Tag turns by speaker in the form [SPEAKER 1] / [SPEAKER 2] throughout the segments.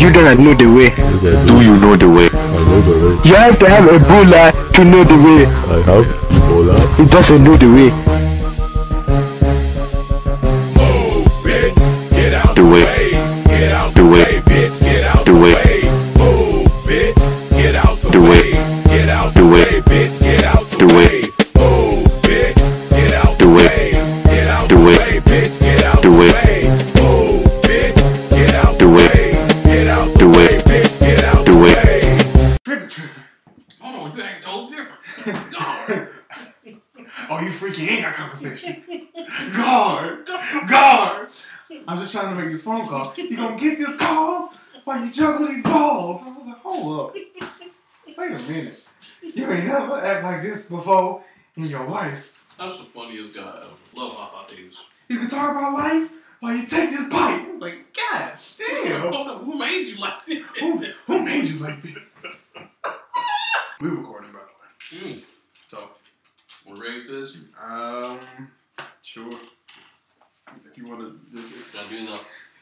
[SPEAKER 1] You do not know the way.
[SPEAKER 2] Okay,
[SPEAKER 1] Do you know the way?
[SPEAKER 2] I know the way.
[SPEAKER 1] You have to have Ebola to know the way.
[SPEAKER 2] I have Ebola.
[SPEAKER 1] He doesn't know the way.
[SPEAKER 3] While juggle these balls? I was like, hold up. Wait a minute. You ain't never act like this before in your life.
[SPEAKER 4] That's the funniest guy ever. Love how hot he.
[SPEAKER 3] You can talk about life while you take this bite. It's like, God damn.
[SPEAKER 4] Hold on, who made you like this?
[SPEAKER 3] Who, who made you like this? we recording, by the way.
[SPEAKER 4] Mm,
[SPEAKER 3] So,
[SPEAKER 4] we're ready for this?
[SPEAKER 3] um, sure. If you want to just
[SPEAKER 4] Should I do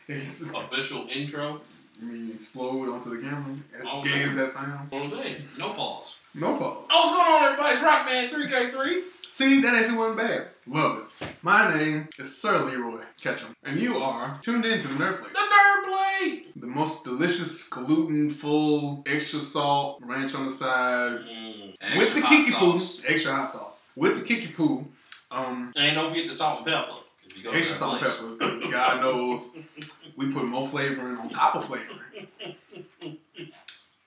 [SPEAKER 4] the
[SPEAKER 3] ex-
[SPEAKER 4] official intro?
[SPEAKER 3] I mean, explode onto the camera. As
[SPEAKER 4] Oh,
[SPEAKER 3] gay
[SPEAKER 4] no.
[SPEAKER 3] as that sound.
[SPEAKER 4] One day. No pause.
[SPEAKER 3] No pause.
[SPEAKER 4] Oh, what's going on, everybody? It's Rockman 3K3.
[SPEAKER 3] See, that actually wasn't bad. Love it. My name is Sir Leroy Ketchum, and you are tuned in to the Nerd Plate.
[SPEAKER 4] The Nerd Blade.
[SPEAKER 3] The most delicious, gluten full, extra salt, ranch on the side,
[SPEAKER 4] Mm,
[SPEAKER 3] with the kiki poo, extra hot sauce, with the kiki poo, um,
[SPEAKER 4] And don't forget the salt and pepper. If you go
[SPEAKER 3] extra salt and pepper, because God knows we put more flavoring on top of flavoring.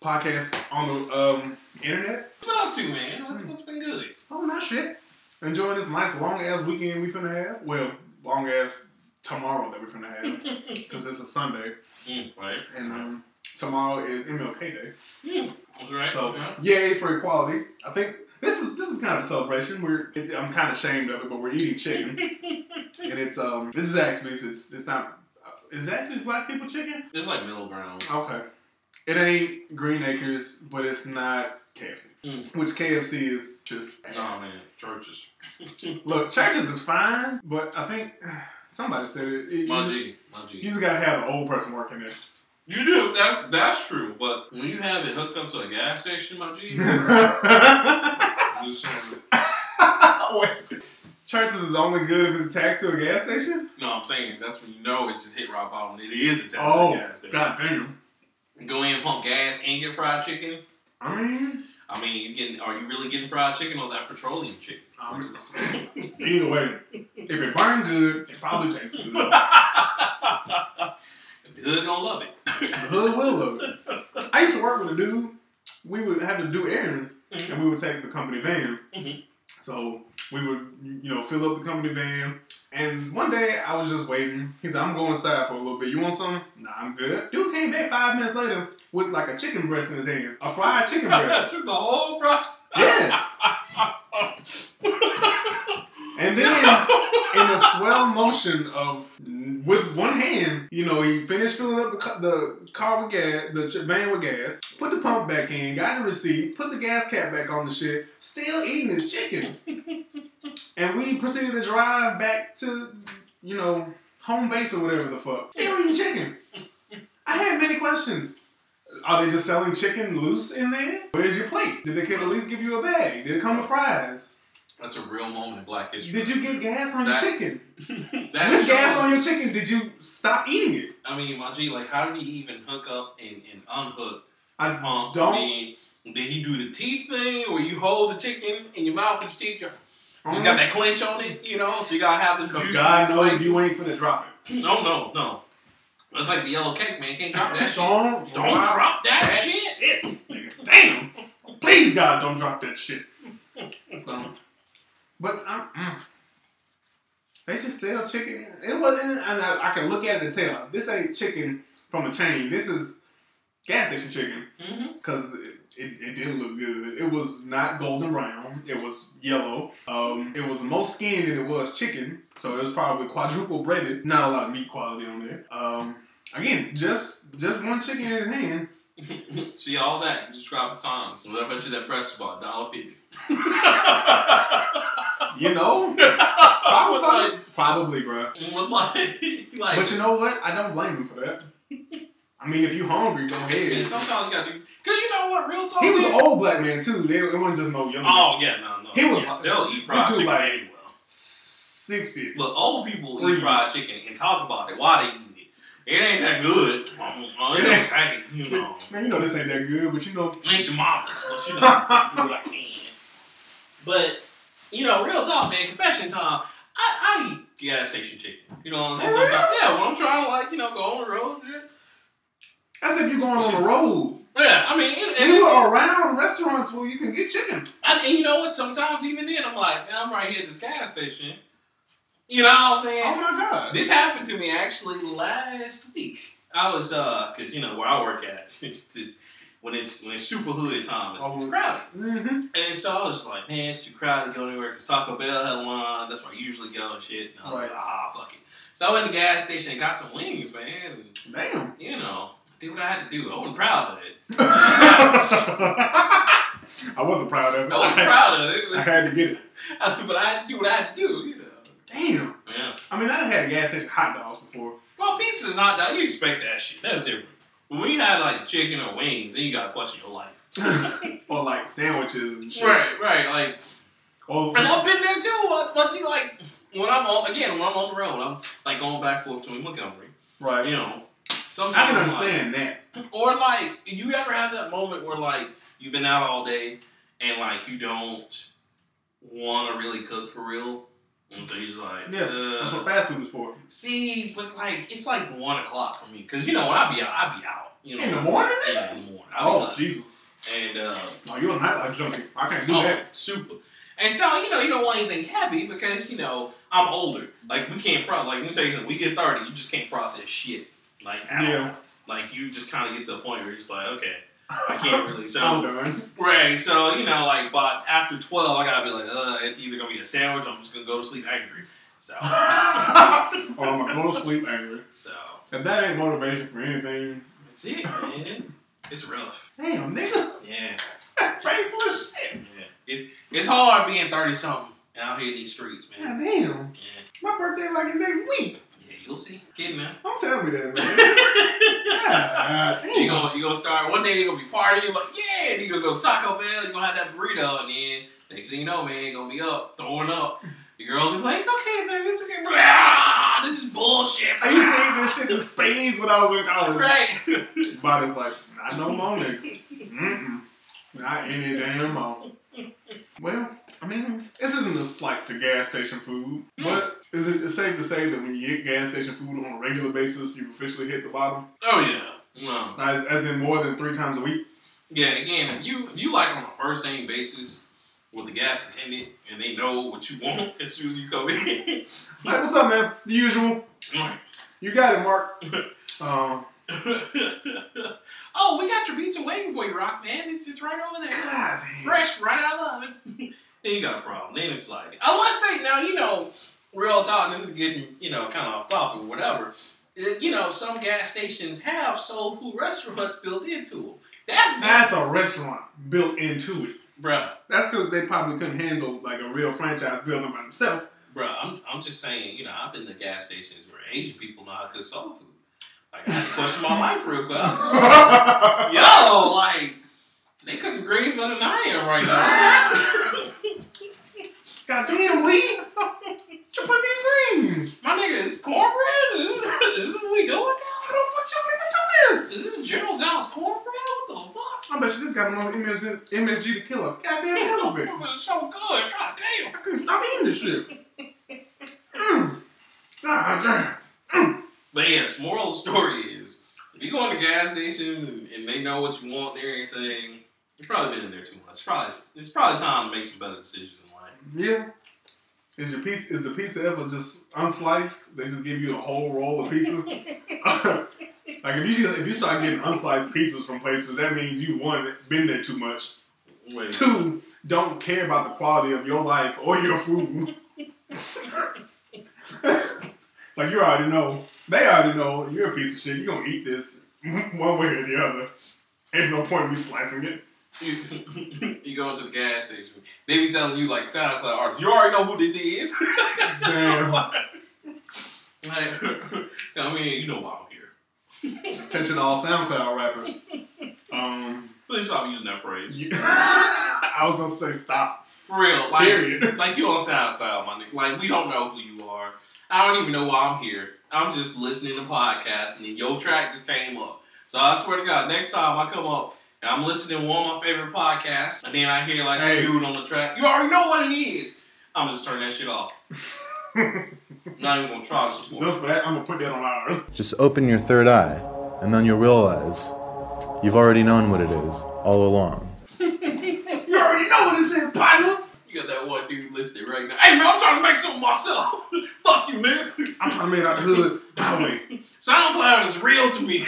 [SPEAKER 3] Podcast on the um, internet.
[SPEAKER 4] What up to, man? What's, what's been good?
[SPEAKER 3] Oh, not shit. Enjoying this nice long ass weekend we finna have. Well, long ass tomorrow that we finna have, since it's a Sunday,
[SPEAKER 4] Mm, right.
[SPEAKER 3] and um, tomorrow is MLK Day.
[SPEAKER 4] Mm, that's right.
[SPEAKER 3] So,
[SPEAKER 4] Yeah.
[SPEAKER 3] yay for equality. I think this is this is kind of a celebration. We're it, I'm kind of ashamed of it, but we're eating chicken, and it's um this is actually it's it's not uh, is actually black people chicken.
[SPEAKER 4] It's like middle ground.
[SPEAKER 3] Okay, it ain't Green Acres, but it's not KFC,
[SPEAKER 4] Mm.
[SPEAKER 3] which KFC is just.
[SPEAKER 4] No, man. Churches.
[SPEAKER 3] Look, churches is fine, but I think somebody said it. it
[SPEAKER 4] My
[SPEAKER 3] you,
[SPEAKER 4] G. My G.
[SPEAKER 3] you just gotta have an old person working there.
[SPEAKER 4] You do. That's that's true. But when you have it hooked up to a gas station, my G, just saying-
[SPEAKER 3] Wait, churches is only good if it's attached to a gas station.
[SPEAKER 4] no, I'm saying that's when you know it's just hit rock bottom. It is attached
[SPEAKER 3] Oh,
[SPEAKER 4] to a oh, gas station.
[SPEAKER 3] god damn.
[SPEAKER 4] Go in, pump gas, and get fried chicken.
[SPEAKER 3] I mean,
[SPEAKER 4] I mean, you getting? Are you really getting fried chicken or that petroleum chicken?
[SPEAKER 3] I mean either way, if it burned good, it probably tastes good. the
[SPEAKER 4] the hood gonna love it.
[SPEAKER 3] hood will love it. I used to work with a dude. We would have to do errands,
[SPEAKER 4] Mhm.
[SPEAKER 3] and we would take the company van.
[SPEAKER 4] Mhm.
[SPEAKER 3] So we would, you know, fill up the company van. And one day I was just waiting. He said, "I'm going inside for a little bit. You want something?" Nah, I'm good. Dude came back five minutes later with like a chicken breast in his hand, a fried chicken breast.
[SPEAKER 4] just the whole process.
[SPEAKER 3] yeah. And then in a swell motion of with one hand, you know, he finished filling up the, the car with gas, the van with gas, put the pump back in, got the receipt, put the gas cap back on the shit, still eating his chicken. and we proceeded to drive back to, you know, home base or whatever the fuck. Still eating chicken. I had many questions. Are they just selling chicken loose in there? Where's your plate? Did they at least give you a bag? Did it come with fries?
[SPEAKER 4] That's a real moment in Black History.
[SPEAKER 3] Did you get gas on
[SPEAKER 4] That-
[SPEAKER 3] your chicken?
[SPEAKER 4] That
[SPEAKER 3] With gas on your chicken, did you stop eating it?
[SPEAKER 4] I mean, my G, like, how did he even hook up and, and unhook
[SPEAKER 3] I
[SPEAKER 4] pump?
[SPEAKER 3] don't.
[SPEAKER 4] I mean, did he do the teeth thing where you hold the chicken in your mouth with your teeth? You just got that clench on it, you know, so you gotta have the juices.
[SPEAKER 3] God knows you ain't finna drop it.
[SPEAKER 4] No, no, no. It's like the yellow cake, man. Can't drop that shit.
[SPEAKER 3] Don't,
[SPEAKER 4] Don't drop that,
[SPEAKER 3] that
[SPEAKER 4] shit.
[SPEAKER 3] nigga. Damn. Please, God, don't drop that shit. But um, mm. they just sell chicken. It wasn't, and I, I can look at it and tell this ain't chicken from a chain. This is gas station chicken
[SPEAKER 4] Mm-hmm.
[SPEAKER 3] because it, it, it didn't look good. It was not golden brown. It was yellow. Um, it was more skin than it was chicken, so it was probably quadruple breaded. Not a lot of meat quality on there. Um, again, just just one chicken in his hand.
[SPEAKER 4] See all that. You describe the times. So I bet you that is about a dollar fifty.
[SPEAKER 3] You know,
[SPEAKER 4] Was
[SPEAKER 3] probably, probably, bro.
[SPEAKER 4] like, was like, like
[SPEAKER 3] But you know what? I don't blame him for that. I mean, if you hungry, go
[SPEAKER 4] And
[SPEAKER 3] ahead.
[SPEAKER 4] sometimes you gotta do, cause you know what, real talk.
[SPEAKER 3] He was
[SPEAKER 4] man.
[SPEAKER 3] an old black man too. They, it wasn't just no young.
[SPEAKER 4] Oh yeah, no, no.
[SPEAKER 3] He was
[SPEAKER 4] yeah,
[SPEAKER 3] like-
[SPEAKER 4] they'll eat fried
[SPEAKER 3] this dude
[SPEAKER 4] chicken
[SPEAKER 3] like-
[SPEAKER 4] anyway.
[SPEAKER 3] sixty.
[SPEAKER 4] Look, old people
[SPEAKER 3] Three.
[SPEAKER 4] eat fried chicken and talk about it while they eating it. It ain't that good. It's
[SPEAKER 3] It ain't-
[SPEAKER 4] okay, you know.
[SPEAKER 3] Man, you know this ain't that good, but you know.
[SPEAKER 4] ain't your mama's, but you know, I do what I can. But you know, real talk, man. Confession time. I, I eat gas station chicken. You know what I'm saying?
[SPEAKER 3] For real?
[SPEAKER 4] Sometimes, yeah, when I'm trying to like, you know, go on the road.
[SPEAKER 3] That's if you're going on the road.
[SPEAKER 4] Yeah, I mean, and, and,
[SPEAKER 3] You are around restaurants where you can get chicken.
[SPEAKER 4] and, and you know what? Sometimes even then, I'm like, man, I'm right here at this gas station. You know what I'm saying?
[SPEAKER 3] Oh my god.
[SPEAKER 4] This happened to me actually last week. I was uh, cause you know where I work at, it's, it's, when it's when it's super hood time, it's, it's
[SPEAKER 3] Oh.
[SPEAKER 4] crowded.
[SPEAKER 3] Mm-hmm.
[SPEAKER 4] And so I was just like, man, it's too crowded to go anywhere because Taco Bell had a line. That's where I usually go and shit. And I was
[SPEAKER 3] Right.
[SPEAKER 4] like, ah, fuck it. So I went to the gas station and got some wings, man. And,
[SPEAKER 3] Damn.
[SPEAKER 4] you know, I did what I had to do. I wasn't proud of it.
[SPEAKER 3] I wasn't proud of it.
[SPEAKER 4] I wasn't proud of it.
[SPEAKER 3] I had to get it.
[SPEAKER 4] but I had to do what I had to do, you know.
[SPEAKER 3] Damn.
[SPEAKER 4] Yeah.
[SPEAKER 3] I mean, I done had a gas station hot dogs before.
[SPEAKER 4] Well, pizza's not that. You expect that shit. That's different. When you have like chicken or wings, then you gotta question your life.
[SPEAKER 3] or like sandwiches and shit.
[SPEAKER 4] Right, right. Like,
[SPEAKER 3] Or
[SPEAKER 4] and I've been there too. But, you like, when I'm on, again, when I'm on the road, I'm like going back and forth between Montgomery.
[SPEAKER 3] right.
[SPEAKER 4] You know, sometimes
[SPEAKER 3] I can
[SPEAKER 4] I'm like-
[SPEAKER 3] understand that.
[SPEAKER 4] Or like, you ever have that moment where like you've been out all day and like you don't want to really cook for real, and so you're like,
[SPEAKER 3] Yes,
[SPEAKER 4] uh,
[SPEAKER 3] that's what fast food is for.
[SPEAKER 4] see, but like it's like one o'clock for me because you know when I be out, I be out. You know,
[SPEAKER 3] In the morning,
[SPEAKER 4] saying? Yeah, in the morning. I
[SPEAKER 3] Oh. Jesus.
[SPEAKER 4] And uh,
[SPEAKER 3] Oh, you're a nightlife junkie. I can't do
[SPEAKER 4] oh,
[SPEAKER 3] that.
[SPEAKER 4] super. And so you know you don't want anything heavy because you know I'm older. Like we can't pro like me say. We get thirty, you just can't process shit. Like.
[SPEAKER 3] Yeah.
[SPEAKER 4] Like you just kind of get to a point where you're just like, okay, I can't really. So
[SPEAKER 3] I'm done.
[SPEAKER 4] Right, so you know, like, but after twelve, I gotta be like, uh, it's either gonna be a sandwich. or I'm just gonna go to sleep angry. So,
[SPEAKER 3] or I'm gonna go to sleep angry.
[SPEAKER 4] so
[SPEAKER 3] If that ain't motivation for anything,
[SPEAKER 4] that's it, man. It's rough.
[SPEAKER 3] damn nigga,
[SPEAKER 4] Yeah,
[SPEAKER 3] that's painful as shit.
[SPEAKER 4] yeah. It's it's hard being thirty something out here in these streets,
[SPEAKER 3] God
[SPEAKER 4] man.
[SPEAKER 3] damn.
[SPEAKER 4] Yeah,
[SPEAKER 3] My birthday like next week.
[SPEAKER 4] Yeah. You'll see, kid, man.
[SPEAKER 3] Don't tell me that, man. God
[SPEAKER 4] you gonna you gonna start one day you're gonna be partying like yeah, and you gonna go Taco Bell, you gonna have that burrito, and then next thing you know, man, you're gonna be up throwing up. Your girl be like, it's okay, baby, it's okay. Blah, ah, this is bullshit.
[SPEAKER 3] I used to eat this shit in spades when I was in college.
[SPEAKER 4] Right.
[SPEAKER 3] Body's like, not no more, nigga. Mm-mm. Not any damn more. Well, I mean, this isn't a slight to gas station food, but is it safe to say that when you get gas station food on a regular basis, you've officially hit the bottom?
[SPEAKER 4] Oh yeah. No.
[SPEAKER 3] As, as in more than three times a week?
[SPEAKER 4] Yeah. Again, if you if you like on a first name basis with the gas attendant and they know what you want as soon as you come in.
[SPEAKER 3] Like, what's up, man? The usual. You got it, Mark. Um,
[SPEAKER 4] oh, we got your pizza waiting for you, Rock man. It's it's right over there.
[SPEAKER 3] God damn.
[SPEAKER 4] Fresh, right out of the oven. Then you got a problem. Then it's like unless they now you know real talk. This is getting you know kind of off topic or whatever. Uh, You know some gas stations have soul food restaurants built into them. That's
[SPEAKER 3] That's a restaurant built into it.
[SPEAKER 4] bro.
[SPEAKER 3] That's because they probably couldn't handle like a real franchise building by themselves.
[SPEAKER 4] Bro, I'm, I'm just saying, you know, I've been to gas stations where Asian people know how to cook soul food. Like, I had to question my life real quick. I was just, yo, like, they cooking greens better than I am right now.
[SPEAKER 3] God damn, Lee! What you put in these rings?
[SPEAKER 4] my nigga, is cornbread? Is this what we doing now?
[SPEAKER 3] How the fuck y'all even do this?
[SPEAKER 4] Is this General Tso's cornbread? What the fuck?
[SPEAKER 3] I bet you this got enough MSG, MSG to kill him. a goddamn hell of it.
[SPEAKER 4] It's so good. God damn.
[SPEAKER 3] I couldn't stop eating this shit. Mm. God damn.
[SPEAKER 4] But yes, moral story is, if you go in the gas station and, and they know what you want and everything, you've probably been in there too much. Probably, it's probably time to make some better decisions.
[SPEAKER 3] Yeah. Is your pizza is the pizza ever just unsliced? They just give you a whole roll of pizza. like if you if you start getting unsliced pizzas from places, that means you one been there too much.
[SPEAKER 4] Wait,
[SPEAKER 3] Two, don't care about the quality of your life or your food. it's like you already know. They already know you're a piece of shit. You're gonna eat this one way or the other. There's no point in me slicing it.
[SPEAKER 4] You, you go into the gas station, they be telling you like SoundCloud artists, you already know who this is.
[SPEAKER 3] Damn.
[SPEAKER 4] like, I mean, you know why I'm here.
[SPEAKER 3] Attention to all SoundCloud rappers. Um,
[SPEAKER 4] Please stop using that phrase.
[SPEAKER 3] you- I was gonna say stop.
[SPEAKER 4] For real, like,
[SPEAKER 3] Period.
[SPEAKER 4] like you on SoundCloud, my nigga. Like we don't know who you are. I don't even know why I'm here. I'm just listening to podcasts, and then your track just came up. So I swear to God, next time I come up and I'm listening to one of my favorite podcasts, and then I hear like some
[SPEAKER 3] Hey.
[SPEAKER 4] dude on the track, you already know what it is. I'm just turning that shit off. Not even gonna try to support.
[SPEAKER 3] Just for that, I'm gonna put that on ours.
[SPEAKER 5] Just open your third eye, and then you'll realize you've already known what it is all along.
[SPEAKER 3] You already know what this is, partner.
[SPEAKER 4] You got that one dude listening right now. Hey man, I'm trying to make something myself. Fuck you, man.
[SPEAKER 3] I'm trying to make it out the hood my way.
[SPEAKER 4] SoundCloud is real to me.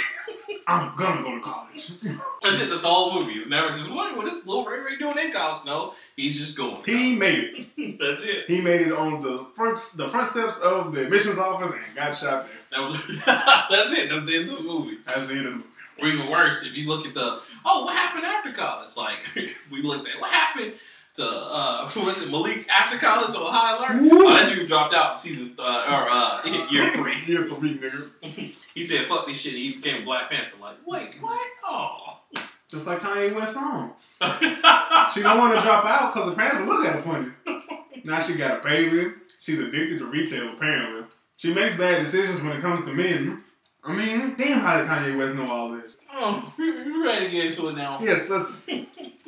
[SPEAKER 3] I'm gonna go to college.
[SPEAKER 4] That's it. That's all movie. It's never just what what is Lil Ray Ray doing in college? No, he's just going.
[SPEAKER 3] He made it.
[SPEAKER 4] That's it.
[SPEAKER 3] He made it on the front the front steps of the admissions office and got shot there.
[SPEAKER 4] That was, that's it. That's the end of the movie.
[SPEAKER 3] That's the end of the movie.
[SPEAKER 4] Or even worse, if you look at the oh, what happened after college? Like if we looked at what happened to uh, who was it Malik after college or High Alert?
[SPEAKER 3] Woo.
[SPEAKER 4] Oh, that dude dropped out season uh, or uh, year three.
[SPEAKER 3] Year three, nigga.
[SPEAKER 4] He said fuck this shit. and He became Black Panther. Like wait, what? Oh.
[SPEAKER 3] Just like Kanye West song. She don't want to drop out because the parents look at her funny. Now she got a baby. She's addicted to retail, apparently. She makes bad decisions when it comes to men. I mean, damn, how did Kanye West know all this?
[SPEAKER 4] oh, you ready to get into it now?
[SPEAKER 3] Yes, let's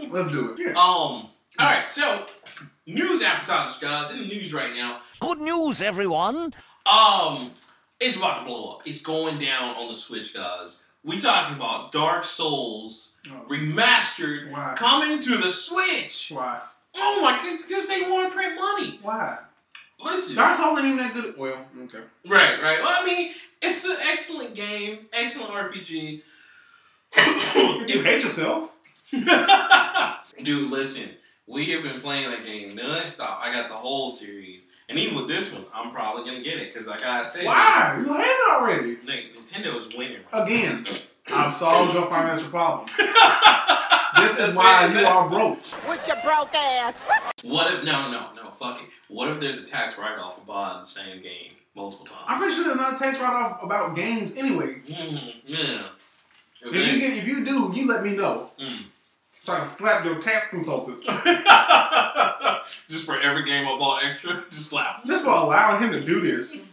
[SPEAKER 3] let's do it. Yeah.
[SPEAKER 4] Um. All right. So, news appetizers, guys. In the news right now.
[SPEAKER 6] Good news, everyone.
[SPEAKER 4] Um, it's about to blow up. It's going down on the Switch, guys. We talking about Dark Souls remastered
[SPEAKER 3] Why?
[SPEAKER 4] coming to the Switch.
[SPEAKER 3] Why?
[SPEAKER 4] Oh my god, because they want to print money.
[SPEAKER 3] Why?
[SPEAKER 4] Listen.
[SPEAKER 3] Dark Souls ain't even that good. Well, okay.
[SPEAKER 4] Right, right. Well, I mean, it's an excellent game, excellent RPG.
[SPEAKER 3] You hate yourself.
[SPEAKER 4] Dude, listen, we have been playing that game non-stop. I got the whole series. And even with this one, I'm probably going to get it because, like I said,
[SPEAKER 3] Why? You have it already.
[SPEAKER 4] Nintendo is winning.
[SPEAKER 3] Again, I've solved your financial problem. This is
[SPEAKER 4] That's
[SPEAKER 3] why
[SPEAKER 4] it.
[SPEAKER 3] you are broke.
[SPEAKER 6] With your broke ass.
[SPEAKER 4] What if, no, no, no, fuck it. What if there's a tax write-off for buying the same game multiple times?
[SPEAKER 3] I'm pretty sure there's not a tax write-off about games anyway.
[SPEAKER 4] Mm, yeah.
[SPEAKER 3] If you get, if you do, you let me know.
[SPEAKER 4] Mm.
[SPEAKER 3] Try to slap your tax consultant
[SPEAKER 4] just for every game I bought extra, just slap. him.
[SPEAKER 3] just for allowing him to do this.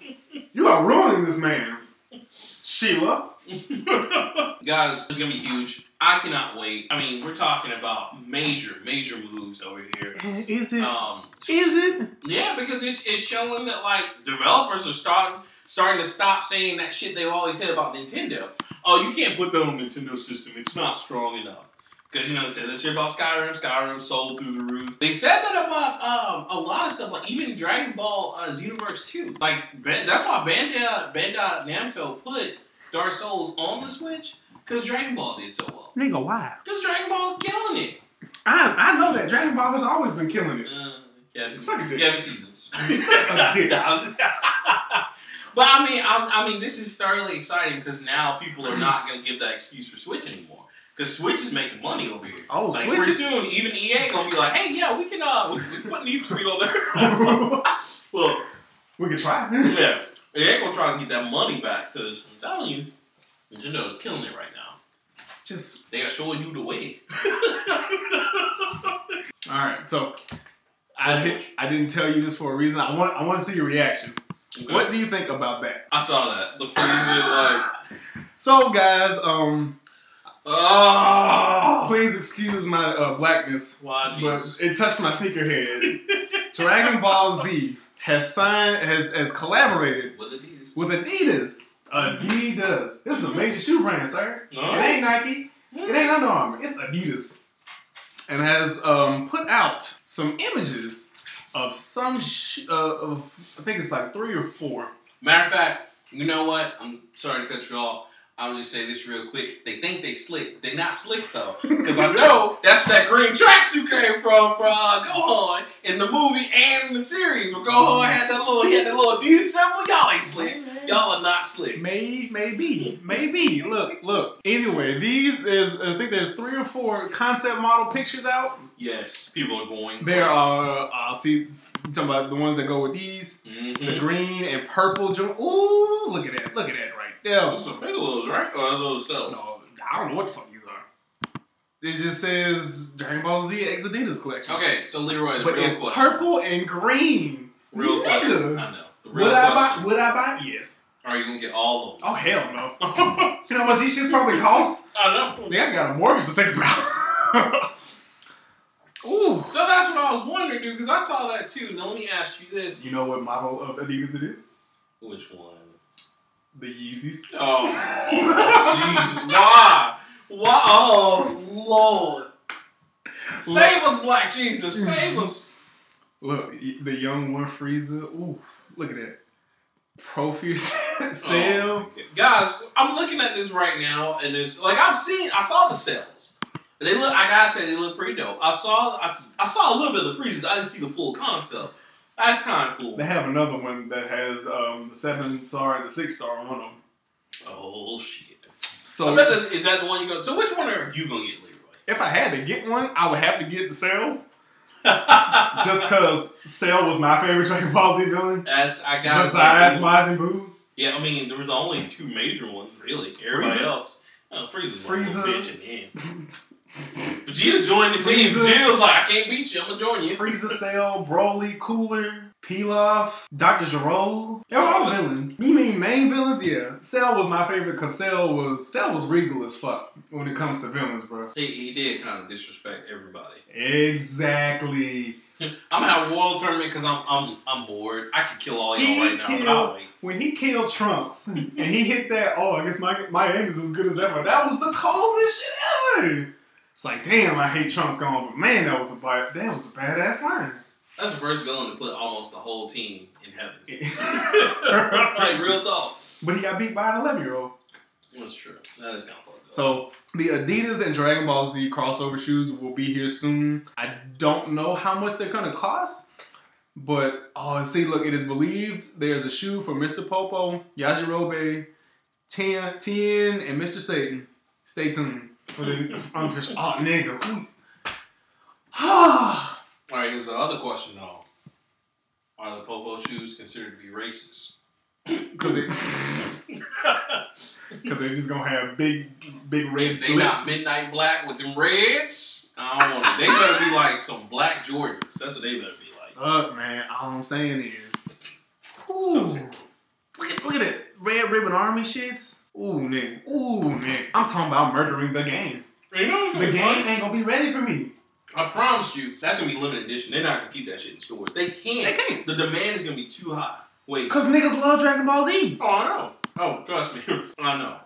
[SPEAKER 3] You are ruining this man, Sheila.
[SPEAKER 4] Guys, it's gonna be huge. I cannot wait. I mean, we're talking about major, major moves over here.
[SPEAKER 3] Is it?
[SPEAKER 4] Um,
[SPEAKER 3] Is it?
[SPEAKER 4] yeah, because it's, it's showing that like developers are starting starting to stop saying that shit they've always said about Nintendo. Oh, you can't put that on Nintendo system. It's not strong enough. Because you know they said this shit about Skyrim. Skyrim sold through the roof. They said that about um, a lot of stuff, like even Dragon Ball uh, Xenoverse 2. Like that's why Bandai Bandai Namco put Dark Souls on the Switch because Dragon Ball did so well.
[SPEAKER 3] Nigga, why?
[SPEAKER 4] Because Dragon Ball's killing it.
[SPEAKER 3] I I know that Dragon Ball has always been killing it.
[SPEAKER 4] Uh, yeah,
[SPEAKER 3] Suck a dick.
[SPEAKER 4] yeah, seasons. I but I mean, I'm, I mean, this is thoroughly exciting because now people are not going to give that excuse for Switch anymore. Because Switch is making money over here.
[SPEAKER 3] Oh,
[SPEAKER 4] like,
[SPEAKER 3] Switch
[SPEAKER 4] pretty soon, even EA gonna be like, "Hey, yeah, we can uh, we, we put Need for Speed on there." well,
[SPEAKER 3] we can try.
[SPEAKER 4] yeah, EA gonna try to get that money back because I'm telling you, Nintendo is killing it right now.
[SPEAKER 3] Just
[SPEAKER 4] They are showing you the way.
[SPEAKER 3] all right. So I I didn't tell you this for a reason. I want I want to see your reaction.
[SPEAKER 4] Okay.
[SPEAKER 3] What do you think about that?
[SPEAKER 4] I saw that the Frieza like.
[SPEAKER 3] So guys, um,
[SPEAKER 4] Oh,
[SPEAKER 3] please excuse my uh, blackness,
[SPEAKER 4] why
[SPEAKER 3] but it touched my sneaker head. Dragon Ball Z has signed has has collaborated
[SPEAKER 4] with Adidas.
[SPEAKER 3] with Adidas. Adidas. This is a major shoe brand, sir.
[SPEAKER 4] No.
[SPEAKER 3] It ain't Nike. It ain't Under Armour. It's Adidas. And has um, put out some images of some sh- uh, of I think it's like three or four.
[SPEAKER 4] Matter of fact, you know what? I'm sorry to cut you off. I'll just say this real quick. They think they slick. They not slick though, because I know that's where that green tracksuit came from for uh, Gohan in the movie and in the series. Where Gohan had that little, he had that little Adidas symbol. Y'all ain't slick. Y'all are not slick.
[SPEAKER 3] May, maybe, maybe. Look, look. Anyway, these there's I think there's three or four concept model pictures out.
[SPEAKER 4] Yes, people are going.
[SPEAKER 3] There are I'll uh, see, you talking about the ones that go with these,
[SPEAKER 4] Mhm.
[SPEAKER 3] the green and purple. jo- Ooh, look at that! Look at that right there.
[SPEAKER 4] Those are Bigelows, right? Or those cells?
[SPEAKER 3] No, I don't know what the fuck these are. It just says Dragon Ball Z Adidas collection.
[SPEAKER 4] Okay, so Leroy, the
[SPEAKER 3] but it's purple and green.
[SPEAKER 4] Real question. I know.
[SPEAKER 3] Would I buy? Would I buy? Yes.
[SPEAKER 4] Are you gonna get all of them?
[SPEAKER 3] Oh hell no. you know how much these shits probably cost?
[SPEAKER 4] I know.
[SPEAKER 3] Yeah, I got a mortgage to think about. Ooh.
[SPEAKER 4] So that's what I was wondering, dude, because I saw that too. Now let me ask you this:
[SPEAKER 3] You know what model of Adidas it is?
[SPEAKER 4] Which one?
[SPEAKER 3] The Yeezys.
[SPEAKER 4] Oh, jeez, why? Why? Oh, Lord! Save us, Black Jesus! Save us!
[SPEAKER 3] Look, the young one Frieza. Ooh, look at that. Profuse sale.
[SPEAKER 4] Oh, guys, I'm looking at this right now, and it's like I've seen, I saw the Cells. They look, I gotta say, they look pretty dope. I saw, I, I saw a little bit of the Friezas. I didn't see the full concept. That's kind of cool.
[SPEAKER 3] They have another one that has um, the seven star and the six star on them.
[SPEAKER 4] Oh shit!
[SPEAKER 3] So
[SPEAKER 4] I bet that's, is that the one you go? So which one are you gonna get, Leroy?
[SPEAKER 3] if I had to get one, I would have to get the Cells. Just because Cell was my favorite Dragon Ball Z villain.
[SPEAKER 4] As I got
[SPEAKER 3] Besides Majin Buu.
[SPEAKER 4] Yeah, I mean, there were the only two major ones, really. Everybody
[SPEAKER 3] Frieza.
[SPEAKER 4] else, oh, Frieza's one little bitch
[SPEAKER 3] Frieza.
[SPEAKER 4] Vegeta joined the team.
[SPEAKER 3] Frieza.
[SPEAKER 4] Vegeta was like, I can't beat you. I'm gonna join you.
[SPEAKER 3] Frieza, Cell, Broly, Cooler, Pilaf, Dr. Gero. They're all villains. You mean main villains? Yeah. Cell was my favorite because Cell was Cell was regal as fuck when it comes to villains, bro.
[SPEAKER 4] He, he did kind of disrespect everybody.
[SPEAKER 3] Exactly.
[SPEAKER 4] I'm gonna have a world tournament because I'm I'm I'm bored. I could kill all y'all
[SPEAKER 3] He
[SPEAKER 4] right now, but I'll wait.
[SPEAKER 3] when he killed Trunks and he hit that. Oh, I guess my my aim is as good as ever. That was the coldest shit ever. It's like, damn, I hate Trunks gone, but man, that was a that was a badass line.
[SPEAKER 4] That's the first villain to put almost the whole team in heaven. like real talk.
[SPEAKER 3] but he got beat by an eleven year old.
[SPEAKER 4] That's true. That is kind of fucked.
[SPEAKER 3] So the Adidas and Dragon Ball Z crossover shoes will be here soon. I don't know how much they're gonna cost, but oh, see, look, it is believed there's a shoe for Mr. Popo, Yajirobe, Tien, Tien, and Mr. Satan. Stay tuned for the unofficial. Oh, nigga. Ah,
[SPEAKER 4] all right, here's the other question though: Are the Popo shoes considered to be racist?
[SPEAKER 3] because it. Because they're just gonna have big, big red
[SPEAKER 4] They not midnight black with them reds. I don't want it. They better be like some black Jordans. That's what they better be like.
[SPEAKER 3] Look, man, all I'm saying is, ooh,
[SPEAKER 4] terrible.
[SPEAKER 3] look at look at that red ribbon army shits. Ooh, nigga, ooh, nigga, I'm talking about murdering the game.
[SPEAKER 4] You know
[SPEAKER 3] The game
[SPEAKER 4] funny?
[SPEAKER 3] ain't gonna be ready for me.
[SPEAKER 4] I promise you, that's gonna be limited edition. They're not gonna keep that shit in stores. They can't.
[SPEAKER 3] They can't.
[SPEAKER 4] The demand is gonna be too high. Wait.
[SPEAKER 3] Cause niggas love Dragon Ball Z.
[SPEAKER 4] Oh, I know. Oh, trust me. I know.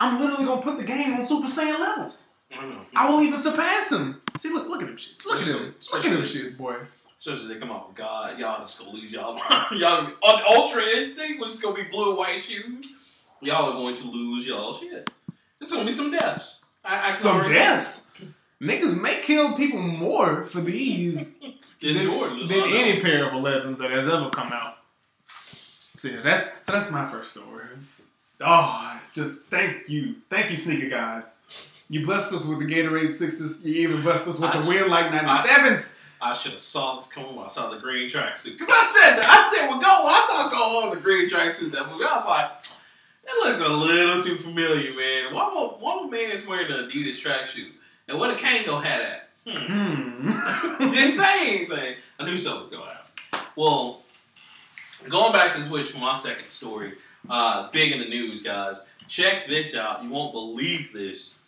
[SPEAKER 3] I'm literally gonna put the game on Super Saiyan levels.
[SPEAKER 4] I know.
[SPEAKER 3] I will even surpass him. See, look, look at them shits. Look at them. Look at them shits, boy.
[SPEAKER 4] Especially they come out with God, y'all just gonna lose y'all. y'all on Ultra Instinct, which is gonna be blue and white shoes. Y'all are going to lose y'all shit. There's gonna be some deaths. I, I can
[SPEAKER 3] Some
[SPEAKER 4] already see
[SPEAKER 3] deaths. Niggas may kill people more for these.
[SPEAKER 4] Than Jordan.
[SPEAKER 3] than oh,
[SPEAKER 4] I know.
[SPEAKER 3] any pair of 11s that has ever come out. So yeah, that's so that's my first story. It's- Oh, just thank you, thank you, sneaker gods. You blessed us with the Gatorade sixes. You even blessed us with
[SPEAKER 4] I
[SPEAKER 3] the
[SPEAKER 4] s-
[SPEAKER 3] Weird Like ninety sevens.
[SPEAKER 4] I should have saw this coming when I saw the green tracksuit. Cause I said that. I said when go when I saw Gohan the green tracksuit that movie, I was like, that looks a little too familiar, man. Why would why would man's wearing an Adidas tracksuit? And what a Kango had at? Hmm.
[SPEAKER 3] Hmm.
[SPEAKER 4] Didn't say anything. I knew something was going on. Well, going back to Switch for my second story, uh, big in the news, guys. Check this out. You won't believe this.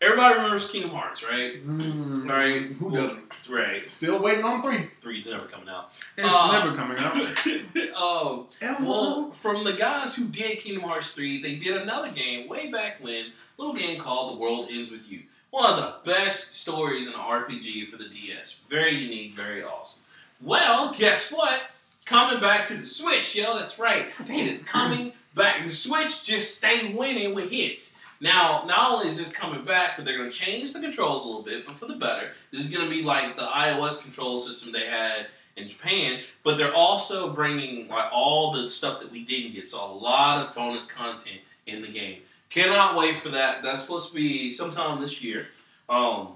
[SPEAKER 4] Everybody remembers Kingdom Hearts, right?
[SPEAKER 3] Hmm.
[SPEAKER 4] Right.
[SPEAKER 3] Who doesn't?
[SPEAKER 4] Right.
[SPEAKER 3] Still waiting on three.
[SPEAKER 4] Three's never coming out.
[SPEAKER 3] It's
[SPEAKER 4] Uh,
[SPEAKER 3] never coming out.
[SPEAKER 4] oh,
[SPEAKER 3] Ever.
[SPEAKER 4] well, from the guys who did Kingdom Hearts 3, they did another game way back when, a little game called The World Ends With You. One of the best stories in an RPG for the DS. Very unique, very awesome. Well, guess what? Coming back to the Switch, yo, that's right. It is coming back. The Switch just stay winning with hits. Now, not only is this coming back, but they're going to change the controls a little bit, but for the better. This is going to be like the iOS control system they had in Japan, but they're also bringing like all the stuff that we didn't get. So a lot of bonus content in the game. Cannot wait for that. That's supposed to be sometime this year. Um,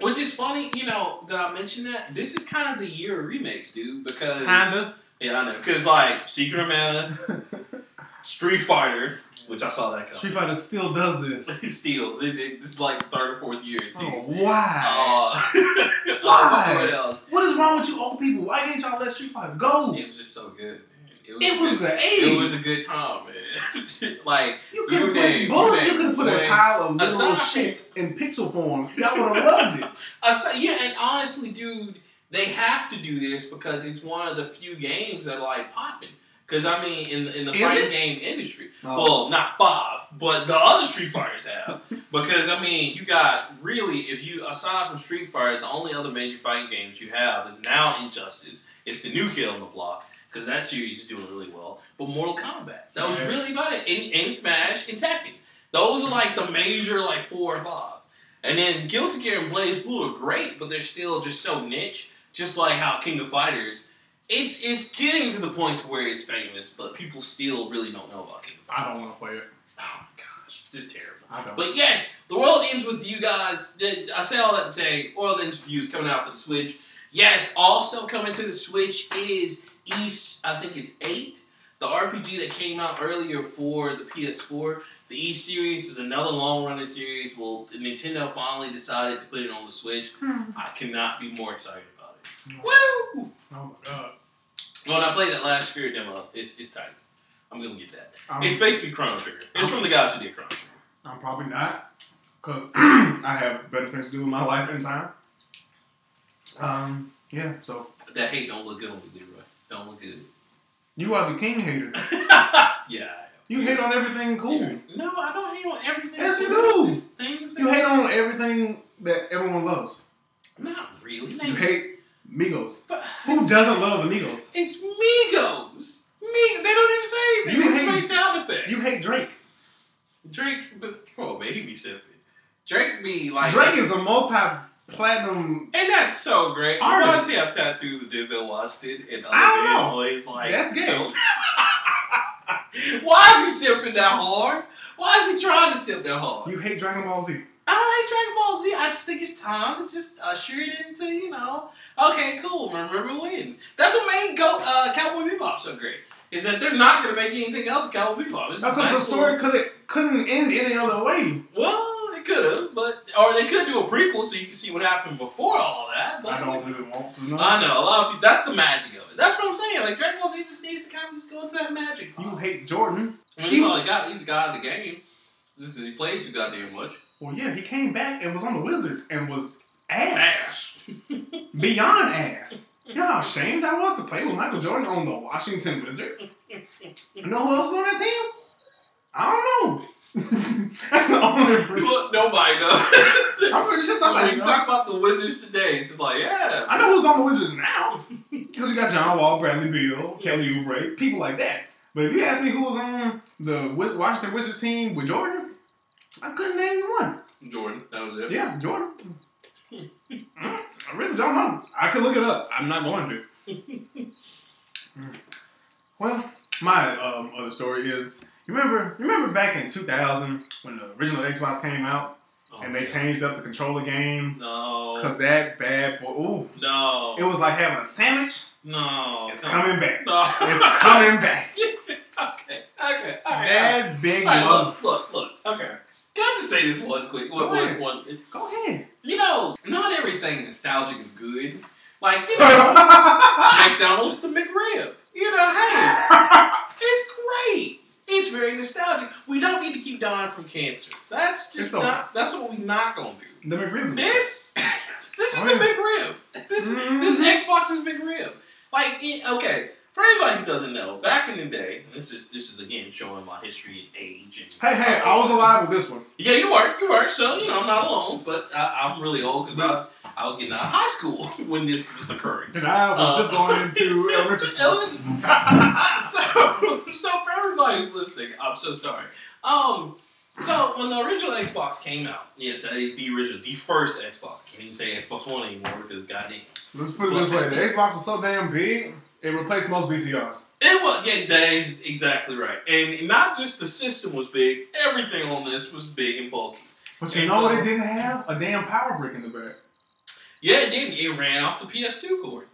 [SPEAKER 4] which is funny, you know, that I mentioned that. This is kind of the year of remakes, dude, because
[SPEAKER 3] Kinda.
[SPEAKER 4] yeah, I know. Because like Secret of Mana, Street Fighter, which I saw that come.
[SPEAKER 3] Street Fighter still does this.
[SPEAKER 4] Still, it, it, this is like third or fourth year it
[SPEAKER 3] Oh, why?
[SPEAKER 4] Uh,
[SPEAKER 3] Why?
[SPEAKER 4] What else?
[SPEAKER 3] what is wrong with you old people? Why didn't y'all let Street Fighter go?
[SPEAKER 4] It was just so good. Man.
[SPEAKER 3] It was
[SPEAKER 4] good-
[SPEAKER 3] the
[SPEAKER 4] It was a good time, man. like
[SPEAKER 3] You could have put,
[SPEAKER 4] name-
[SPEAKER 3] bull-
[SPEAKER 4] you
[SPEAKER 3] could put a pile of little
[SPEAKER 4] Aside-
[SPEAKER 3] shit in pixel form. Y'all would have loved it.
[SPEAKER 4] Say, yeah, and honestly, dude, they have to do this because it's one of the few games that are like popping. Because I mean, in the, in the
[SPEAKER 3] Is
[SPEAKER 4] fighting
[SPEAKER 3] it?
[SPEAKER 4] game industry,
[SPEAKER 3] Oh.
[SPEAKER 4] well, not five, but the other Street Fighters have. because I mean, you got really, if you aside from Street Fighter, the only other major fighting games you have is now Injustice. It's the new kid on the block because that series is doing really well. But Mortal Kombat, that was really about it. And, and Smash and Tekken, those are like the major like four or five. And then Guilty Gear and BlazBlue are great, but they're still just so niche. Just like how King of Fighters, it's it's getting to the point to where it's famous, but people still really don't know about King of
[SPEAKER 3] I don't want to play it.
[SPEAKER 4] Oh my gosh, just terrible.
[SPEAKER 3] I don't.
[SPEAKER 4] But yes, the world ends with you guys. I say all that to say, world ends with you is coming out for the Switch. Yes, also coming to the Switch is Ys. I think it's eight, the RPG that came out earlier for the PS4. The E series is another long running series. Well, Nintendo finally decided to put it on the Switch. Hmm. I cannot be more excited about it. Hmm. Woo!
[SPEAKER 3] oh my god.
[SPEAKER 4] When I played that Lost Sphear demo, it's, it's tight. I'm gonna get that.
[SPEAKER 3] I'm,
[SPEAKER 4] It's basically Chrono Trigger. It's from the guys who did Chrono Trigger.
[SPEAKER 3] I'm probably not because I have better things to do with my life and time. Um. Yeah. So
[SPEAKER 4] That hate don't look good on me, Leroy. Don't look good.
[SPEAKER 3] you are the king hater.
[SPEAKER 4] yeah.
[SPEAKER 3] You hate on everything cool.
[SPEAKER 4] No, I don't hate on everything.
[SPEAKER 3] Yes, you do.
[SPEAKER 4] Just things
[SPEAKER 3] You hate on everything that everyone loves.
[SPEAKER 4] Not really.
[SPEAKER 3] You hate Migos.
[SPEAKER 4] But
[SPEAKER 3] Who doesn't love the Migos?
[SPEAKER 4] It's Migos. Me. They don't even say anything.
[SPEAKER 3] You hate-
[SPEAKER 4] sound effects.
[SPEAKER 3] You hate Drake.
[SPEAKER 4] Drake. But come on, man. He be sipping. Drake be like.
[SPEAKER 3] Drake is a multi-platinum.
[SPEAKER 4] And that's so great.
[SPEAKER 3] Artist.
[SPEAKER 4] Why does he have tattoos of Denzel Washington and other
[SPEAKER 3] I don't know.
[SPEAKER 4] boys like
[SPEAKER 3] That's gay.
[SPEAKER 4] Joe- Why is he sipping that hard? Why is he trying to sip that hard?
[SPEAKER 3] You hate Dragon Ball Z.
[SPEAKER 4] I don't hate Dragon Ball Z. I just think it's time to just usher it into, you know, okay, cool. Remember wins. That's what made Go uh, Cowboy Bebop so great. Is that they're not going to make anything else Cowboy Bebop. This
[SPEAKER 3] That's because
[SPEAKER 4] nice
[SPEAKER 3] the story could couldn't end any other way.
[SPEAKER 4] Well, it could have, but or they could do a prequel so you can see what happened before all that. But
[SPEAKER 3] I don't really want to know.
[SPEAKER 4] I know a lot of people. That's the magic of it. That's what I'm saying. Like Dragon Ball Z just needs to kind of just go into that magic.
[SPEAKER 3] You hate Jordan.
[SPEAKER 4] I mean, he's all he got. He's the guy of the game. Just because he played too goddamn much.
[SPEAKER 3] Well, yeah, he came back and was on the Wizards and was ass.
[SPEAKER 4] Ash.
[SPEAKER 3] Beyond ass. You know how ashamed I was to play with Michael Jordan on the Washington Wizards? You know who else is on that team? I don't know. That's the only reason.
[SPEAKER 4] Look, nobody knows.
[SPEAKER 3] I'm pretty sure
[SPEAKER 4] Somebody can
[SPEAKER 3] knows.
[SPEAKER 4] talk about the Wizards today. It's just like, yeah.
[SPEAKER 3] I know who's on the Wizards now. Because you got John Wall, Bradley Beal, Kelly Oubre, people like that. But if you ask me who was on the Washington Wizards team with Jordan, I couldn't name one.
[SPEAKER 4] Jordan, that was it.
[SPEAKER 3] Yeah, Jordan. I really don't know. I could look it up. I'm not going to. Well, my um, other story is you remember you remember back in 2000 when the original Xbox came out
[SPEAKER 4] Oh,
[SPEAKER 3] and they
[SPEAKER 4] God.
[SPEAKER 3] changed up the controller game
[SPEAKER 4] No.
[SPEAKER 3] because that bad boy. Ooh,
[SPEAKER 4] No.
[SPEAKER 3] it was like having a sandwich.
[SPEAKER 4] no.
[SPEAKER 3] It's
[SPEAKER 4] no.
[SPEAKER 3] coming back.
[SPEAKER 4] No.
[SPEAKER 3] It's coming back.
[SPEAKER 4] okay. Okay. All right.
[SPEAKER 3] That big
[SPEAKER 4] right, look, look, look. Okay. Can I just say this one quick? One,
[SPEAKER 3] Go
[SPEAKER 4] one,
[SPEAKER 3] ahead.
[SPEAKER 4] one.
[SPEAKER 3] Go ahead.
[SPEAKER 4] You know, not everything nostalgic is good. Like, you know, McDonald's the McRib. You know, hey, it's great. It's very nostalgic. We don't need to keep dying from cancer. That's just
[SPEAKER 3] It's
[SPEAKER 4] not. That's what we're not gonna do.
[SPEAKER 3] the McRib.
[SPEAKER 4] This, this is
[SPEAKER 3] Oh,
[SPEAKER 4] the
[SPEAKER 3] yeah.
[SPEAKER 4] McRib. This is
[SPEAKER 3] Mhm.
[SPEAKER 4] this is Xbox's McRib. Like, okay, for anybody who doesn't know, back in the day, this is this is again showing my history and age. And
[SPEAKER 3] Hey, hey, I was alive with this one.
[SPEAKER 4] yeah, you were, you were. So you know, I'm not alone, but I, I'm really old because I, I was getting out of high school when this was occurring.
[SPEAKER 3] And I was
[SPEAKER 4] Uh,
[SPEAKER 3] just going into elementary school.
[SPEAKER 4] Elementary- so, so for everybody who's listening, I'm so sorry. Um, So when the original Xbox came out, yes, that is the original, the first Xbox. Can't even say Xbox One anymore because goddamn.
[SPEAKER 3] Let's put it this way: the Xbox was so damn big, it replaced most VCRs.
[SPEAKER 4] It was yeah, that is exactly right. And not just the system was big, everything on this was big and bulky.
[SPEAKER 3] But you
[SPEAKER 4] And
[SPEAKER 3] know
[SPEAKER 4] so-
[SPEAKER 3] what? It didn't have a damn power brick in the back.
[SPEAKER 4] Yeah, it did. It ran off the PS2 cord.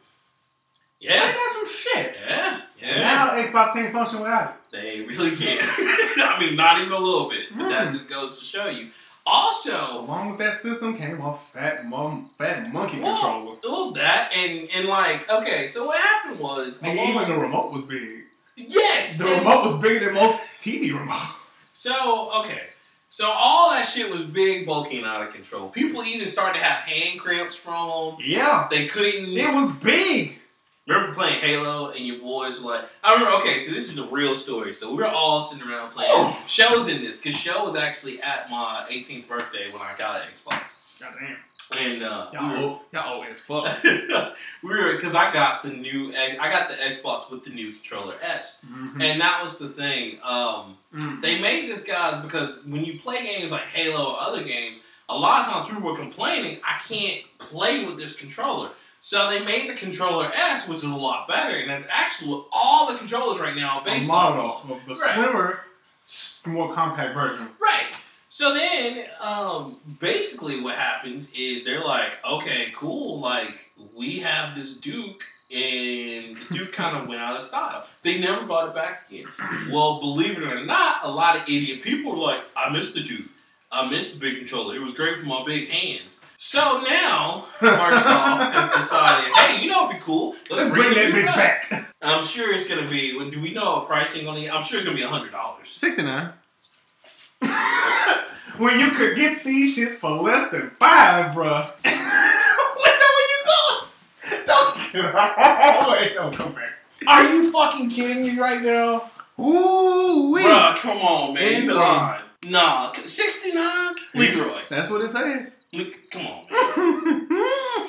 [SPEAKER 3] Ain't
[SPEAKER 4] Yeah,
[SPEAKER 3] that some shit?
[SPEAKER 4] yeah, yeah.
[SPEAKER 3] Now Xbox can't function without it.
[SPEAKER 4] They really can't. I mean, not even a little bit. But that
[SPEAKER 3] Mm.
[SPEAKER 4] just goes to show you. Also,
[SPEAKER 3] Along with that system came a fat mom, fat monkey
[SPEAKER 4] well,
[SPEAKER 3] controller.
[SPEAKER 4] well, that and and like okay, so what happened was
[SPEAKER 3] And
[SPEAKER 4] along-
[SPEAKER 3] even the remote was big.
[SPEAKER 4] yes,
[SPEAKER 3] The remote was bigger than most TV remotes.
[SPEAKER 4] So okay, so all that shit was big, bulky, and out of control. People even started to have hand cramps from them.
[SPEAKER 3] Yeah,
[SPEAKER 4] They couldn't.
[SPEAKER 3] it was big.
[SPEAKER 4] Remember playing Halo and your boys were like, I remember, okay, so this is a real story. So we were all sitting around playing.
[SPEAKER 3] Oh.
[SPEAKER 4] Show's in this, because Show was actually at my 18th birthday when I got an Xbox.
[SPEAKER 3] Goddamn,
[SPEAKER 4] And uh,
[SPEAKER 3] y'all
[SPEAKER 4] we were,
[SPEAKER 3] old, y'all old as fuck.
[SPEAKER 4] we were, because I got the new, I got the Xbox with the new controller S.
[SPEAKER 3] Mhm.
[SPEAKER 4] And that was the thing. Um,
[SPEAKER 3] Mhm.
[SPEAKER 4] they made this guys because when you play games like Halo or other games, a lot of times people were complaining, I can't play with this controller. So they made the controller S, which is a lot better, and that's actually what all the controllers right now are
[SPEAKER 3] a
[SPEAKER 4] based off
[SPEAKER 3] model
[SPEAKER 4] of
[SPEAKER 3] the
[SPEAKER 4] Right.
[SPEAKER 3] slimmer, more compact version.
[SPEAKER 4] Right. So then, um, basically, what happens is they're like, okay, cool, like we have this Duke, and the Duke kind of went out of style. They never brought it back again. Well, believe it or not, a lot of idiot people were like, I miss the Duke. I miss the big controller. It was great for my big hands. So now Microsoft has decided, hey, you know what'd be cool?
[SPEAKER 3] Let's bring
[SPEAKER 4] the
[SPEAKER 3] that bitch back.
[SPEAKER 4] I'm sure it's gonna be. Do we know pricing on the? I'm sure it's gonna be hundred dollars.
[SPEAKER 3] Sixty nine. when you could get these shits for less than five, bruh. Where you going? Don't oh, Wait, don't come back.
[SPEAKER 4] Are you fucking kidding me right now?
[SPEAKER 3] Ooh, wee.
[SPEAKER 4] Bruh, come on, man.
[SPEAKER 3] In
[SPEAKER 4] You
[SPEAKER 3] the-
[SPEAKER 4] lying. Nah, 69? Leroy.
[SPEAKER 3] That's what it says.
[SPEAKER 4] Le- come on.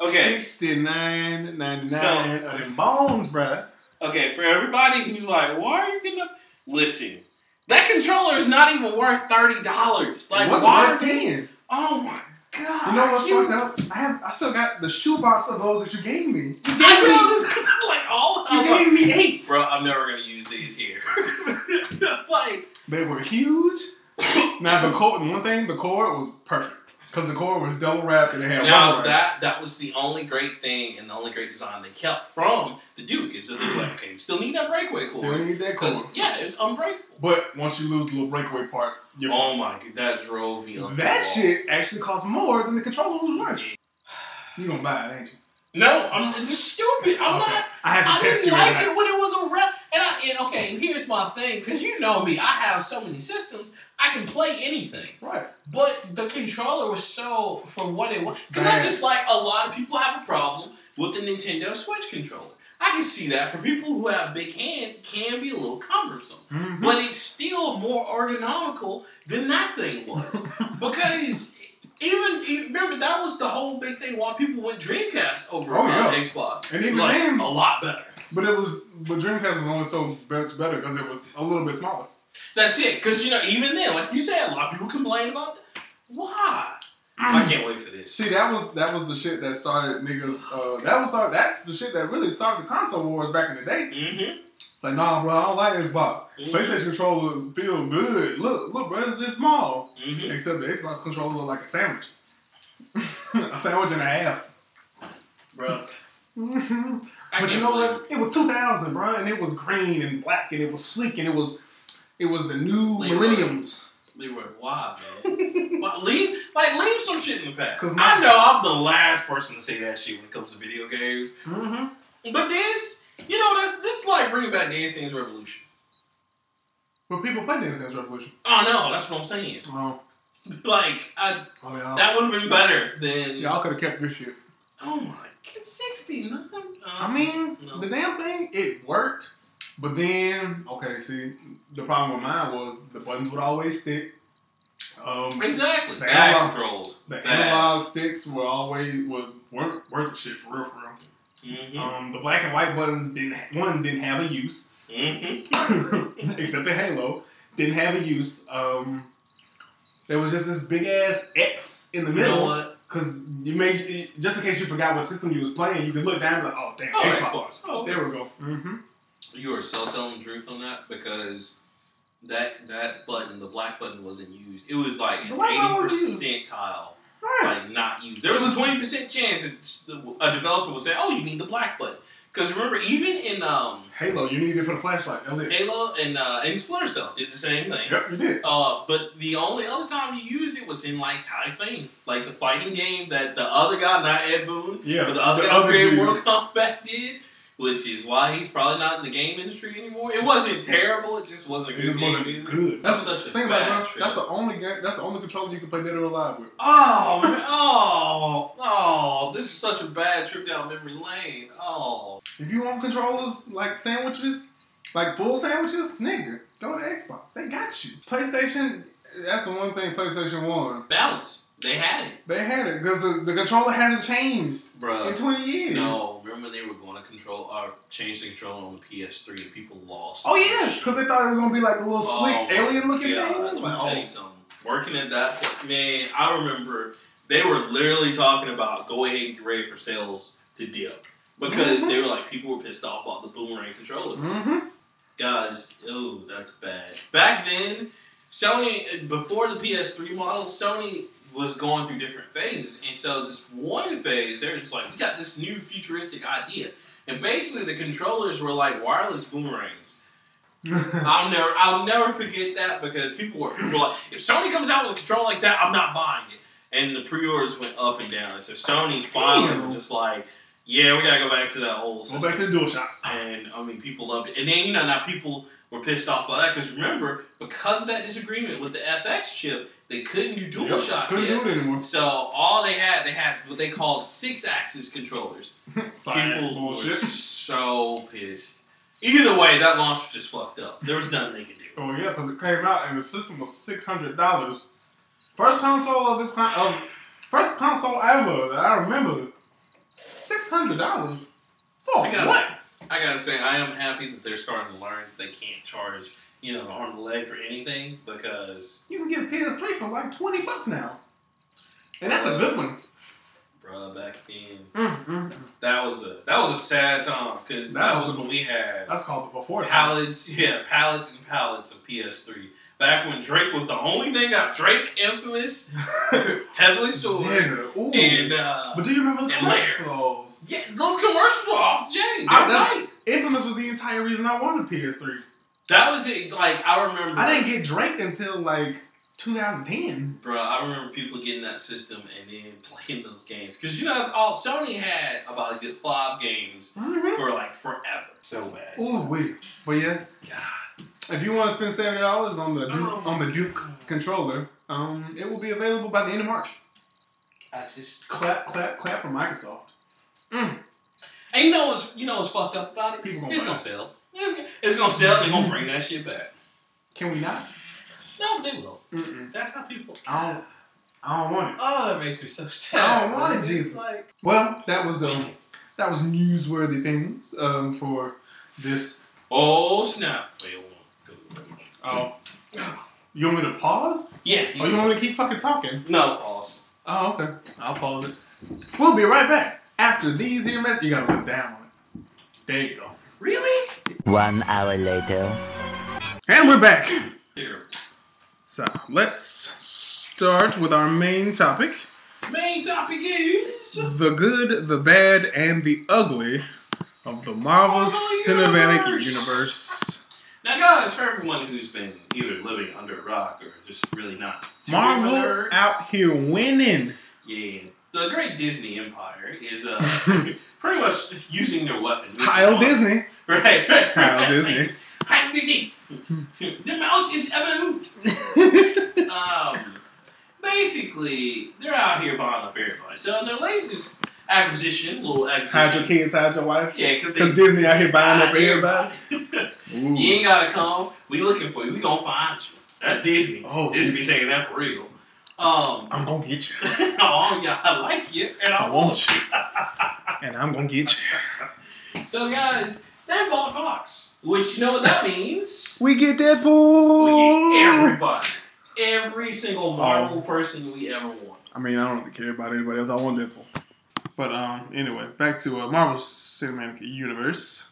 [SPEAKER 4] Okay,
[SPEAKER 3] 69, 99
[SPEAKER 4] So-
[SPEAKER 3] bones, bruh.
[SPEAKER 4] okay, for everybody who's like, why are you getting up? Listen, that controller is not even worth $30. Like, why?
[SPEAKER 3] worth 10.
[SPEAKER 4] Oh my god.
[SPEAKER 3] You know what's
[SPEAKER 4] you,
[SPEAKER 3] fucked up? I have, I still got the shoebox of those that you gave me. You gave
[SPEAKER 4] I
[SPEAKER 3] me,
[SPEAKER 4] know this, like, all
[SPEAKER 3] you
[SPEAKER 4] was like,
[SPEAKER 3] gave me eight.
[SPEAKER 4] Bro, I'm never gonna use these here. like,
[SPEAKER 3] They were huge. now the cord, one thing, the cord was perfect because the cord was double wrapped and it had
[SPEAKER 4] now that that was the only great thing and the only great design they kept from the Duke is that they were like, okay, we still need that breakaway
[SPEAKER 3] Still need that cord.
[SPEAKER 4] yeah, it's unbreakable.
[SPEAKER 3] But once you lose the little breakaway part, you're
[SPEAKER 4] Oh my god, that drove me
[SPEAKER 3] That shit actually cost more than the controller was worth. You gonna buy it, ain't you?
[SPEAKER 4] No, I'm just stupid. I'm
[SPEAKER 3] Okay.
[SPEAKER 4] not.
[SPEAKER 3] I have to
[SPEAKER 4] I
[SPEAKER 3] test
[SPEAKER 4] didn't like it when it was a rep. And I and okay, and here's my thing, because you know me, I have so many systems, I can play anything.
[SPEAKER 3] Right.
[SPEAKER 4] But the controller was so for what it was. Because that's just like a lot of people have a problem with the Nintendo Switch controller. I can see that for people who have big hands, it can be a little cumbersome.
[SPEAKER 3] Mhm.
[SPEAKER 4] But it's still more ergonomical than that thing was. because even e, remember that was the whole big thing why people went Dreamcast over
[SPEAKER 3] Oh,
[SPEAKER 4] uh,
[SPEAKER 3] yeah.
[SPEAKER 4] Xbox.
[SPEAKER 3] And even
[SPEAKER 4] like,
[SPEAKER 3] then-
[SPEAKER 4] a lot better.
[SPEAKER 3] But it was, but Dreamcast was only so much better because it was a little bit smaller.
[SPEAKER 4] That's it. Because you know, even then, like you said, a lot of people complain about that. Why? I can't wait for this.
[SPEAKER 3] See, that was that was the shit that started niggas. Uh, that was that's the shit that really started the console wars back in the day.
[SPEAKER 4] Mm-hmm.
[SPEAKER 3] Like, nah, bro, I don't like Xbox.
[SPEAKER 4] Mhm.
[SPEAKER 3] PlayStation controller feel good. Look, look, bro, it's this small.
[SPEAKER 4] Mm-hmm.
[SPEAKER 3] Except the Xbox controller look like a sandwich. a sandwich and a half.
[SPEAKER 4] Bro.
[SPEAKER 3] But you know what? It was 2000, bro, and it was green and black, and it was sleek, and it was, it was the new
[SPEAKER 4] Leroy.
[SPEAKER 3] millenniums.
[SPEAKER 4] Leroy, why, man? Why- leave, like, leave some shit in the past.
[SPEAKER 3] 'Cause
[SPEAKER 4] I know I'm the last person to say that shit when it comes to video games.
[SPEAKER 3] Mm-hmm.
[SPEAKER 4] But this, you know, that's this is like bringing back Dance Dance Revolution.
[SPEAKER 3] But people play Dance Dance Revolution.
[SPEAKER 4] Oh no, that's what I'm saying.
[SPEAKER 3] Oh,
[SPEAKER 4] Like, I,
[SPEAKER 3] oh yeah.
[SPEAKER 4] that would have been better than.
[SPEAKER 3] Y'all could have kept this shit.
[SPEAKER 4] Oh my, god, 69.
[SPEAKER 3] I mean,
[SPEAKER 4] no.
[SPEAKER 3] the damn thing, it worked. But then, okay, see, the problem with mine was the buttons would always stick. Um,
[SPEAKER 4] exactly.
[SPEAKER 3] The
[SPEAKER 4] Bad
[SPEAKER 3] analog-
[SPEAKER 4] controls.
[SPEAKER 3] the
[SPEAKER 4] Bad.
[SPEAKER 3] analog sticks were always was weren't worth the shit for real, for real.
[SPEAKER 4] Mm-hmm.
[SPEAKER 3] Um, the black and white buttons didn't one didn't have a use
[SPEAKER 4] mm-hmm.
[SPEAKER 3] except the Halo. didn't have a use. Um, there was just this big ass X in the
[SPEAKER 4] You know
[SPEAKER 3] middle.
[SPEAKER 4] what?
[SPEAKER 3] Because you made just in case you forgot what system you was playing, you could look down and be like, oh damn,
[SPEAKER 4] Oh,
[SPEAKER 3] Xbox.
[SPEAKER 4] Xbox. Oh,
[SPEAKER 3] There we go. Mm-hmm.
[SPEAKER 4] You are so telling the truth on that because that that button, the black button, wasn't used. It was like an eighty
[SPEAKER 3] button wasn't
[SPEAKER 4] percentile,
[SPEAKER 3] Right.
[SPEAKER 4] like not used. There was a twenty percent chance that a developer would say, "Oh, you need the black button." Because remember, even in um,
[SPEAKER 3] Halo, you needed it for the flashlight. That was it.
[SPEAKER 4] Halo and uh, and Splinter Cell did the same thing.
[SPEAKER 3] Yep, you did.
[SPEAKER 4] Uh, but the only other time you used it was in like Tao Feng, like the fighting game that the other guy, not Ed Boon,
[SPEAKER 3] Yeah,
[SPEAKER 4] but the other
[SPEAKER 3] the
[SPEAKER 4] guy
[SPEAKER 3] other
[SPEAKER 4] created. Mortal Kombat did, which is why he's probably not in the game industry anymore. It wasn't terrible; it just wasn't
[SPEAKER 3] It
[SPEAKER 4] good
[SPEAKER 3] just wasn't
[SPEAKER 4] either.
[SPEAKER 3] good. That's
[SPEAKER 4] Such a
[SPEAKER 3] about it,
[SPEAKER 4] bad
[SPEAKER 3] bro.
[SPEAKER 4] trip.
[SPEAKER 3] That's the only game. That's the only controller you can play Dead or Alive with.
[SPEAKER 4] Oh, man. oh, oh! This is such a bad trip down memory lane. Oh,
[SPEAKER 3] If you want controllers like sandwiches, like full sandwiches, nigga, go to Xbox. They got you. PlayStation. That's the one thing PlayStation won.
[SPEAKER 4] balance. They had it,
[SPEAKER 3] They had it because the, the controller hasn't changed
[SPEAKER 4] bro.
[SPEAKER 3] in 20 years.
[SPEAKER 4] No, remember they were going to control or change the control on the PS3 and people lost.
[SPEAKER 3] Oh yeah, because they thought it was gonna be like a little
[SPEAKER 4] Oh,
[SPEAKER 3] slick alien looking
[SPEAKER 4] God,
[SPEAKER 3] thing. Like,
[SPEAKER 4] tell
[SPEAKER 3] oh,
[SPEAKER 4] you something. Working at that man, I remember they were literally talking about go ahead and get ready for sales to dip because
[SPEAKER 3] Mhm.
[SPEAKER 4] they were like people were pissed off about the boomerang controller.
[SPEAKER 3] mm-hmm.
[SPEAKER 4] Guys, oh, that's bad. Back then, Sony before the PS3 model, Sony was going through different phases, and so this one phase, they're just like, we got this new futuristic idea, and basically the controllers were like wireless boomerangs. I'll never, I'll never forget that because people were, people were like, if Sony comes out with a controller like that, I'm not buying it. And the pre-orders went up and down. And so Sony finally was just like, yeah, we gotta go back to that old System.
[SPEAKER 3] Go back to the DualShock.
[SPEAKER 4] and I mean, people loved it. And then you know now people were pissed off by that because remember, because of that disagreement with the FX chip, they couldn't do DualShock
[SPEAKER 3] Yep, couldn't
[SPEAKER 4] yet.
[SPEAKER 3] do it anymore.
[SPEAKER 4] So all they had, they had what they called six-axis controllers.
[SPEAKER 3] Science
[SPEAKER 4] People were so pissed. Either way, that launch was just fucked up. There was nothing they could do.
[SPEAKER 3] Oh yeah, because it came out and the system was six hundred dollars. First console of this kind of first console ever that I remember. Six hundred dollars
[SPEAKER 4] I got
[SPEAKER 3] what?
[SPEAKER 4] I gotta say, I am happy that they're starting to learn they can't charge, you know, an arm and leg for anything because,
[SPEAKER 3] You can get a PS3 for like twenty bucks now, and that's a good one.
[SPEAKER 4] bruh, back then
[SPEAKER 3] Mm, mm, mm.
[SPEAKER 4] that was a that was a sad time because
[SPEAKER 3] That
[SPEAKER 4] that,
[SPEAKER 3] was
[SPEAKER 4] when we had
[SPEAKER 3] That's called the before time.
[SPEAKER 4] pallets, yeah, pallets and pallets of PS3. Back when Drake was the only thing got Drake infamous, heavily
[SPEAKER 3] ooh.
[SPEAKER 4] and uh,
[SPEAKER 3] but do you remember the
[SPEAKER 4] and
[SPEAKER 3] commercial
[SPEAKER 4] later.
[SPEAKER 3] for those?
[SPEAKER 4] yeah, those commercials were off the chain. They
[SPEAKER 3] I
[SPEAKER 4] were
[SPEAKER 3] know.
[SPEAKER 4] tight.
[SPEAKER 3] Infamous was the entire reason I wanted a PS3.
[SPEAKER 4] That was it. Like I remember,
[SPEAKER 3] I didn't get Drake until like 2010.
[SPEAKER 4] Bro, I remember people getting that system and then playing those games because you know it's all Sony had about a good five games
[SPEAKER 3] Mm-hmm.
[SPEAKER 4] for like forever. So bad.
[SPEAKER 3] Oh wait. But yeah,
[SPEAKER 4] God.
[SPEAKER 3] if you want to spend seventy dollars on the Duke,
[SPEAKER 4] Oh.
[SPEAKER 3] on the Duke controller, um, it will be available by the end of March.
[SPEAKER 4] I just
[SPEAKER 3] Clap, clap, clap for Microsoft.
[SPEAKER 4] and you know what's you know what's fucked up about it?
[SPEAKER 3] People gonna
[SPEAKER 4] it's
[SPEAKER 3] buy
[SPEAKER 4] gonna sell. It's, gonna- it's gonna sell. They're gonna bring that shit back.
[SPEAKER 3] Can we not?
[SPEAKER 4] No, they will.
[SPEAKER 3] Mm-mm.
[SPEAKER 4] That's how people.
[SPEAKER 3] I don't. I don't want it.
[SPEAKER 4] Oh, that makes me so sad.
[SPEAKER 3] I don't want it, Jesus.
[SPEAKER 4] Like,
[SPEAKER 3] Well, that was um, that was newsworthy things um for this.
[SPEAKER 4] oh snap! Wait, hold on.
[SPEAKER 3] Oh, you want me to pause?
[SPEAKER 4] Yeah.
[SPEAKER 3] Or you want me to keep fucking talking?
[SPEAKER 4] no pause.
[SPEAKER 3] Oh, okay. I'll pause it. We'll be right back after these here messages. You gotta look down on it. There you go.
[SPEAKER 4] Really?
[SPEAKER 6] One hour later.
[SPEAKER 3] And we're back.
[SPEAKER 4] Here.
[SPEAKER 3] So let's start with our main topic:
[SPEAKER 4] Main topic is.
[SPEAKER 3] the good, the bad, and the ugly of the Marvel
[SPEAKER 4] Marvel
[SPEAKER 3] Cinematic
[SPEAKER 4] Universe.
[SPEAKER 3] Universe.
[SPEAKER 4] Now, guys, for everyone who's been either living under a rock or just really not too
[SPEAKER 3] Marvel
[SPEAKER 4] familiar,
[SPEAKER 3] out here winning.
[SPEAKER 4] yeah, the great Disney empire is uh, pretty much using their weapon.
[SPEAKER 3] Kyle. Disney.
[SPEAKER 4] right? right
[SPEAKER 3] Kyle
[SPEAKER 4] right.
[SPEAKER 3] Disney.
[SPEAKER 4] Kyle Disney. the mouse is absolute. um, basically, they're out here buying up everybody. So their latest acquisition, little acquisition.
[SPEAKER 3] Hide your kids, hide your wife.
[SPEAKER 4] Yeah, because
[SPEAKER 3] Disney out here buying up everybody. Ooh.
[SPEAKER 4] you ain't gotta come. We looking for you. We gonna find you. That's Disney.
[SPEAKER 3] Oh,
[SPEAKER 4] Disney
[SPEAKER 3] Jesus.
[SPEAKER 4] saying that for real. Um,
[SPEAKER 3] I'm gonna get you.
[SPEAKER 4] oh yeah, I like you, and I,
[SPEAKER 3] I want you. And I'm gonna get you.
[SPEAKER 4] So guys, They bought Fox, which you know what that means.
[SPEAKER 3] We get Deadpool.
[SPEAKER 4] We
[SPEAKER 3] Deadpool.
[SPEAKER 4] get everybody, every single Marvel person we ever want.
[SPEAKER 3] I mean, I don't really care about anybody else. I want Deadpool. But um, anyway, back to uh, Marvel Cinematic Universe.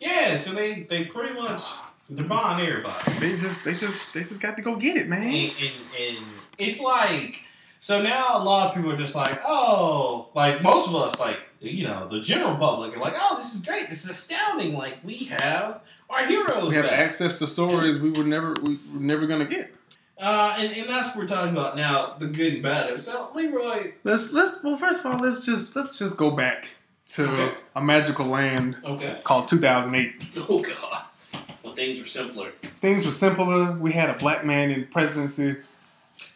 [SPEAKER 4] Yeah, so they they pretty much they're buying everybody.
[SPEAKER 3] They just, they just, they just got to go get it, man.
[SPEAKER 4] and, and, and it's like so now a lot of people are just like oh like most of us like you know the general public are like oh this is great this is astounding like we have our heroes
[SPEAKER 3] We have
[SPEAKER 4] back.
[SPEAKER 3] access to stories we were never, we were never gonna get.
[SPEAKER 4] uh, and, and that's what we're talking about now the good and bad of it. so Leroy
[SPEAKER 3] Let's, let's. Well, first of all, let's just, let's just go back to
[SPEAKER 4] Okay.
[SPEAKER 3] a magical land
[SPEAKER 4] okay
[SPEAKER 3] called 2008.
[SPEAKER 4] oh god well things were simpler
[SPEAKER 3] Things were simpler. We had a black man in presidency.
[SPEAKER 4] it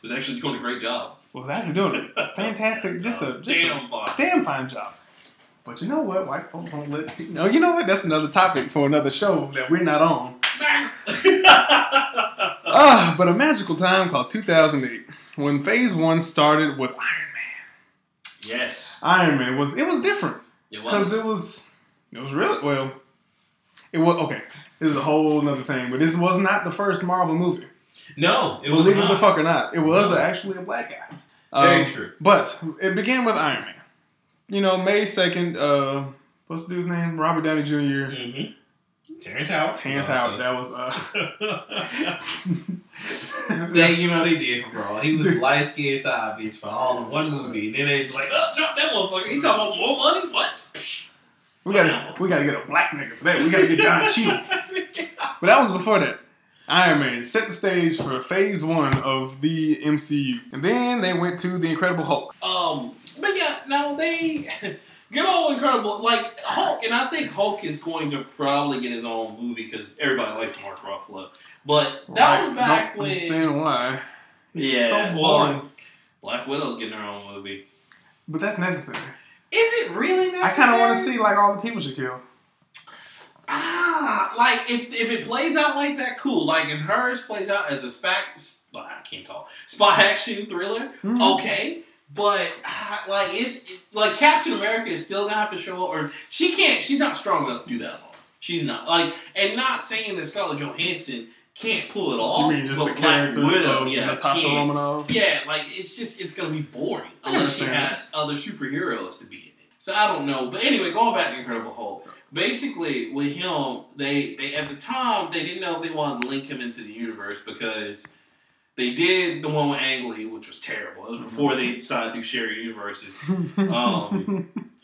[SPEAKER 4] was actually doing a great job
[SPEAKER 3] Was actually doing a fantastic, just a just
[SPEAKER 4] damn
[SPEAKER 3] a
[SPEAKER 4] fine
[SPEAKER 3] damn fine job. But you know what? White folks don't let people. No, you know what? That's another topic for another show that we're not on. Ah, but a magical time called 2008 when Phase One started with Iron Man.
[SPEAKER 4] yes
[SPEAKER 3] Iron Man was it was different
[SPEAKER 4] it was.
[SPEAKER 3] because it was it was really well. It was okay. This is a whole other thing, but this was not the first Marvel movie.
[SPEAKER 4] no it was
[SPEAKER 3] Believe it the fuck or not, it was
[SPEAKER 4] No.
[SPEAKER 3] actually a black guy.
[SPEAKER 4] Very
[SPEAKER 3] Um,
[SPEAKER 4] true.
[SPEAKER 3] But it began with Iron Man. You know, May second. Uh, what's the dude's name? Robert Downey Jr.
[SPEAKER 4] mm-hmm. Terrence Howard
[SPEAKER 3] Terrence Howard. That was uh.
[SPEAKER 4] They, you know, they did, bro. He was light skinned side bitch for all in one movie. And then they just like, oh, drop that motherfucker. He talking about more money? What?
[SPEAKER 3] we gotta we gotta get a black nigga for that. We gotta get Don Cheadle. But that was before that. Iron Man set the stage for Phase One of the MCU, and then they went to the Incredible Hulk.
[SPEAKER 4] um, but yeah, now they good old incredible like Hulk, and I think Hulk is going to probably get his own movie because everybody likes Mark Ruffalo. But that was
[SPEAKER 3] Right,
[SPEAKER 4] back
[SPEAKER 3] don't
[SPEAKER 4] when
[SPEAKER 3] understand why. He's
[SPEAKER 4] yeah,
[SPEAKER 3] so
[SPEAKER 4] well,
[SPEAKER 3] boring.
[SPEAKER 4] Black Widow's getting her own movie.
[SPEAKER 3] But that's necessary.
[SPEAKER 4] Is it really necessary?
[SPEAKER 3] I kind of want to see like all the people she killed.
[SPEAKER 4] Ah, like if, if it plays out like that, cool. Like if hers plays out as a spec, I can't talk spy action thriller,
[SPEAKER 3] Mhm.
[SPEAKER 4] okay. But like it's like Captain America is still gonna have to show up, or she can't. She's not strong enough to do that alone. She's not like, and not saying that Scarlett Johansson can't pull it off.
[SPEAKER 3] You mean just
[SPEAKER 4] but
[SPEAKER 3] the
[SPEAKER 4] Black
[SPEAKER 3] character
[SPEAKER 4] Widow, yeah,
[SPEAKER 3] Natasha
[SPEAKER 4] can.
[SPEAKER 3] Romanoff?
[SPEAKER 4] Yeah, like it's just it's gonna be boring unless she has other superheroes to be in it. So I don't know, but anyway, going back to Incredible Hulk. Basically, with him, they they at the time they didn't know if they wanted to link him into the universe because they did the one with Ang Lee, which was terrible. It was before they decided to do shared universes. Um,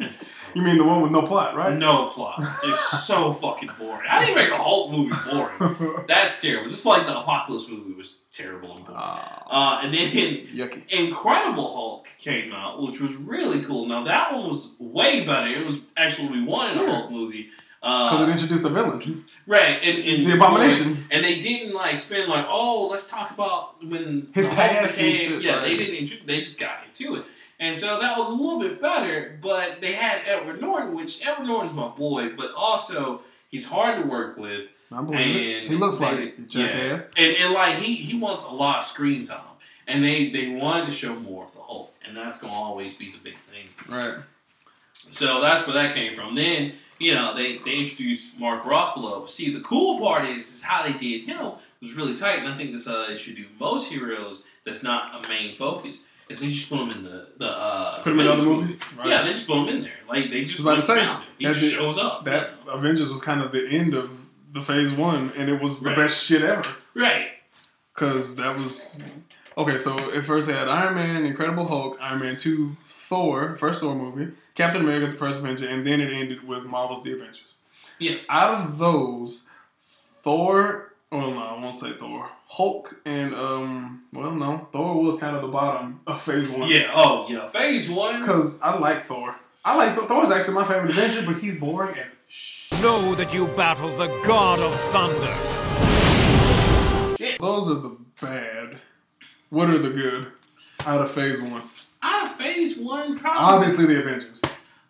[SPEAKER 3] you mean the one with no plot, right?
[SPEAKER 4] No plot. It's so fucking boring. I didn't make a Hulk movie boring. That's terrible. Just like the Apocalypse movie was terrible and boring.
[SPEAKER 3] Ah,
[SPEAKER 4] Uh, and then
[SPEAKER 3] yucky.
[SPEAKER 4] Incredible Hulk came out, which was really cool. Now that one was way better. It was actually what we wanted a. Hulk movie.
[SPEAKER 3] Because
[SPEAKER 4] Uh,
[SPEAKER 3] it introduced the villain,
[SPEAKER 4] right, and, and
[SPEAKER 3] the Abomination.
[SPEAKER 4] and they didn't like spend like, oh, let's talk about when
[SPEAKER 3] His past and
[SPEAKER 4] became-
[SPEAKER 3] shit,
[SPEAKER 4] Yeah,
[SPEAKER 3] right.
[SPEAKER 4] they didn't. They just got into it, and so that was a little bit better. But they had Edward Norton, which Edward Norton's my boy, but also he's hard to work with.
[SPEAKER 3] I believe it. He looks
[SPEAKER 4] they-
[SPEAKER 3] like jackass.
[SPEAKER 4] And, and like he he wants a lot of screen time, and they they wanted to show more of the Hulk, and that's gonna always be the big thing.
[SPEAKER 3] Right.
[SPEAKER 4] So that's where that came from. Then you know they they introduced Mark Ruffalo. See, the cool part is, is how they did him was really tight, and I think that's how they should do most heroes. That's not a main focus. Is they just put them in the the uh,
[SPEAKER 3] Put him in other movies. Right.
[SPEAKER 4] Yeah, they just put him in there. Like they just
[SPEAKER 3] I was about to
[SPEAKER 4] went
[SPEAKER 3] say.
[SPEAKER 4] He just
[SPEAKER 3] did-
[SPEAKER 4] shows up.
[SPEAKER 3] That Avengers was kind of the end of the Phase One, and it was the
[SPEAKER 4] Right.
[SPEAKER 3] best shit ever.
[SPEAKER 4] right.
[SPEAKER 3] Because that was okay. So it first had Iron Man, Incredible Hulk, Iron Man Two, Thor, first Thor movie, Captain America, the first Avenger, and then it ended with Marvel's The Avengers.
[SPEAKER 4] Yeah.
[SPEAKER 3] Out of those, Thor. Well, no, I won't say Thor. Hulk and um. Well, no, Thor was kind of the bottom of Phase One.
[SPEAKER 4] Yeah. Oh yeah. Phase one.
[SPEAKER 3] Because I like Thor. I like Thor. Thor's actually my favorite Avenger, but he's boring as
[SPEAKER 7] Know that you battle the God of Thunder.
[SPEAKER 3] Those are the bad. What are the good out of Phase One?
[SPEAKER 4] Out of Phase one, probably.
[SPEAKER 3] Obviously, the Avengers.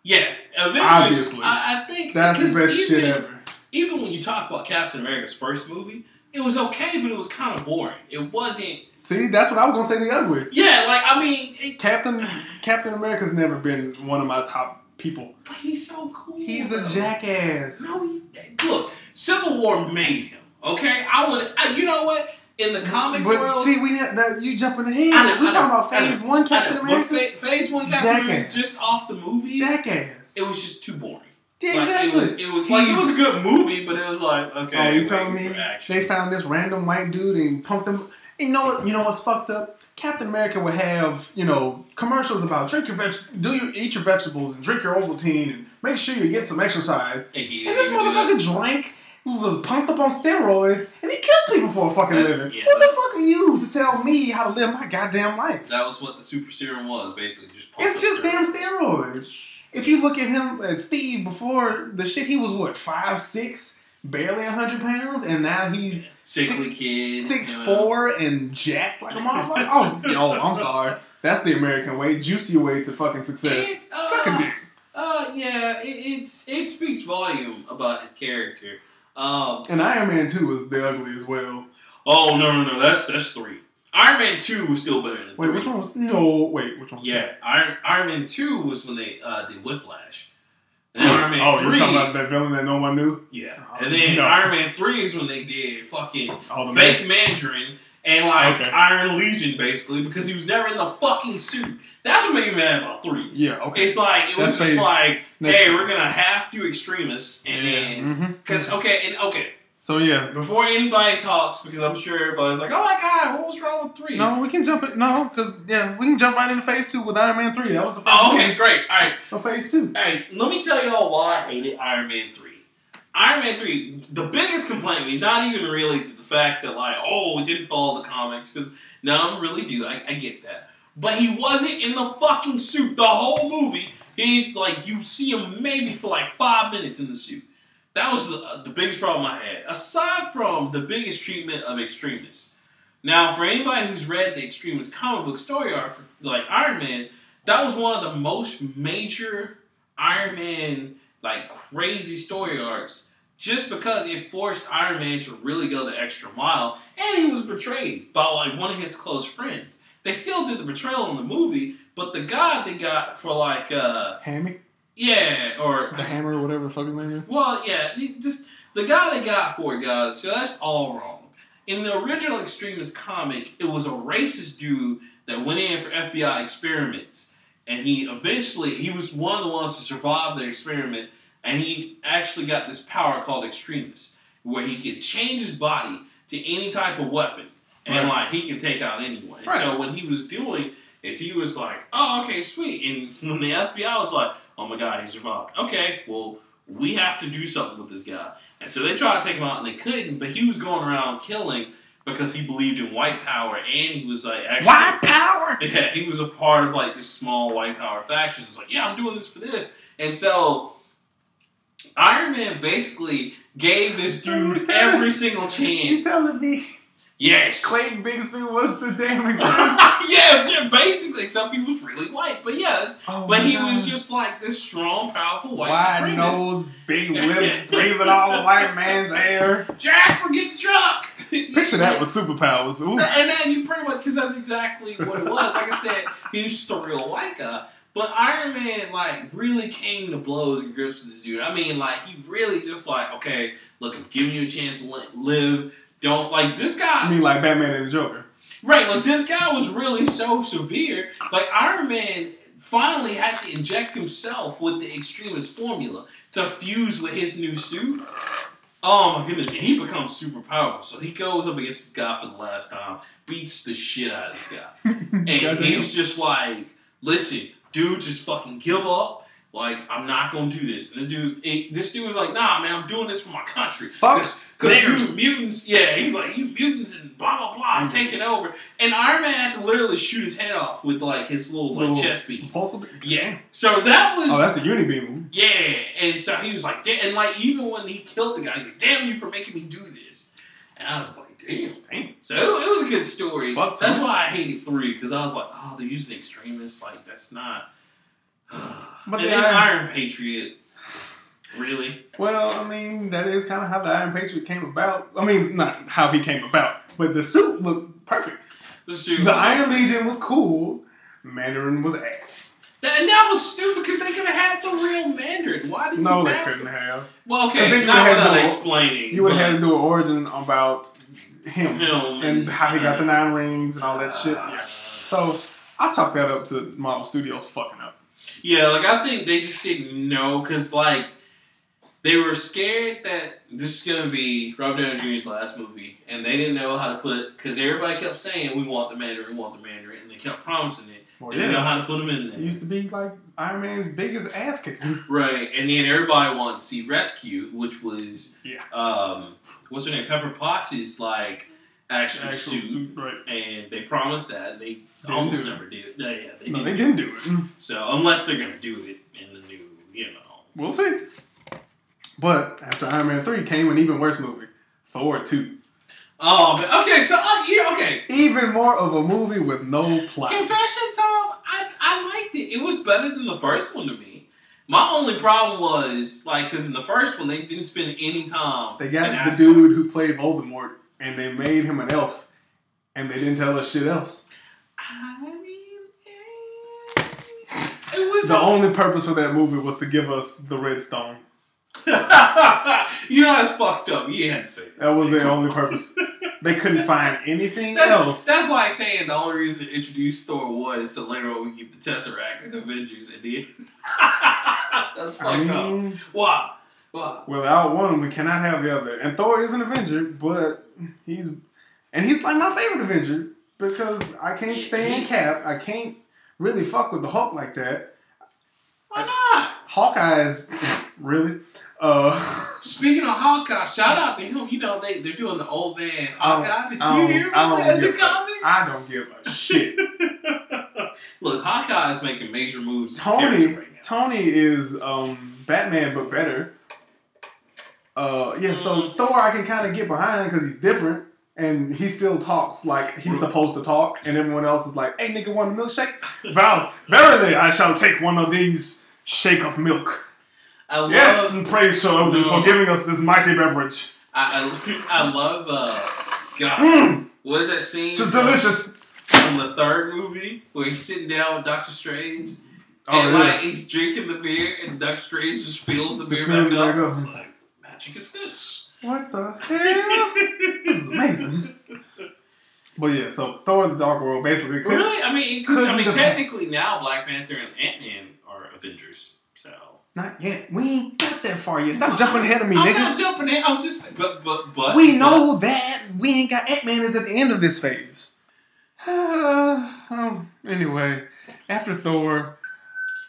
[SPEAKER 4] Yeah, Avengers.
[SPEAKER 3] Obviously.
[SPEAKER 4] I, I think
[SPEAKER 3] That's the best shit ever.
[SPEAKER 4] Even when you talk about Captain America's first movie, it was okay, but it was kind of boring. It wasn't.
[SPEAKER 3] See, that's what I was gonna say. The ugly
[SPEAKER 4] Yeah, like I mean, it,
[SPEAKER 3] Captain Captain America's never been one of my top people.
[SPEAKER 4] But he's so cool.
[SPEAKER 3] He's a jackass.
[SPEAKER 4] No, he, look, Civil War made him. Okay, I would. I, you know what? In the comic
[SPEAKER 3] but
[SPEAKER 4] world,
[SPEAKER 3] see, we that you jumping ahead.
[SPEAKER 4] I know,
[SPEAKER 3] we
[SPEAKER 4] I
[SPEAKER 3] talking
[SPEAKER 4] know,
[SPEAKER 3] about Phase One Captain America.
[SPEAKER 4] Fa- Phase One Captain America, just off the movie.
[SPEAKER 3] jackass.
[SPEAKER 4] it was just too boring.
[SPEAKER 3] Yeah,
[SPEAKER 4] Like,
[SPEAKER 3] exactly.
[SPEAKER 4] it was, it was like it was a good movie, but it was like okay.
[SPEAKER 3] oh, you telling me they found this random white dude and pumped him? You know what? You know what's fucked up? Captain America would have you know commercials about drink your veg, do your eat your vegetables and drink your Ovaltine and make sure you get some exercise.
[SPEAKER 4] And he
[SPEAKER 3] And this motherfucker drank, was pumped up on steroids, and he killed people for a fucking
[SPEAKER 4] That's-
[SPEAKER 3] living.
[SPEAKER 4] yeah,
[SPEAKER 3] Who the fuck are you to tell me how to live my goddamn life?
[SPEAKER 4] That was what the super serum was, basically. Just
[SPEAKER 3] It's just
[SPEAKER 4] steroids.
[SPEAKER 3] damn steroids. If you look at him, at Steve, before the shit, he was what five six, barely hundred pounds, and now he's
[SPEAKER 4] sickly
[SPEAKER 3] six,
[SPEAKER 4] kid,
[SPEAKER 3] six
[SPEAKER 4] you know.
[SPEAKER 3] four and jacked like a motherfucker. I was, yo, I'm sorry. That's the American way, juicy way to fucking success.
[SPEAKER 4] It, uh,
[SPEAKER 3] Suck a dick.
[SPEAKER 4] Uh, yeah, it, it's it speaks volume about his character. Um,
[SPEAKER 3] And Iron Man two was the ugly as well.
[SPEAKER 4] oh no no no, that's that's three. Iron Man two was still better than
[SPEAKER 3] Wait, which one was? No, wait, which one? Was
[SPEAKER 4] Yeah, Iron Iron Man two was when they uh, did Whiplash. And Iron Man
[SPEAKER 3] Oh,
[SPEAKER 4] 3,
[SPEAKER 3] you're talking about that villain that no one knew?
[SPEAKER 4] yeah,
[SPEAKER 3] Oh,
[SPEAKER 4] and then
[SPEAKER 3] no.
[SPEAKER 4] Iron Man three is when they did fucking
[SPEAKER 3] Oh, the
[SPEAKER 4] fake Mandarin and like
[SPEAKER 3] Okay.
[SPEAKER 4] Iron Legion basically because he was never in the fucking suit. That's what made me mad about three.
[SPEAKER 3] Yeah, okay.
[SPEAKER 4] It's like it was
[SPEAKER 3] That's
[SPEAKER 4] just
[SPEAKER 3] phase-
[SPEAKER 4] like,
[SPEAKER 3] next
[SPEAKER 4] hey, we're gonna have to Extremis, and then
[SPEAKER 3] hmm
[SPEAKER 4] because okay, and okay,
[SPEAKER 3] So yeah,
[SPEAKER 4] before anybody talks, because I'm sure everybody's like, oh my god, what was wrong with three?
[SPEAKER 3] no, we can jump in. No, because yeah, we can jump right into phase two with Iron Man three. That was the first
[SPEAKER 4] Oh, okay,
[SPEAKER 3] movie
[SPEAKER 4] great. All right,
[SPEAKER 3] of phase two.
[SPEAKER 4] all right. Let me tell y'all why I hated Iron Man three. Iron Man three, the biggest complaint, me, not even really the fact that like, oh, it didn't follow the comics, because none really do. I, I get that, but he wasn't in the fucking suit the whole movie. He's like, you see him maybe for like five minutes in the suit. That was the, uh, the biggest problem I had. Aside from the biggest treatment of Extremis. Now, for anybody who's read the Extremis comic book story arc, for, like Iron Man, that was one of the most major Iron Man like crazy story arcs. Just because it forced Iron Man to really go the extra mile, and he was betrayed by like one of his close friends. They still did the betrayal in the movie, but the guy they got for like uh
[SPEAKER 3] Hammy,
[SPEAKER 4] yeah or
[SPEAKER 3] the Hammer, or whatever the fuck his name is.
[SPEAKER 4] well, yeah, just the guy they got for it, guys. So that's all wrong. In the original Extremis comic, it was a racist dude that went in for FBI experiments, and he eventually he was one of the ones to survive the experiment, and he actually got this power called Extremis, where he could change his body to any type of weapon, and
[SPEAKER 3] Right.
[SPEAKER 4] like he can take out anyone.
[SPEAKER 3] Right.
[SPEAKER 4] So what he was doing is he was like, "Oh, okay, sweet," and when the FBI was like, "Oh my God, he survived." Okay, well we have to do something with this guy. And so they tried to take him out and they couldn't, but he was going around killing because he believed in white power and he was like actually
[SPEAKER 3] White power.
[SPEAKER 4] Yeah, he was a part of like this small white power faction. It's like, yeah, I'm doing this for this. And so Iron Man basically gave this dude every single chance.
[SPEAKER 3] You telling me
[SPEAKER 4] Yes.
[SPEAKER 3] Clayton Bigsby was the damn
[SPEAKER 4] yeah, yeah, basically, except he was really white. But yeah,
[SPEAKER 3] Oh
[SPEAKER 4] but he
[SPEAKER 3] God.
[SPEAKER 4] was just like this strong, powerful white
[SPEAKER 3] wide
[SPEAKER 4] supremacist.
[SPEAKER 3] nose, big lips, breathing all the white man's air.
[SPEAKER 4] Jasper, get truck.
[SPEAKER 3] Picture that with superpowers. Ooh.
[SPEAKER 4] And then you pretty much, because that's exactly what it was. Like I said, he was just a real white guy. But Iron Man, like, really came to blows and grips with this dude. I mean, like, he really just like, okay, look, I'm giving you a chance to live. Don't like this guy.
[SPEAKER 3] I mean, like Batman and the Joker.
[SPEAKER 4] Right, like this guy was really so severe. Like Iron Man finally had to inject himself with the Extremis formula to fuse with his new suit. Oh my goodness, and he becomes super powerful. So he goes up against this guy for the last time, beats the shit out of this guy. And he's just like, listen, dude, just fucking give up. Like, I'm not gonna do this. And this dude, it- this dude was like, nah, man, I'm doing this for my country.
[SPEAKER 3] Fuck niggers.
[SPEAKER 4] you mutants, yeah, he's like, you mutants and blah, blah, blah, I'm taking over. And Iron Man had to literally shoot his head off with, like, his little, like,
[SPEAKER 3] Little
[SPEAKER 4] chest beam.
[SPEAKER 3] Impulsive.
[SPEAKER 4] Yeah. So that was,
[SPEAKER 3] Oh, that's the Unibeam.
[SPEAKER 4] yeah. And so he was like, damn. And, like, even when he killed the guy, he's like, damn you for making me do this. And I was like, damn.
[SPEAKER 3] Damn.
[SPEAKER 4] So it, it was a good story.
[SPEAKER 3] Fuck
[SPEAKER 4] that's why I hated three because I was like, oh, they're using Extremis. Like that's not.
[SPEAKER 3] But
[SPEAKER 4] and
[SPEAKER 3] the Iron
[SPEAKER 4] Patriot, really?
[SPEAKER 3] Well, I mean, that is kind of how the Iron Patriot came about. I mean, not how he came about, but the suit looked perfect.
[SPEAKER 4] The, suit
[SPEAKER 3] The Iron Legion was cool. Mandarin was ass.
[SPEAKER 4] That, and that was stupid because they could have had the real Mandarin. Why did
[SPEAKER 3] No,
[SPEAKER 4] you
[SPEAKER 3] they couldn't
[SPEAKER 4] to-
[SPEAKER 3] have.
[SPEAKER 4] Well, okay,
[SPEAKER 3] you
[SPEAKER 4] not without
[SPEAKER 3] to-
[SPEAKER 4] explaining.
[SPEAKER 3] You would have had to do an origin about him,
[SPEAKER 4] Him
[SPEAKER 3] and how he got the nine rings and all that shit.
[SPEAKER 4] Uh,
[SPEAKER 3] Yeah. So I chalk that up to Marvel Studios fucking up.
[SPEAKER 4] Yeah, like I think they just didn't know because like they were scared that this is gonna be Robert Downey Jr.'s last movie, and they didn't know how to put because everybody kept saying we want the Mandarin, we want the Mandarin, and they kept promising it.
[SPEAKER 3] Well,
[SPEAKER 4] they didn't know how to put him in
[SPEAKER 3] It
[SPEAKER 4] there.
[SPEAKER 3] used to be like Iron Man's biggest ass kicker.
[SPEAKER 4] Right, and then everybody wanted to see Rescue, which was
[SPEAKER 3] Yeah.
[SPEAKER 4] um, what's her name? Pepper Potts is like actual,
[SPEAKER 3] Actual
[SPEAKER 4] suit,
[SPEAKER 3] suit, right.
[SPEAKER 4] and they promised that and they
[SPEAKER 3] Didn't
[SPEAKER 4] almost
[SPEAKER 3] do it.
[SPEAKER 4] never did. Yeah, yeah, they
[SPEAKER 3] No,
[SPEAKER 4] didn't.
[SPEAKER 3] they
[SPEAKER 4] do
[SPEAKER 3] didn't do it.
[SPEAKER 4] it. So unless they're gonna do it in the new, you know.
[SPEAKER 3] We'll see. But after Iron Man 3 came an even worse movie Thor 2.
[SPEAKER 4] Oh, but, okay. So uh, yeah, okay.
[SPEAKER 3] Even more of a movie with no plot.
[SPEAKER 4] Confession time. I I liked it. It was better than the first one to me. My only problem was like because in the first one they didn't spend any time.
[SPEAKER 3] They got the dude who played Voldemort and they made him an elf. And they didn't tell us shit else.
[SPEAKER 4] I mean, eh, it was
[SPEAKER 3] The only purpose for that movie was to give us the Red Stone.
[SPEAKER 4] you know that's fucked up. You to say that.
[SPEAKER 3] That was their only purpose. They couldn't find anything
[SPEAKER 4] That's,
[SPEAKER 3] else.
[SPEAKER 4] that's like saying the only reason to introduce Thor was so later on we get the Tesseract and the Avengers and then that's fucked
[SPEAKER 3] I
[SPEAKER 4] up. Why? Why?
[SPEAKER 3] without one, we cannot have the other. And Thor is an Avenger, but he's and he's like my favorite Avenger because I can't stay in Cap. I can't really fuck with the Hulk like that.
[SPEAKER 4] Why not?
[SPEAKER 3] Hawkeye is really. Uh,
[SPEAKER 4] Speaking of Hawkeye, shout out to him. You know they they're doing the old man Hawkeye. Did
[SPEAKER 3] I
[SPEAKER 4] you
[SPEAKER 3] don't-
[SPEAKER 4] hear about that in the
[SPEAKER 3] give-
[SPEAKER 4] comics?
[SPEAKER 3] I don't give a shit.
[SPEAKER 4] Look, Hawkeye is making major moves.
[SPEAKER 3] Tony,
[SPEAKER 4] right.
[SPEAKER 3] Tony is um, Batman, but better. Uh, yeah, so
[SPEAKER 4] Mm.
[SPEAKER 3] Thor I can kind of get behind because he's different and he still talks like he's supposed to talk, and everyone else is like, "Hey, nigga, want a milkshake?" Val, verily, I shall take one of these shake of milk.
[SPEAKER 4] I love,
[SPEAKER 3] yes, and praise
[SPEAKER 4] No.
[SPEAKER 3] for giving us this mighty beverage.
[SPEAKER 4] I, I, I love. Uh, God,
[SPEAKER 3] Mmm,
[SPEAKER 4] what is that scene?
[SPEAKER 3] just
[SPEAKER 4] from-
[SPEAKER 3] delicious.
[SPEAKER 4] From the third movie where he's sitting down with Doctor Strange.
[SPEAKER 3] Oh,
[SPEAKER 4] and
[SPEAKER 3] yeah.
[SPEAKER 4] like he's drinking the beer, and Doctor Strange just fills the beer
[SPEAKER 3] Just
[SPEAKER 4] back up.
[SPEAKER 3] back.
[SPEAKER 4] It's like magic is this.
[SPEAKER 3] What the hell? this is amazing. But yeah, so Thor: The Dark World basically could
[SPEAKER 4] Really? I mean, 'cause, I mean, technically now Black Panther and Ant Man are Avengers. So
[SPEAKER 3] not yet. We ain't got that far yet. Stop jumping ahead of me,
[SPEAKER 4] I'm
[SPEAKER 3] nigga.
[SPEAKER 4] not jumping in. I'm just, but but but
[SPEAKER 3] We know that we ain't got Ant Man is at the end of this phase. um, anyway, after Thor,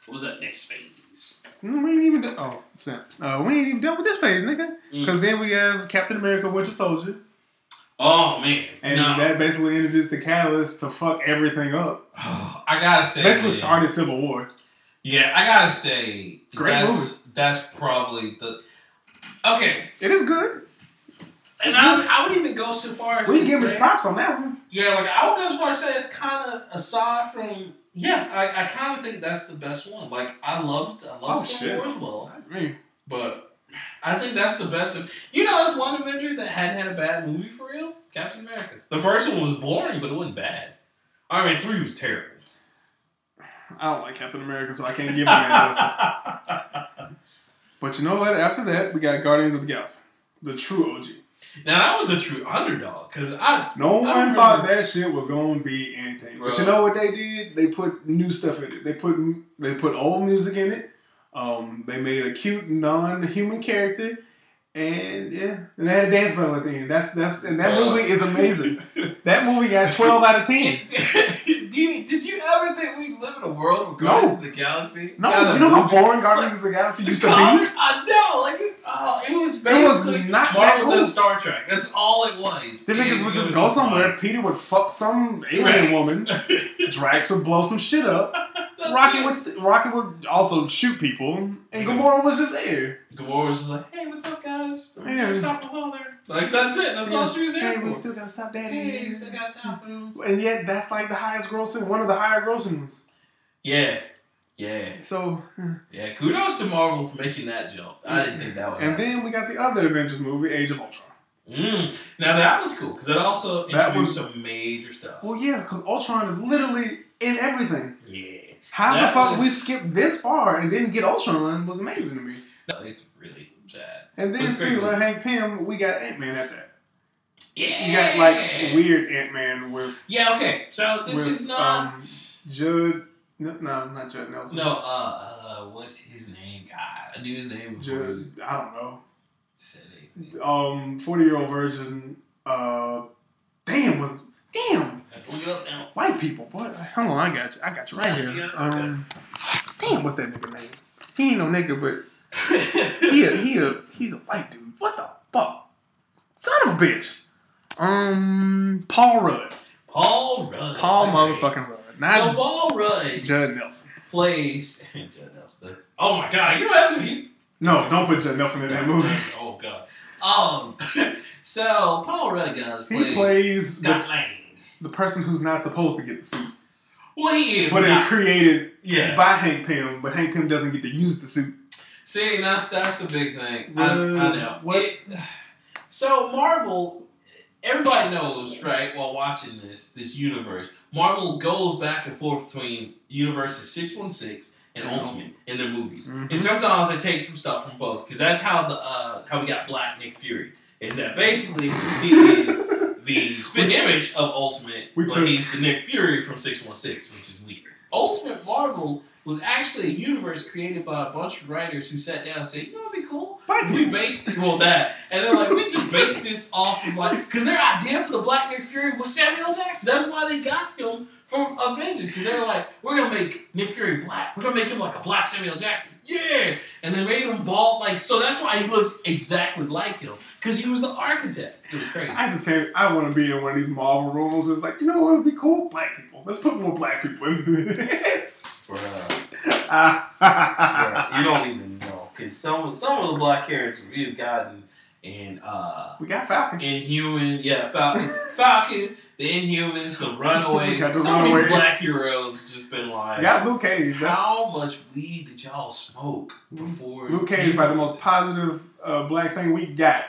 [SPEAKER 4] What was that next phase?
[SPEAKER 3] mm, we ain't even done. Oh, snap! Uh, we ain't even done with this phase, nigga.
[SPEAKER 4] Mm.
[SPEAKER 3] Because then we have Captain America: Winter Soldier,
[SPEAKER 4] Oh man,
[SPEAKER 3] and
[SPEAKER 4] no.
[SPEAKER 3] that basically introduced the catalyst to fuck everything up.
[SPEAKER 8] I gotta say,
[SPEAKER 3] Basically
[SPEAKER 8] man,
[SPEAKER 3] started Civil War.
[SPEAKER 8] Yeah, I gotta say,
[SPEAKER 3] Great
[SPEAKER 8] that's
[SPEAKER 3] movie.
[SPEAKER 8] that's probably the okay.
[SPEAKER 3] It is good.
[SPEAKER 4] and I, I would even go so far as
[SPEAKER 3] We
[SPEAKER 4] to
[SPEAKER 3] give him
[SPEAKER 4] say,
[SPEAKER 3] props on that one.
[SPEAKER 8] Yeah, like I would go as far as say it's kind of aside from yeah, I, I kind of think that's the best one. Like I loved I
[SPEAKER 3] Oh,
[SPEAKER 8] love Civil
[SPEAKER 3] shit.
[SPEAKER 8] War as well,
[SPEAKER 3] I mean,
[SPEAKER 8] but I think that's the best. Of, you know, it's one Avenger that hadn't had a bad movie for real. Captain America. The first one was boring, but it wasn't bad. I mean, three was terrible.
[SPEAKER 3] I don't like Captain America, so I can't give him analysis. But you know what? After that, we got Guardians of the Galaxy, the true OG.
[SPEAKER 8] Now that was the true underdog because I
[SPEAKER 3] No
[SPEAKER 8] I
[SPEAKER 3] one
[SPEAKER 8] remember-
[SPEAKER 3] thought that shit was gonna be anything. But you know what they did? They put new stuff in it. They put they put old music in it. Um, they made a cute non-human character, and yeah, and they had a dance battle at the end. That's that's and that
[SPEAKER 8] Bro.
[SPEAKER 3] movie is amazing. that movie got twelve out of ten.
[SPEAKER 4] You, did you ever think we live in a world of
[SPEAKER 3] No.
[SPEAKER 4] Guardians of the Galaxy?
[SPEAKER 3] No, you know how boring Guardians of the Galaxy
[SPEAKER 4] the
[SPEAKER 3] used to be.
[SPEAKER 4] I know, like it, oh, it was
[SPEAKER 3] It was
[SPEAKER 4] basically
[SPEAKER 3] not
[SPEAKER 4] Marvel
[SPEAKER 3] cool.
[SPEAKER 4] Star Trek. That's all it was.
[SPEAKER 3] The niggas would just go somewhere. Peter would fuck some alien
[SPEAKER 4] Right.
[SPEAKER 3] woman. Drax would blow some shit up.
[SPEAKER 4] That's
[SPEAKER 3] Rocket
[SPEAKER 4] it.
[SPEAKER 3] would st- Rocket would also shoot people, and. Gamora was just there.
[SPEAKER 4] Gamora was just like, "Hey, what's up, guys?
[SPEAKER 3] Yeah.
[SPEAKER 4] Stop the weather." Like that's it. That's all she was there
[SPEAKER 3] Hey, we still gotta stop that.
[SPEAKER 4] Hey, you still gotta stop him.
[SPEAKER 3] And yet, that's like the highest grossing, one of the higher grossing ones.
[SPEAKER 4] Yeah, yeah,
[SPEAKER 3] So,
[SPEAKER 4] yeah. Kudos to Marvel for making that jump. I didn't think that would.
[SPEAKER 3] and
[SPEAKER 4] happen.
[SPEAKER 3] then we got the other Avengers movie, Age of Ultron.
[SPEAKER 4] Mm. Now that was cool because it also introduced
[SPEAKER 3] was-
[SPEAKER 4] some major stuff.
[SPEAKER 3] Well, yeah, because Ultron is literally in everything.
[SPEAKER 4] Yeah.
[SPEAKER 3] How
[SPEAKER 4] That
[SPEAKER 3] the fuck
[SPEAKER 4] was-
[SPEAKER 3] we skipped this far and didn't get Ultron was amazing to me.
[SPEAKER 4] No, it's really sad.
[SPEAKER 3] And then speaking of. Hank Pym, we got Ant Man at that.
[SPEAKER 4] Yeah.
[SPEAKER 3] You got like weird Ant Man with
[SPEAKER 4] Yeah. Okay. So this
[SPEAKER 3] with,
[SPEAKER 4] is not.
[SPEAKER 3] um, Judd. No, no, not Judd Nelson.
[SPEAKER 4] no. Uh. Uh. What's his name? God, I knew his name you
[SPEAKER 3] Judd. I don't know.
[SPEAKER 4] said.
[SPEAKER 3] Um, forty year old virgin. Uh, damn was damn
[SPEAKER 4] Look it up now.
[SPEAKER 3] white people. What? Hold on, I got you. I got you right here. Um, damn, what's that nigga name? He ain't no nigga, but he a, he a, he's a white dude. What the fuck? Son of a bitch. Um, Paul Rudd.
[SPEAKER 4] Paul Rudd.
[SPEAKER 3] Paul
[SPEAKER 4] Okay.
[SPEAKER 3] motherfucking Rudd.
[SPEAKER 4] So
[SPEAKER 3] Not
[SPEAKER 4] Paul Rudd
[SPEAKER 3] Judd Nelson.
[SPEAKER 4] plays. Judd Nelson. Oh my God! You imagine he
[SPEAKER 3] No, don't put Judd Nelson in that movie.
[SPEAKER 4] Oh god. Um. so Paul Rudd guys
[SPEAKER 3] He
[SPEAKER 4] plays,
[SPEAKER 3] plays
[SPEAKER 4] Scott
[SPEAKER 3] the,
[SPEAKER 4] Lang.
[SPEAKER 3] The person who's not supposed to get the suit,
[SPEAKER 4] Well, he is.
[SPEAKER 3] but it's created
[SPEAKER 4] yeah.
[SPEAKER 3] by Hank Pym, but Hank Pym doesn't get to use the suit.
[SPEAKER 4] See, that's that's the big thing. I, I know.
[SPEAKER 3] what-
[SPEAKER 4] It- so Marvel, everybody knows, right? While watching this this universe, Marvel goes back and forth between universes six one six and
[SPEAKER 3] Mhm.
[SPEAKER 4] Ultimate in their movies,
[SPEAKER 3] Mhm.
[SPEAKER 4] and sometimes they take some stuff from both because that's how the uh, how we got Black Nick Fury. Is that basically he is the spin image of Ultimate,
[SPEAKER 3] We
[SPEAKER 4] but
[SPEAKER 3] took-
[SPEAKER 4] he's the Nick Fury from six one six, which is weird. Ultimate Marvel was actually a universe created by a bunch of writers who sat down and said, you know, it'd be cool. We based it on that. And they're like, we just based this off of like, because their idea for the Black Nick Fury was Samuel Jackson. That's why they got him from Avengers. Because they were like, we're going to make Nick Fury black. We're going to make him like a black Samuel Jackson. Yeah. And they made him bald. Like, so that's why he looks exactly like him. Because he was the architect. It was crazy.
[SPEAKER 3] I just can't. I want to be in one of these Marvel rooms where it's like, you know what would be cool? Black people. Let's put more black people in this.
[SPEAKER 4] Bruh. you don't even know. Because some, some of the black characters we've gotten in uh,
[SPEAKER 3] we got Falcon.
[SPEAKER 4] Inhuman, yeah, Falcon, Falcon, the Inhumans, the Runaways.
[SPEAKER 3] The
[SPEAKER 4] Some of
[SPEAKER 3] Runaways.
[SPEAKER 4] these black heroes just been like,
[SPEAKER 3] We got Luke Cage. That's,
[SPEAKER 4] how much weed did y'all smoke before?
[SPEAKER 3] Luke Cage about the most positive uh, black thing we got.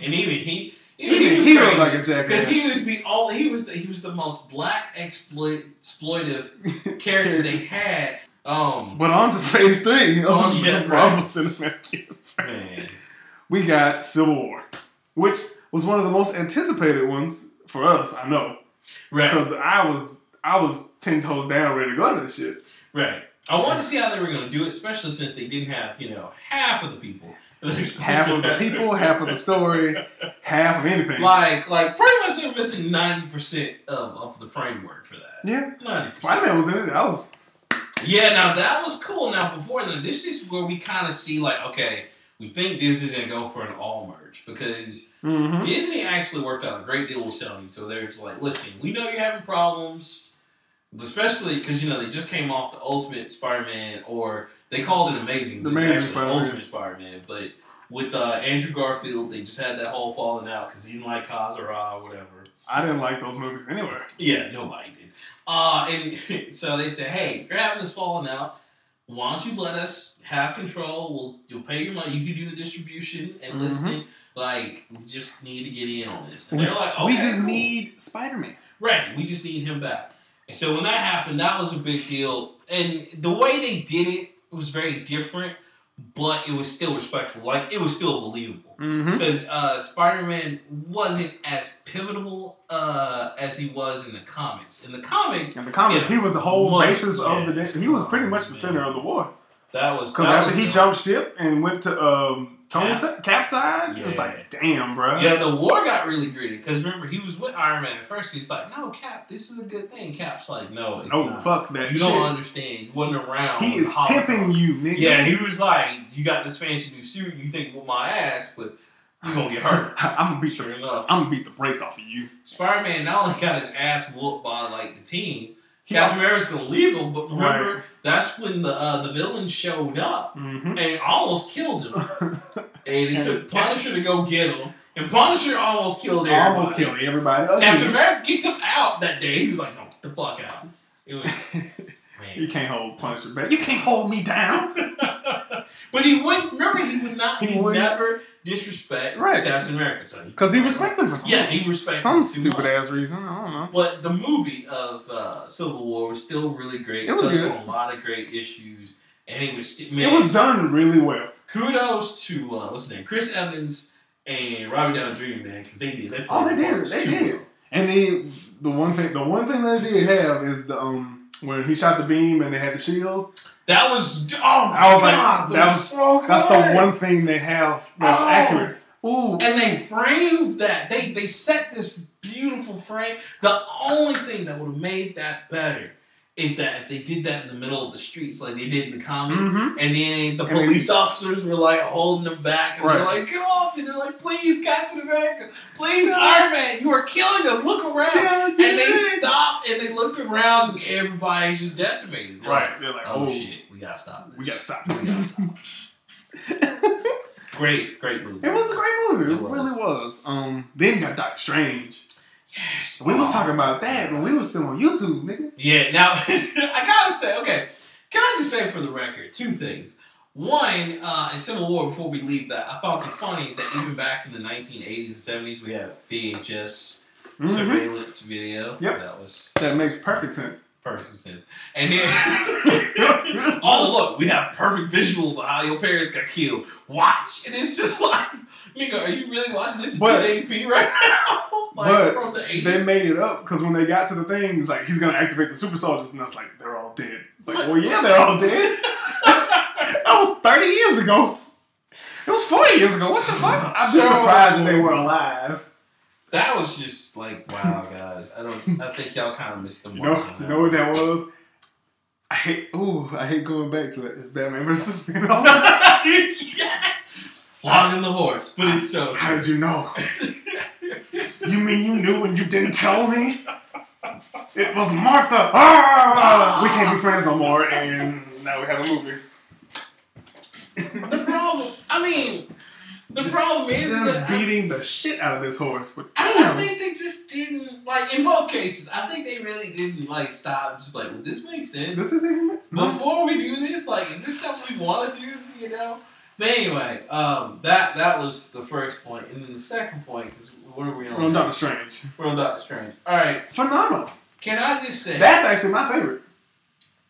[SPEAKER 4] and even he,
[SPEAKER 3] Even
[SPEAKER 4] even
[SPEAKER 3] he
[SPEAKER 4] was
[SPEAKER 3] like a
[SPEAKER 4] because he was the all he was the, he was the most black exploit exploitive character they had. Um,
[SPEAKER 3] But on to phase three of
[SPEAKER 4] Oh, yeah,
[SPEAKER 3] the
[SPEAKER 4] right.
[SPEAKER 3] Marvel Cinematic Universe. We got Civil War, which was one of the most anticipated ones for us. I know
[SPEAKER 4] right,
[SPEAKER 3] because I was I was ten toes down, ready to go to this shit.
[SPEAKER 4] right. I wanted to see how they were going to do it, especially since they didn't have you know half of the people.
[SPEAKER 3] Half of the people, half of the story, half of anything.
[SPEAKER 4] Like, like pretty much they're missing ninety percent of, of the framework for that.
[SPEAKER 3] yeah,
[SPEAKER 4] Ninety
[SPEAKER 3] Spider Man was in it. I was
[SPEAKER 4] Yeah, now that was cool. Now before then, this is where we kind of see like, okay, we think Disney's gonna go for an all merge because
[SPEAKER 3] mm-hmm.
[SPEAKER 4] Disney actually worked out a great deal with Sony. So they're like, listen, we know you're having problems, especially because you know they just came off the Ultimate Spider-Man, or they called it Amazing,
[SPEAKER 3] The Amazing Spider-Man.
[SPEAKER 4] Ultimate Spider-Man. But with uh, Andrew Garfield, they just had that whole falling out because he didn't like Kazara or whatever.
[SPEAKER 3] I didn't like those movies anyway.
[SPEAKER 4] Yeah, nobody did. Uh, and so they said, hey, you're having this falling out. Why don't you let us have control? We'll you'll pay your money. You can do the distribution and
[SPEAKER 3] Mhm.
[SPEAKER 4] listening. Like, we just need to get in on this. And they're like,
[SPEAKER 3] we just
[SPEAKER 4] cool.
[SPEAKER 3] need Spider Man.
[SPEAKER 4] right. We just need him back. And so when that happened, that was a big deal. And the way they did it was very different, but it was still respectable. Like it was still believable
[SPEAKER 3] Mm-hmm.
[SPEAKER 4] because uh, Spider-Man wasn't as pivotal uh, as he was in the comics. In the comics,
[SPEAKER 3] In the comics,
[SPEAKER 4] Yeah.
[SPEAKER 3] he was the whole
[SPEAKER 4] Much,
[SPEAKER 3] basis
[SPEAKER 4] yeah.
[SPEAKER 3] of the. He was pretty much the center of the war.
[SPEAKER 4] that was
[SPEAKER 3] Because after
[SPEAKER 4] was
[SPEAKER 3] he jumped ship and went to um, Tony's
[SPEAKER 4] Cap.
[SPEAKER 3] Cap's side, it was like, damn, bro.
[SPEAKER 4] Yeah, the war got really gritty because remember he was with Iron Man at first. He's like, "No, Cap, this is a good thing." Cap's like, "No, it's
[SPEAKER 3] No,
[SPEAKER 4] not.
[SPEAKER 3] Fuck that
[SPEAKER 4] You
[SPEAKER 3] shit.
[SPEAKER 4] don't understand. You wasn't around.
[SPEAKER 3] he is pimping you, nigga.
[SPEAKER 4] Yeah, he was like, "You got this fancy new suit. You think with my ass, but you gonna get hurt."
[SPEAKER 3] I'm gonna beat
[SPEAKER 4] sure
[SPEAKER 3] the.
[SPEAKER 4] enough,
[SPEAKER 3] I'm gonna beat the brakes off of you.
[SPEAKER 4] Spider-Man not only got his ass whooped by like the team.
[SPEAKER 3] He
[SPEAKER 4] Captain America's gonna leave him, but remember
[SPEAKER 3] Right.
[SPEAKER 4] that's when the uh, the villain showed up
[SPEAKER 3] hmm
[SPEAKER 4] and almost killed him. and it took Punisher to go get him, and Punisher almost killed everybody.
[SPEAKER 3] Almost killed everybody. Oh,
[SPEAKER 4] Captain
[SPEAKER 3] you-
[SPEAKER 4] America kicked him out that day. He was like, "No, get the fuck out." It was
[SPEAKER 3] you can't hold Punisher back. You can't hold me down.
[SPEAKER 4] but he would remember he would not.
[SPEAKER 3] He
[SPEAKER 4] He,
[SPEAKER 3] wouldn't.
[SPEAKER 4] never disrespect
[SPEAKER 3] Right.
[SPEAKER 4] Captain America. So
[SPEAKER 3] Because he respected him for some,
[SPEAKER 4] Yeah, he respected
[SPEAKER 3] some stupid
[SPEAKER 4] much.
[SPEAKER 3] ass reason. I don't know.
[SPEAKER 4] But the movie of uh, Civil War was still really great.
[SPEAKER 3] It was good.
[SPEAKER 4] a lot of great issues, and it was st-
[SPEAKER 3] It was done really well.
[SPEAKER 4] kudos to uh, what's his name, Chris Evans and Robbie Downey Jr. Man, because they did. They
[SPEAKER 3] Oh, they did. They did.
[SPEAKER 4] well.
[SPEAKER 3] And then the one thing, the one thing that they did have is the um when he shot the beam and they had the shield.
[SPEAKER 4] That was oh
[SPEAKER 3] I was like,
[SPEAKER 4] god,
[SPEAKER 3] that was-
[SPEAKER 4] so good.
[SPEAKER 3] That's the one thing they have that's
[SPEAKER 4] Oh.
[SPEAKER 3] accurate. Ooh,
[SPEAKER 4] And they framed that. They they set this beautiful frame. The only thing that would have made that better is that if they did that in the middle of the streets like they did in the comics,
[SPEAKER 3] Mhm.
[SPEAKER 4] and then the
[SPEAKER 3] And then-
[SPEAKER 4] police officers were like holding them back, and they're like, "Get off!" And they're like, "Please, Captain America, please, Iron Man, you are killing us. Look around."
[SPEAKER 3] Yeah,
[SPEAKER 4] And they stopped and they looked around, and everybody's just decimated. They're
[SPEAKER 3] right.
[SPEAKER 4] like,
[SPEAKER 3] They're like,
[SPEAKER 4] oh,
[SPEAKER 3] oh,
[SPEAKER 4] shit, we gotta stop this.
[SPEAKER 3] we gotta stop.
[SPEAKER 4] We gotta stop. Great, great movie.
[SPEAKER 3] It was a great movie. It,
[SPEAKER 4] It
[SPEAKER 3] really was. Um, then got Doctor Strange.
[SPEAKER 4] Yes.
[SPEAKER 3] We was
[SPEAKER 4] Oh.
[SPEAKER 3] talking about that when we was still on YouTube, nigga.
[SPEAKER 4] Yeah, now I gotta say, okay, can I just say for the record, two things. One, uh, in Civil War, before we leave that, I found it funny that even back in the 1980s and 70s, we had VHS
[SPEAKER 3] Mhm.
[SPEAKER 4] surveillance video.
[SPEAKER 3] Yep.
[SPEAKER 4] That was
[SPEAKER 3] That makes perfect sense.
[SPEAKER 4] Perfect sense. And then, oh, look, we have perfect visuals of how your parents got killed. Watch. And it's just like, nigga, are you really watching this in
[SPEAKER 3] But-
[SPEAKER 4] 1080p right now? like,
[SPEAKER 3] but
[SPEAKER 4] from the 80s?
[SPEAKER 3] They made it up because when they got to the thing, it's like he's gonna activate the super soldiers, and I was like, they're all dead. It's like, well, yeah, they're all dead. that was thirty years ago. It was forty years ago. What the fuck? I'm just
[SPEAKER 4] So-
[SPEAKER 3] surprised that they were alive.
[SPEAKER 4] That was just like wow, guys. I don't. I think y'all kind of missed the
[SPEAKER 3] You
[SPEAKER 4] mark.
[SPEAKER 3] know, you know what that was? I hate. Ooh, I hate going back to it. It's Batman versus Superman.
[SPEAKER 4] yes. Flogging the horse, but it's so.
[SPEAKER 3] How did you know? You mean you knew and you didn't tell me? It was Martha. Ah! We can't be friends no more, and now we have a movie.
[SPEAKER 4] the problem. I mean, the problem is
[SPEAKER 3] Just
[SPEAKER 4] that I,
[SPEAKER 3] beating the shit out of this horse, but
[SPEAKER 4] I don't think they just didn't like. In both cases, I think they really didn't like stop. Just like, well, this makes sense.
[SPEAKER 3] this is even.
[SPEAKER 4] Before we do this, like, is this something we want to do? You know. But anyway, um, that that was the first point, and then the second point because what are we on?
[SPEAKER 3] We're on Doctor Strange.
[SPEAKER 4] We're on Doctor Strange. All right.
[SPEAKER 3] Phenomenal.
[SPEAKER 4] Can I just say
[SPEAKER 3] That's actually my favorite.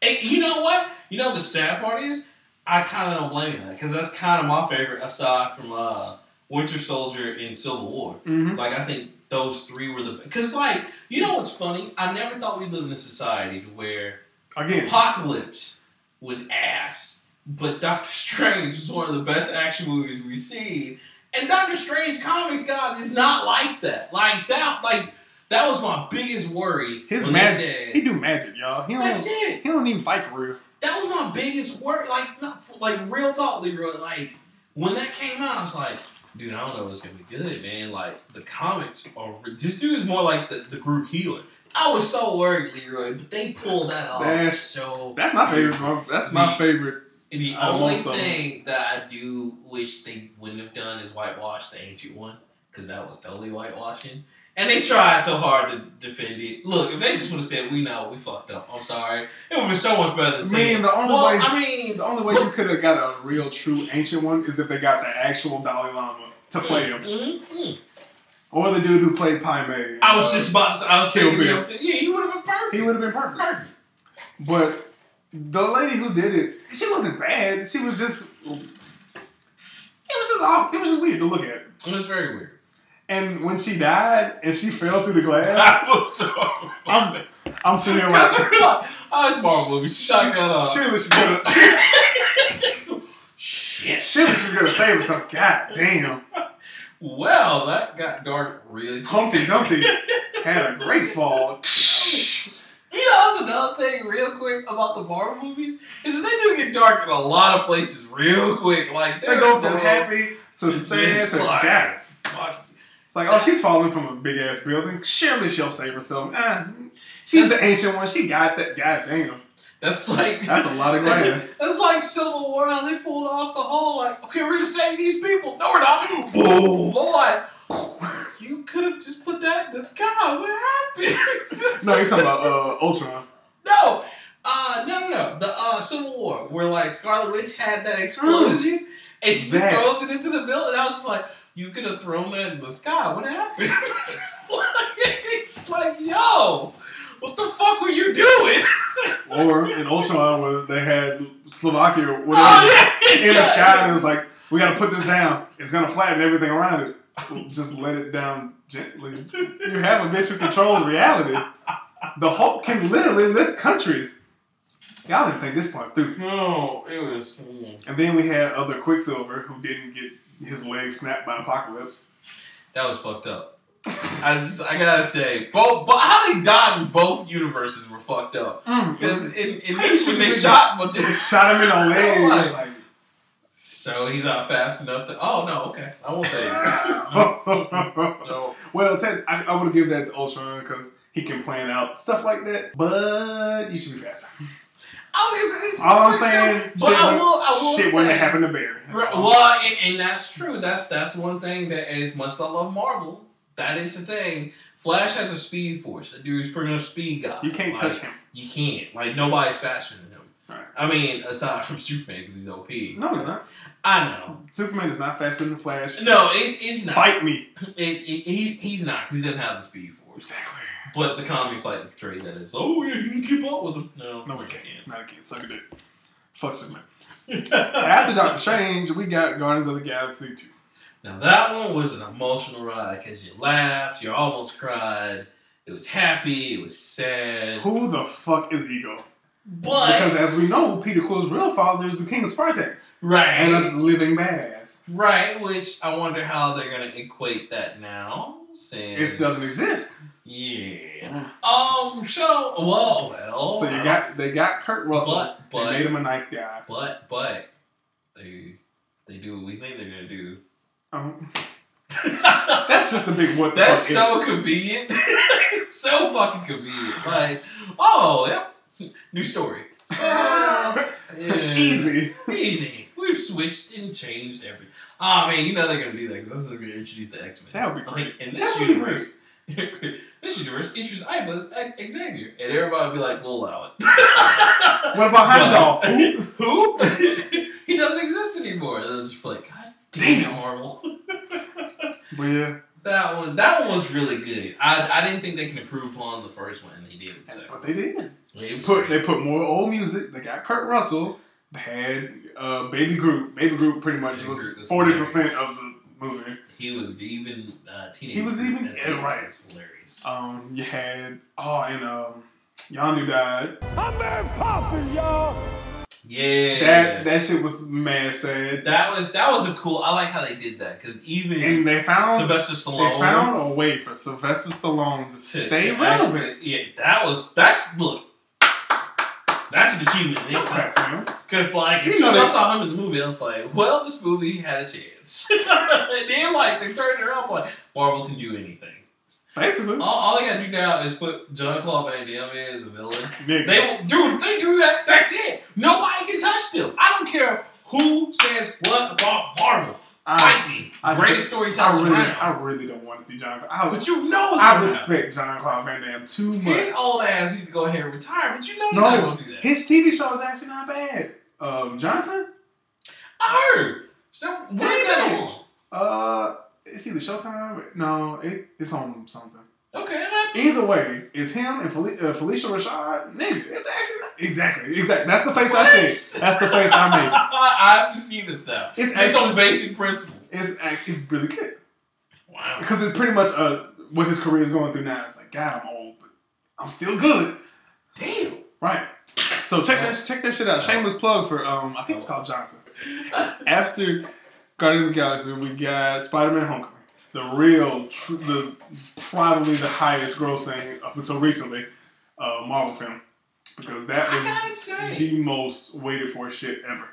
[SPEAKER 4] Hey, you know what? You know the sad part is, I kind of don't blame you because that's kind of my favorite aside from uh, Winter Soldier and Civil War.
[SPEAKER 3] Mm-hmm.
[SPEAKER 4] Like I think those three were the because like you know what's funny? I never thought we live in a society to where
[SPEAKER 3] Again,
[SPEAKER 4] Apocalypse was ass, but Doctor Strange was one of the best action movies we've seen. And Doctor Strange comics, guys, is not like that. Like that, like that was my biggest worry.
[SPEAKER 3] his magic.
[SPEAKER 4] said-
[SPEAKER 3] He do magic, y'all. He don't.
[SPEAKER 4] That's it.
[SPEAKER 3] He don't even fight for real.
[SPEAKER 4] That was my biggest work. Like, not for, like real talk, Leroy. Like when that came out, I was like, dude, I don't know if it's gonna be good, man. Like the comics are. This dude is more like the, the group healer. I was so worried, Leroy, but they pulled that off
[SPEAKER 3] That's-
[SPEAKER 4] so.
[SPEAKER 3] That's my favorite. Marvel- That's my
[SPEAKER 4] The-
[SPEAKER 3] favorite.
[SPEAKER 4] And the only
[SPEAKER 3] most of them.
[SPEAKER 4] thing that I do wish they wouldn't have done is whitewash the ancient one, because that was totally whitewashing. And they tried so hard to defend it. Look, if they just would have said, "We know, we fucked up. I'm sorry," it would have been so much better than saying.
[SPEAKER 3] the only
[SPEAKER 4] well,
[SPEAKER 3] way.
[SPEAKER 4] I mean,
[SPEAKER 3] the only way you could have got a real, true ancient one is if they got the actual Dalai Lama to play him,
[SPEAKER 4] Mhm, mhm.
[SPEAKER 3] or the dude who played Pai Mei.
[SPEAKER 4] I was
[SPEAKER 3] Uh,
[SPEAKER 4] just about to. say- I was
[SPEAKER 3] Kill
[SPEAKER 4] thinking him too. Yeah, he would have been perfect.
[SPEAKER 3] He would have been perfect.
[SPEAKER 4] perfect.
[SPEAKER 3] But the lady who did it, she wasn't bad. She was just. It was just off. It was just weird to look at.
[SPEAKER 4] It was very weird.
[SPEAKER 3] And when she died and she fell through the glass,
[SPEAKER 4] That was so.
[SPEAKER 3] I'm, I'm sitting there
[SPEAKER 4] Because
[SPEAKER 3] like,
[SPEAKER 4] like, oh, it's Marvel movie. Shut that up.
[SPEAKER 3] surely she's gonna,
[SPEAKER 4] Shit.
[SPEAKER 3] surely she's gonna save herself. God damn,
[SPEAKER 4] Well, that got dark really quick.
[SPEAKER 3] Humpty Dumpty had a great fall.
[SPEAKER 4] You know, that's another thing, real quick, about the Marvel movies, is that they do get dark in a lot of places real quick. Like,
[SPEAKER 3] They go from happy to sad to
[SPEAKER 4] like-
[SPEAKER 3] death. Like, oh, she's falling from a big ass building. Surely she'll save herself. Ah, she's the ancient one. She got that. God damn.
[SPEAKER 4] That's like
[SPEAKER 3] That's a lot of glass.
[SPEAKER 4] That's like Civil War how they pulled off the whole like, okay, we're gonna save these people. No, we're not. Boom. I'm like, you could have just put that in the sky. What happened?
[SPEAKER 3] No, you're talking about uh, Ultron.
[SPEAKER 4] no, uh, no, no, no. The uh, Civil War where like Scarlet Witch had that explosion. and she just
[SPEAKER 3] That-
[SPEAKER 4] throws it into the building. I was just like, you could have thrown that in the sky. What happened? like, like, yo, what the fuck were you doing?
[SPEAKER 3] Or in Ultron, where they had Slovakia or whatever
[SPEAKER 4] Oh, yeah.
[SPEAKER 3] in the sky, and it was like, we got to put this down. It's gonna flatten everything around it. Just let it down gently. You have a bitch who controls reality. The Hulk can literally lift countries. Y'all didn't think this part through.
[SPEAKER 4] No, it was. mm.
[SPEAKER 3] And then we had other Quicksilver who didn't get his leg snapped by Apocalypse.
[SPEAKER 4] That was fucked up. I just, I gotta say, both, but how they died in both universes were fucked up. Mm, because in, in this one they shot, but
[SPEAKER 3] They shot him in the leg. It's like,
[SPEAKER 4] so he's not fast enough to. Oh no, okay, I won't say. no,
[SPEAKER 3] well, Ted, I, I would give that to Ultron because he can plan out stuff like that. But you should be faster.
[SPEAKER 4] I was gonna it's,
[SPEAKER 3] All I'm saying,
[SPEAKER 4] so- but
[SPEAKER 3] shit,
[SPEAKER 4] I will, I will
[SPEAKER 3] shit
[SPEAKER 4] say,
[SPEAKER 3] wouldn't happen to
[SPEAKER 4] Right. Well, and, and that's true. That's that's one thing that, as much as I love Marvel, that is the thing. Flash has a speed force. The dude's pretty much a speed guy.
[SPEAKER 3] You can't
[SPEAKER 4] Like,
[SPEAKER 3] touch him.
[SPEAKER 4] You can't. Like nobody's faster than him.
[SPEAKER 3] Right.
[SPEAKER 4] I mean, aside from Superman because he's OP.
[SPEAKER 3] No, he's not.
[SPEAKER 4] I know.
[SPEAKER 3] Superman is not faster than the Flash.
[SPEAKER 4] No, it's it's not.
[SPEAKER 3] Bite me.
[SPEAKER 4] It, it, he, he's not because he doesn't have the speed force.
[SPEAKER 3] Exactly.
[SPEAKER 4] But the comics like to portray that as, oh yeah, you can keep up with him. No,
[SPEAKER 3] No, we can't. Not again. Suck a dick. Fuck Superman.
[SPEAKER 4] can't.
[SPEAKER 3] After Doctor Strange, we got Guardians of the Galaxy 2.
[SPEAKER 4] Now that one was an emotional ride because you laughed, you almost cried. It was happy, it was sad.
[SPEAKER 3] Who the fuck is Ego?
[SPEAKER 4] But
[SPEAKER 3] Because as we know, Peter Quill's real father is the King of Spartax
[SPEAKER 4] right,
[SPEAKER 3] and a living badass.
[SPEAKER 4] right, which I wonder how they're gonna equate that now. Since
[SPEAKER 3] It doesn't exist.
[SPEAKER 4] Yeah. Um. So well, well.
[SPEAKER 3] So you got they got Kurt Russell.
[SPEAKER 4] but
[SPEAKER 3] they made him a nice guy.
[SPEAKER 4] but but they they do what we think they're gonna do.
[SPEAKER 3] Um, that's just a big what the
[SPEAKER 4] That's so convenient. so fucking convenient. Like, oh, yep. New story. So, yeah.
[SPEAKER 3] easy.
[SPEAKER 4] Easy. We've switched and changed everything. Oh man, you know they're gonna do that because that's gonna introduce the X Men.
[SPEAKER 3] That would be great.
[SPEAKER 4] Like in
[SPEAKER 3] That
[SPEAKER 4] this
[SPEAKER 3] would
[SPEAKER 4] universe, this universe introduce Ivan as Xavier, and everybody would be like, "We'll allow it."
[SPEAKER 3] What about Heimdall?
[SPEAKER 4] Who? Who? he doesn't exist anymore. And they'll just be like, "God damn, Marvel."
[SPEAKER 3] But yeah,
[SPEAKER 4] That one, that one was really good. I, I didn't think they could improve on the first one, and they did. second
[SPEAKER 3] but they did.
[SPEAKER 4] Was
[SPEAKER 3] Put they put more old music. They got Kurt Russell. They had uh, Baby Groot. Baby Groot pretty much
[SPEAKER 4] Baby
[SPEAKER 3] was forty percent of the movie.
[SPEAKER 4] He was even uh, teenage.
[SPEAKER 3] He was even-
[SPEAKER 4] That
[SPEAKER 3] yeah, right.
[SPEAKER 4] was hilarious.
[SPEAKER 3] Um, you had oh, and um, Yondu died.
[SPEAKER 4] I'm Mary Poppins y'all yeah,
[SPEAKER 3] That that shit was mad sad.
[SPEAKER 4] that was that was a cool. I like how they did that because even
[SPEAKER 3] And they found
[SPEAKER 4] Sylvester Stallone
[SPEAKER 3] they found a way for Sylvester Stallone to
[SPEAKER 4] to,
[SPEAKER 3] stay
[SPEAKER 4] to
[SPEAKER 3] relevant.
[SPEAKER 4] actually- yeah, that was that's look. That's an achievement.
[SPEAKER 3] Clap.
[SPEAKER 4] Because, like, as soon as I saw him in the movie, I was like, well, this movie had a chance. and then, like, they turned it around, like, Marvel can do anything.
[SPEAKER 3] Basically,
[SPEAKER 4] All, all they gotta do now is put John Claude Van Damme in as a villain.
[SPEAKER 3] Nigga.
[SPEAKER 4] They will, dude, if they do that, that's it. Nobody can touch them. I don't care who says what about Marvel.
[SPEAKER 3] I,
[SPEAKER 4] Fight me.
[SPEAKER 3] I
[SPEAKER 4] Greatest
[SPEAKER 3] I
[SPEAKER 4] storytellers
[SPEAKER 3] really. I really don't want to see John. I,
[SPEAKER 4] but you know
[SPEAKER 3] I respect John Claude Van Damme too much.
[SPEAKER 4] His old ass need to go ahead and retire, but you know he's
[SPEAKER 3] No,
[SPEAKER 4] not gonna do that.
[SPEAKER 3] His TV show is actually not bad. Um, Johnson.
[SPEAKER 4] I heard. So, what is that on?
[SPEAKER 3] Uh, it's either Showtime. Or, No, it, it's on something.
[SPEAKER 4] Okay,
[SPEAKER 3] Either way, it's him and Fel- uh, Phylicia Rashad. Nigga, it's actually not, exactly, exactly. That's the face I see. That's the face I made.
[SPEAKER 4] I have to see this now.
[SPEAKER 3] It's
[SPEAKER 4] Just
[SPEAKER 3] actually-
[SPEAKER 4] on basic principle.
[SPEAKER 3] It's act- it's really good
[SPEAKER 4] Wow.
[SPEAKER 3] because it's pretty much uh what his career is going through now. It's like, God, I'm old, but I'm still good.
[SPEAKER 4] Damn.
[SPEAKER 3] Right. So check that check that shit out. Shameless plug for um I think it's called Johnson. After Guardians of the Galaxy, we got Spider Man Homecoming, the real, tr- the probably the highest grossing up until recently uh, Marvel film because that was
[SPEAKER 4] say,
[SPEAKER 3] the most waited for shit ever.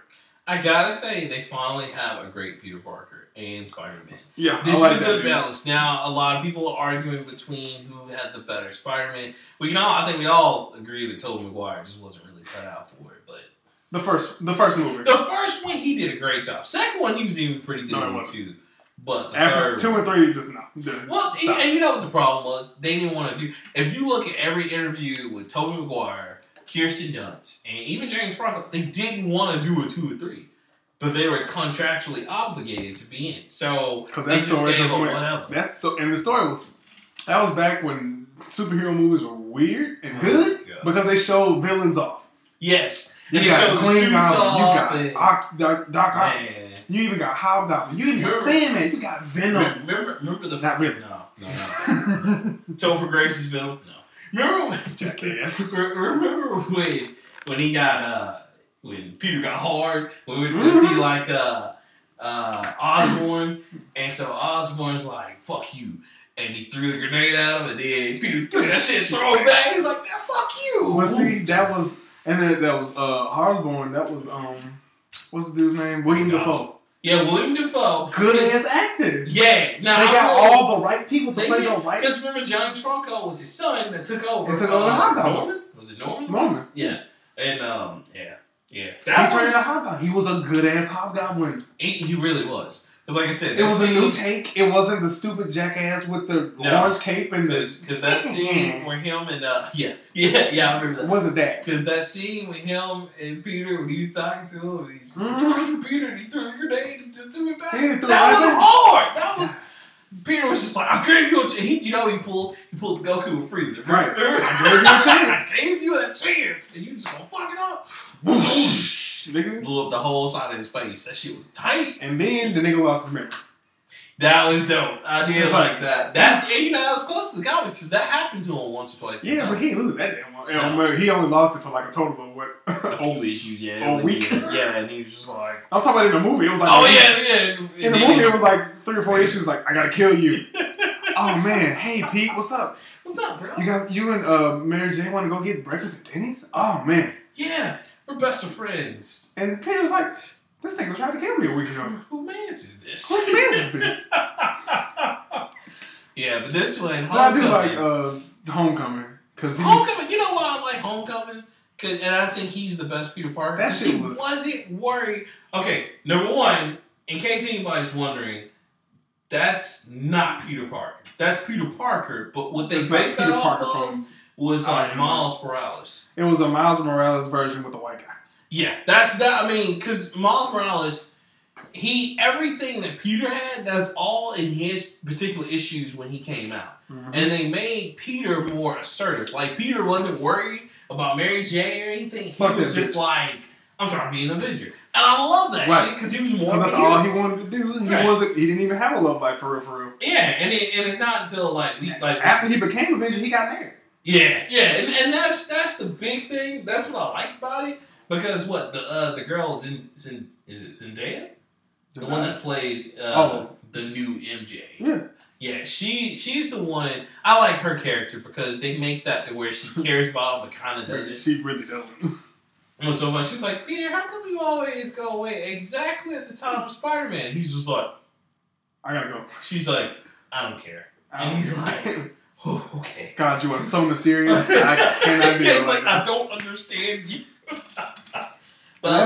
[SPEAKER 4] I gotta say, they finally have a great Peter Parker and Spider Man.
[SPEAKER 3] Yeah,
[SPEAKER 4] This
[SPEAKER 3] like
[SPEAKER 4] is a good
[SPEAKER 3] dude.
[SPEAKER 4] balance. Now, a lot of people are arguing between who had the better Spider Man. We can all, I think we all agree that Tobey Maguire just wasn't really cut out for it. But
[SPEAKER 3] The first, the first movie.
[SPEAKER 4] the first one, he did a great job. Second one, he was even pretty good
[SPEAKER 3] No,
[SPEAKER 4] too. But the
[SPEAKER 3] After
[SPEAKER 4] third
[SPEAKER 3] two and three, just no. Just
[SPEAKER 4] Well,
[SPEAKER 3] stop.
[SPEAKER 4] and you know what the problem was? They didn't want to do. If you look at every interview with Tobey Maguire, Kirsten Dunst, and even James Franco, they didn't want to do a two or three but they were contractually obligated to be in it. So
[SPEAKER 3] Because that story
[SPEAKER 4] gave
[SPEAKER 3] just
[SPEAKER 4] them
[SPEAKER 3] went. That's the, and the story was that was back when superhero movies were weird and
[SPEAKER 4] Oh,
[SPEAKER 3] good
[SPEAKER 4] God.
[SPEAKER 3] because they showed villains off.
[SPEAKER 4] Yes,
[SPEAKER 3] You
[SPEAKER 4] and they
[SPEAKER 3] got
[SPEAKER 4] showed
[SPEAKER 3] Green
[SPEAKER 4] suits
[SPEAKER 3] Goblin, you got
[SPEAKER 4] and-
[SPEAKER 3] Oc- Doc, Doc Ock,
[SPEAKER 4] man.
[SPEAKER 3] You even got Hobgoblin, you even got Sandman, you got Venom.
[SPEAKER 4] Remember, remember the
[SPEAKER 3] Not really.
[SPEAKER 4] No, no, no. Topher Grace's Venom. No. Remember when,
[SPEAKER 3] Jackass.
[SPEAKER 4] Remember when when he got uh when Peter got hard when we went to see like uh uh Osborn and so Osborn's like fuck you and he threw the grenade at him and then Peter threw that shit throw it back he's like man fuck you
[SPEAKER 3] But see, that was and then that was uh Osborn. That was um, what's the dude's name? William
[SPEAKER 4] No.
[SPEAKER 3] Dafoe.
[SPEAKER 4] yeah William Dafoe
[SPEAKER 3] Good
[SPEAKER 4] is-
[SPEAKER 3] ass actor.
[SPEAKER 4] yeah now
[SPEAKER 3] They
[SPEAKER 4] I
[SPEAKER 3] got all the right people to play
[SPEAKER 4] did,
[SPEAKER 3] the right.
[SPEAKER 4] because remember James Franco was his son that took over
[SPEAKER 3] And took over
[SPEAKER 4] uh,
[SPEAKER 3] Hobgoblin.
[SPEAKER 4] Norman was it Norman
[SPEAKER 3] Norman.
[SPEAKER 4] yeah and um yeah yeah
[SPEAKER 3] He
[SPEAKER 4] that
[SPEAKER 3] turned
[SPEAKER 4] was,
[SPEAKER 3] into Hobgoblin. He was a good ass Hobgoblin.
[SPEAKER 4] he, he really was because like I said
[SPEAKER 3] It was a new take. It wasn't the stupid jackass with the
[SPEAKER 4] No.
[SPEAKER 3] orange cape and the.
[SPEAKER 4] Because because that scene where him and uh yeah yeah yeah I remember
[SPEAKER 3] It
[SPEAKER 4] that.
[SPEAKER 3] wasn't that.
[SPEAKER 4] Because that scene with him and Peter when he's talking to him, and he's
[SPEAKER 3] Mhm.
[SPEAKER 4] Peter, and he threw the grenade and just threw it back.
[SPEAKER 3] He
[SPEAKER 4] that was
[SPEAKER 3] back.
[SPEAKER 4] hard. That was Peter was just like, I gave you a chance. He, you know, he pulled he pulled Goku with Frieza.
[SPEAKER 3] Right. I gave you a chance.
[SPEAKER 4] I gave you a chance, and you just gonna fuck it up.
[SPEAKER 3] Whoosh, nigga.
[SPEAKER 4] Blew up the whole side of his face. That shit was tight.
[SPEAKER 3] And then the nigga lost his memory.
[SPEAKER 4] That was dope. I did
[SPEAKER 3] It's
[SPEAKER 4] like,
[SPEAKER 3] like-
[SPEAKER 4] that. That yeah, you know, that was close to the comics because that happened to him once or twice.
[SPEAKER 3] Yeah, but he didn't lose that damn one.
[SPEAKER 4] No.
[SPEAKER 3] Remember, He only lost it for like a total of what?
[SPEAKER 4] a
[SPEAKER 3] oh,
[SPEAKER 4] few issues, yeah.
[SPEAKER 3] a week?
[SPEAKER 4] he- yeah, and he was just like,
[SPEAKER 3] I'm talking about in the movie. It was like
[SPEAKER 4] oh yeah, yeah.
[SPEAKER 3] In the movie, it was like three or four issues. Like I gotta kill you. oh man, hey Pete, what's up?
[SPEAKER 4] what's up, bro?
[SPEAKER 3] You guys, you and uh, Mary Jane want to go get breakfast at Denny's? Oh man.
[SPEAKER 4] yeah, we're best of friends.
[SPEAKER 3] And Peter's like, this nigga trying to kill me a week ago.
[SPEAKER 4] Who man's is this?
[SPEAKER 3] Whose man's is this?
[SPEAKER 4] yeah, but this one,
[SPEAKER 3] But I do like uh, Homecoming because he.
[SPEAKER 4] Homecoming. You know why I like Homecoming? 'Cause- and I think he's the best Peter Parker.
[SPEAKER 3] That
[SPEAKER 4] 'Cause
[SPEAKER 3] shit
[SPEAKER 4] he
[SPEAKER 3] was-
[SPEAKER 4] wasn't worried. Okay, number one, in case anybody's wondering, that's not Peter Parker. That's Peter Parker, but what they
[SPEAKER 3] It's
[SPEAKER 4] based that
[SPEAKER 3] Peter
[SPEAKER 4] off
[SPEAKER 3] Parker
[SPEAKER 4] of
[SPEAKER 3] from.
[SPEAKER 4] Was like
[SPEAKER 3] don't
[SPEAKER 4] Miles Morales.
[SPEAKER 3] It was a Miles Morales version with a white guy.
[SPEAKER 4] Yeah, that's that. I mean, because Miles Morales, he everything that Peter had, that's all in his particular issues when he came out, mm-hmm. and they made Peter more assertive. Like Peter wasn't worried about Mary J or anything. He
[SPEAKER 3] Fuck
[SPEAKER 4] was just
[SPEAKER 3] bitch.
[SPEAKER 4] like, I'm trying to be an Avenger, and I love that
[SPEAKER 3] Right.
[SPEAKER 4] shit because he was more.
[SPEAKER 3] Because that's
[SPEAKER 4] Peter.
[SPEAKER 3] all he wanted to do. He
[SPEAKER 4] Right.
[SPEAKER 3] wasn't. He didn't even have a love life for real. For real.
[SPEAKER 4] Yeah, and it, and it's not until like we like
[SPEAKER 3] After he became Avenger, he got married.
[SPEAKER 4] Yeah, yeah, and, and that's that's the big thing. That's what I like about it because what the uh, the girl is in, is in is it Zendaya, the one that plays uh,
[SPEAKER 3] Oh.
[SPEAKER 4] the new MJ.
[SPEAKER 3] Yeah.
[SPEAKER 4] Yeah, she she's the one. I like her character because they make that to where she cares about but kind of doesn't.
[SPEAKER 3] She really doesn't.
[SPEAKER 4] Was so much. She's like, Peter, how come you always go away exactly at the time of Spider Man? He's just like,
[SPEAKER 3] I gotta go.
[SPEAKER 4] she's like, I don't care.
[SPEAKER 3] I
[SPEAKER 4] And
[SPEAKER 3] don't
[SPEAKER 4] he's
[SPEAKER 3] give a
[SPEAKER 4] like. Oh, okay.
[SPEAKER 3] God, you are so mysterious. I cannot be.
[SPEAKER 4] yeah, it's
[SPEAKER 3] like
[SPEAKER 4] like I don't understand you. but I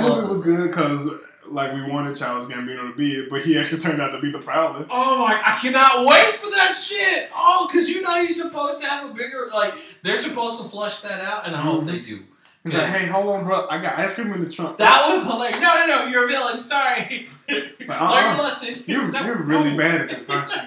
[SPEAKER 3] that
[SPEAKER 4] love
[SPEAKER 3] movie was good because like we wanted Childish Gambino to be it, but he actually turned out to be the Prowler.
[SPEAKER 4] Oh my! I cannot wait for that shit. Oh, because you know you're supposed to have a bigger like they're supposed to flush that out, and I hope
[SPEAKER 3] Mhm.
[SPEAKER 4] they do.
[SPEAKER 3] He's like, hey, hold on, bro. I got ice cream in the trunk.
[SPEAKER 4] That was hilarious. No, no, no! You're a villain. Sorry. Learn your lesson.
[SPEAKER 3] You're
[SPEAKER 4] No,
[SPEAKER 3] you're really
[SPEAKER 4] no.
[SPEAKER 3] bad at this, aren't you?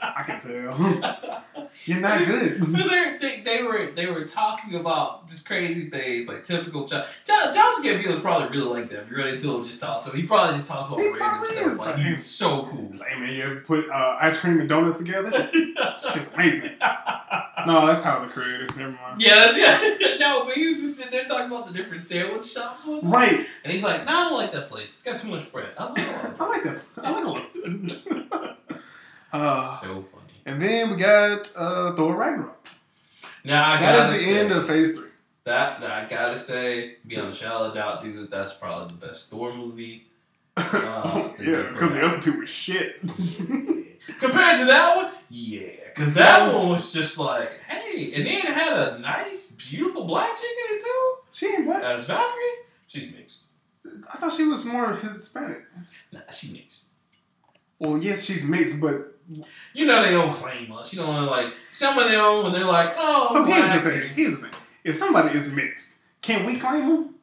[SPEAKER 3] I can tell. you're not good.
[SPEAKER 4] They, they, were they were talking about just crazy things like typical child. John, Johnson Gambino is probably really like that. If you run into him, just talk to him. He probably just talks about
[SPEAKER 3] He
[SPEAKER 4] random stuff.
[SPEAKER 3] is.
[SPEAKER 4] Like he's so cool.
[SPEAKER 3] He's like, hey man, you ever put uh, ice cream and donuts together? Shit's amazing. No, that's Tyler the Creator. Never mind.
[SPEAKER 4] Yeah, that's, yeah. no, but he was just sitting there talking about the different sandwich shops with him.
[SPEAKER 3] Right.
[SPEAKER 4] And he's like, no, I don't like that place. It's got too much bread. I
[SPEAKER 3] like that. I like it. uh,
[SPEAKER 4] so funny.
[SPEAKER 3] and then we got uh, Thor Ragnarok.
[SPEAKER 4] Now, I
[SPEAKER 3] That is the
[SPEAKER 4] say,
[SPEAKER 3] end of Phase Three.
[SPEAKER 4] that, that I gotta say, beyond a shadow of doubt, dude, that's probably the best Thor movie. Uh,
[SPEAKER 3] yeah, because the other two were shit.
[SPEAKER 4] Compared to that one, yeah, because that one was just like, hey, and then it had a nice, beautiful black chick in it too.
[SPEAKER 3] she ain't black.
[SPEAKER 4] As Valkyrie, she's mixed.
[SPEAKER 3] I thought she was more Hispanic.
[SPEAKER 4] Nah, she mixed.
[SPEAKER 3] Well, yes, she's mixed, but
[SPEAKER 4] You know they don't claim us. You know, like some of them when they're like, oh,
[SPEAKER 3] so here's the thing. Here's the thing. If somebody is mixed, can we claim them?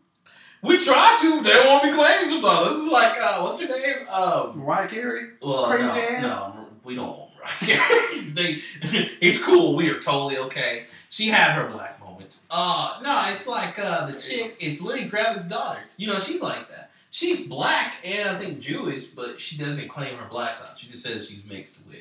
[SPEAKER 4] We try to. They won't be claimed sometimes. This is like uh, what's your name? Um,
[SPEAKER 3] Mariah Carey.
[SPEAKER 4] well,
[SPEAKER 3] Crazy
[SPEAKER 4] no,
[SPEAKER 3] ass.
[SPEAKER 4] no, we don't want Mariah. they, it's cool. We are totally okay. She had her black moments. Uh, no, it's like uh, the chick. It's Lenny Kravitz's daughter. You know, she's like that. She's black and I think Jewish, but she doesn't claim her black side. She just says she's mixed with,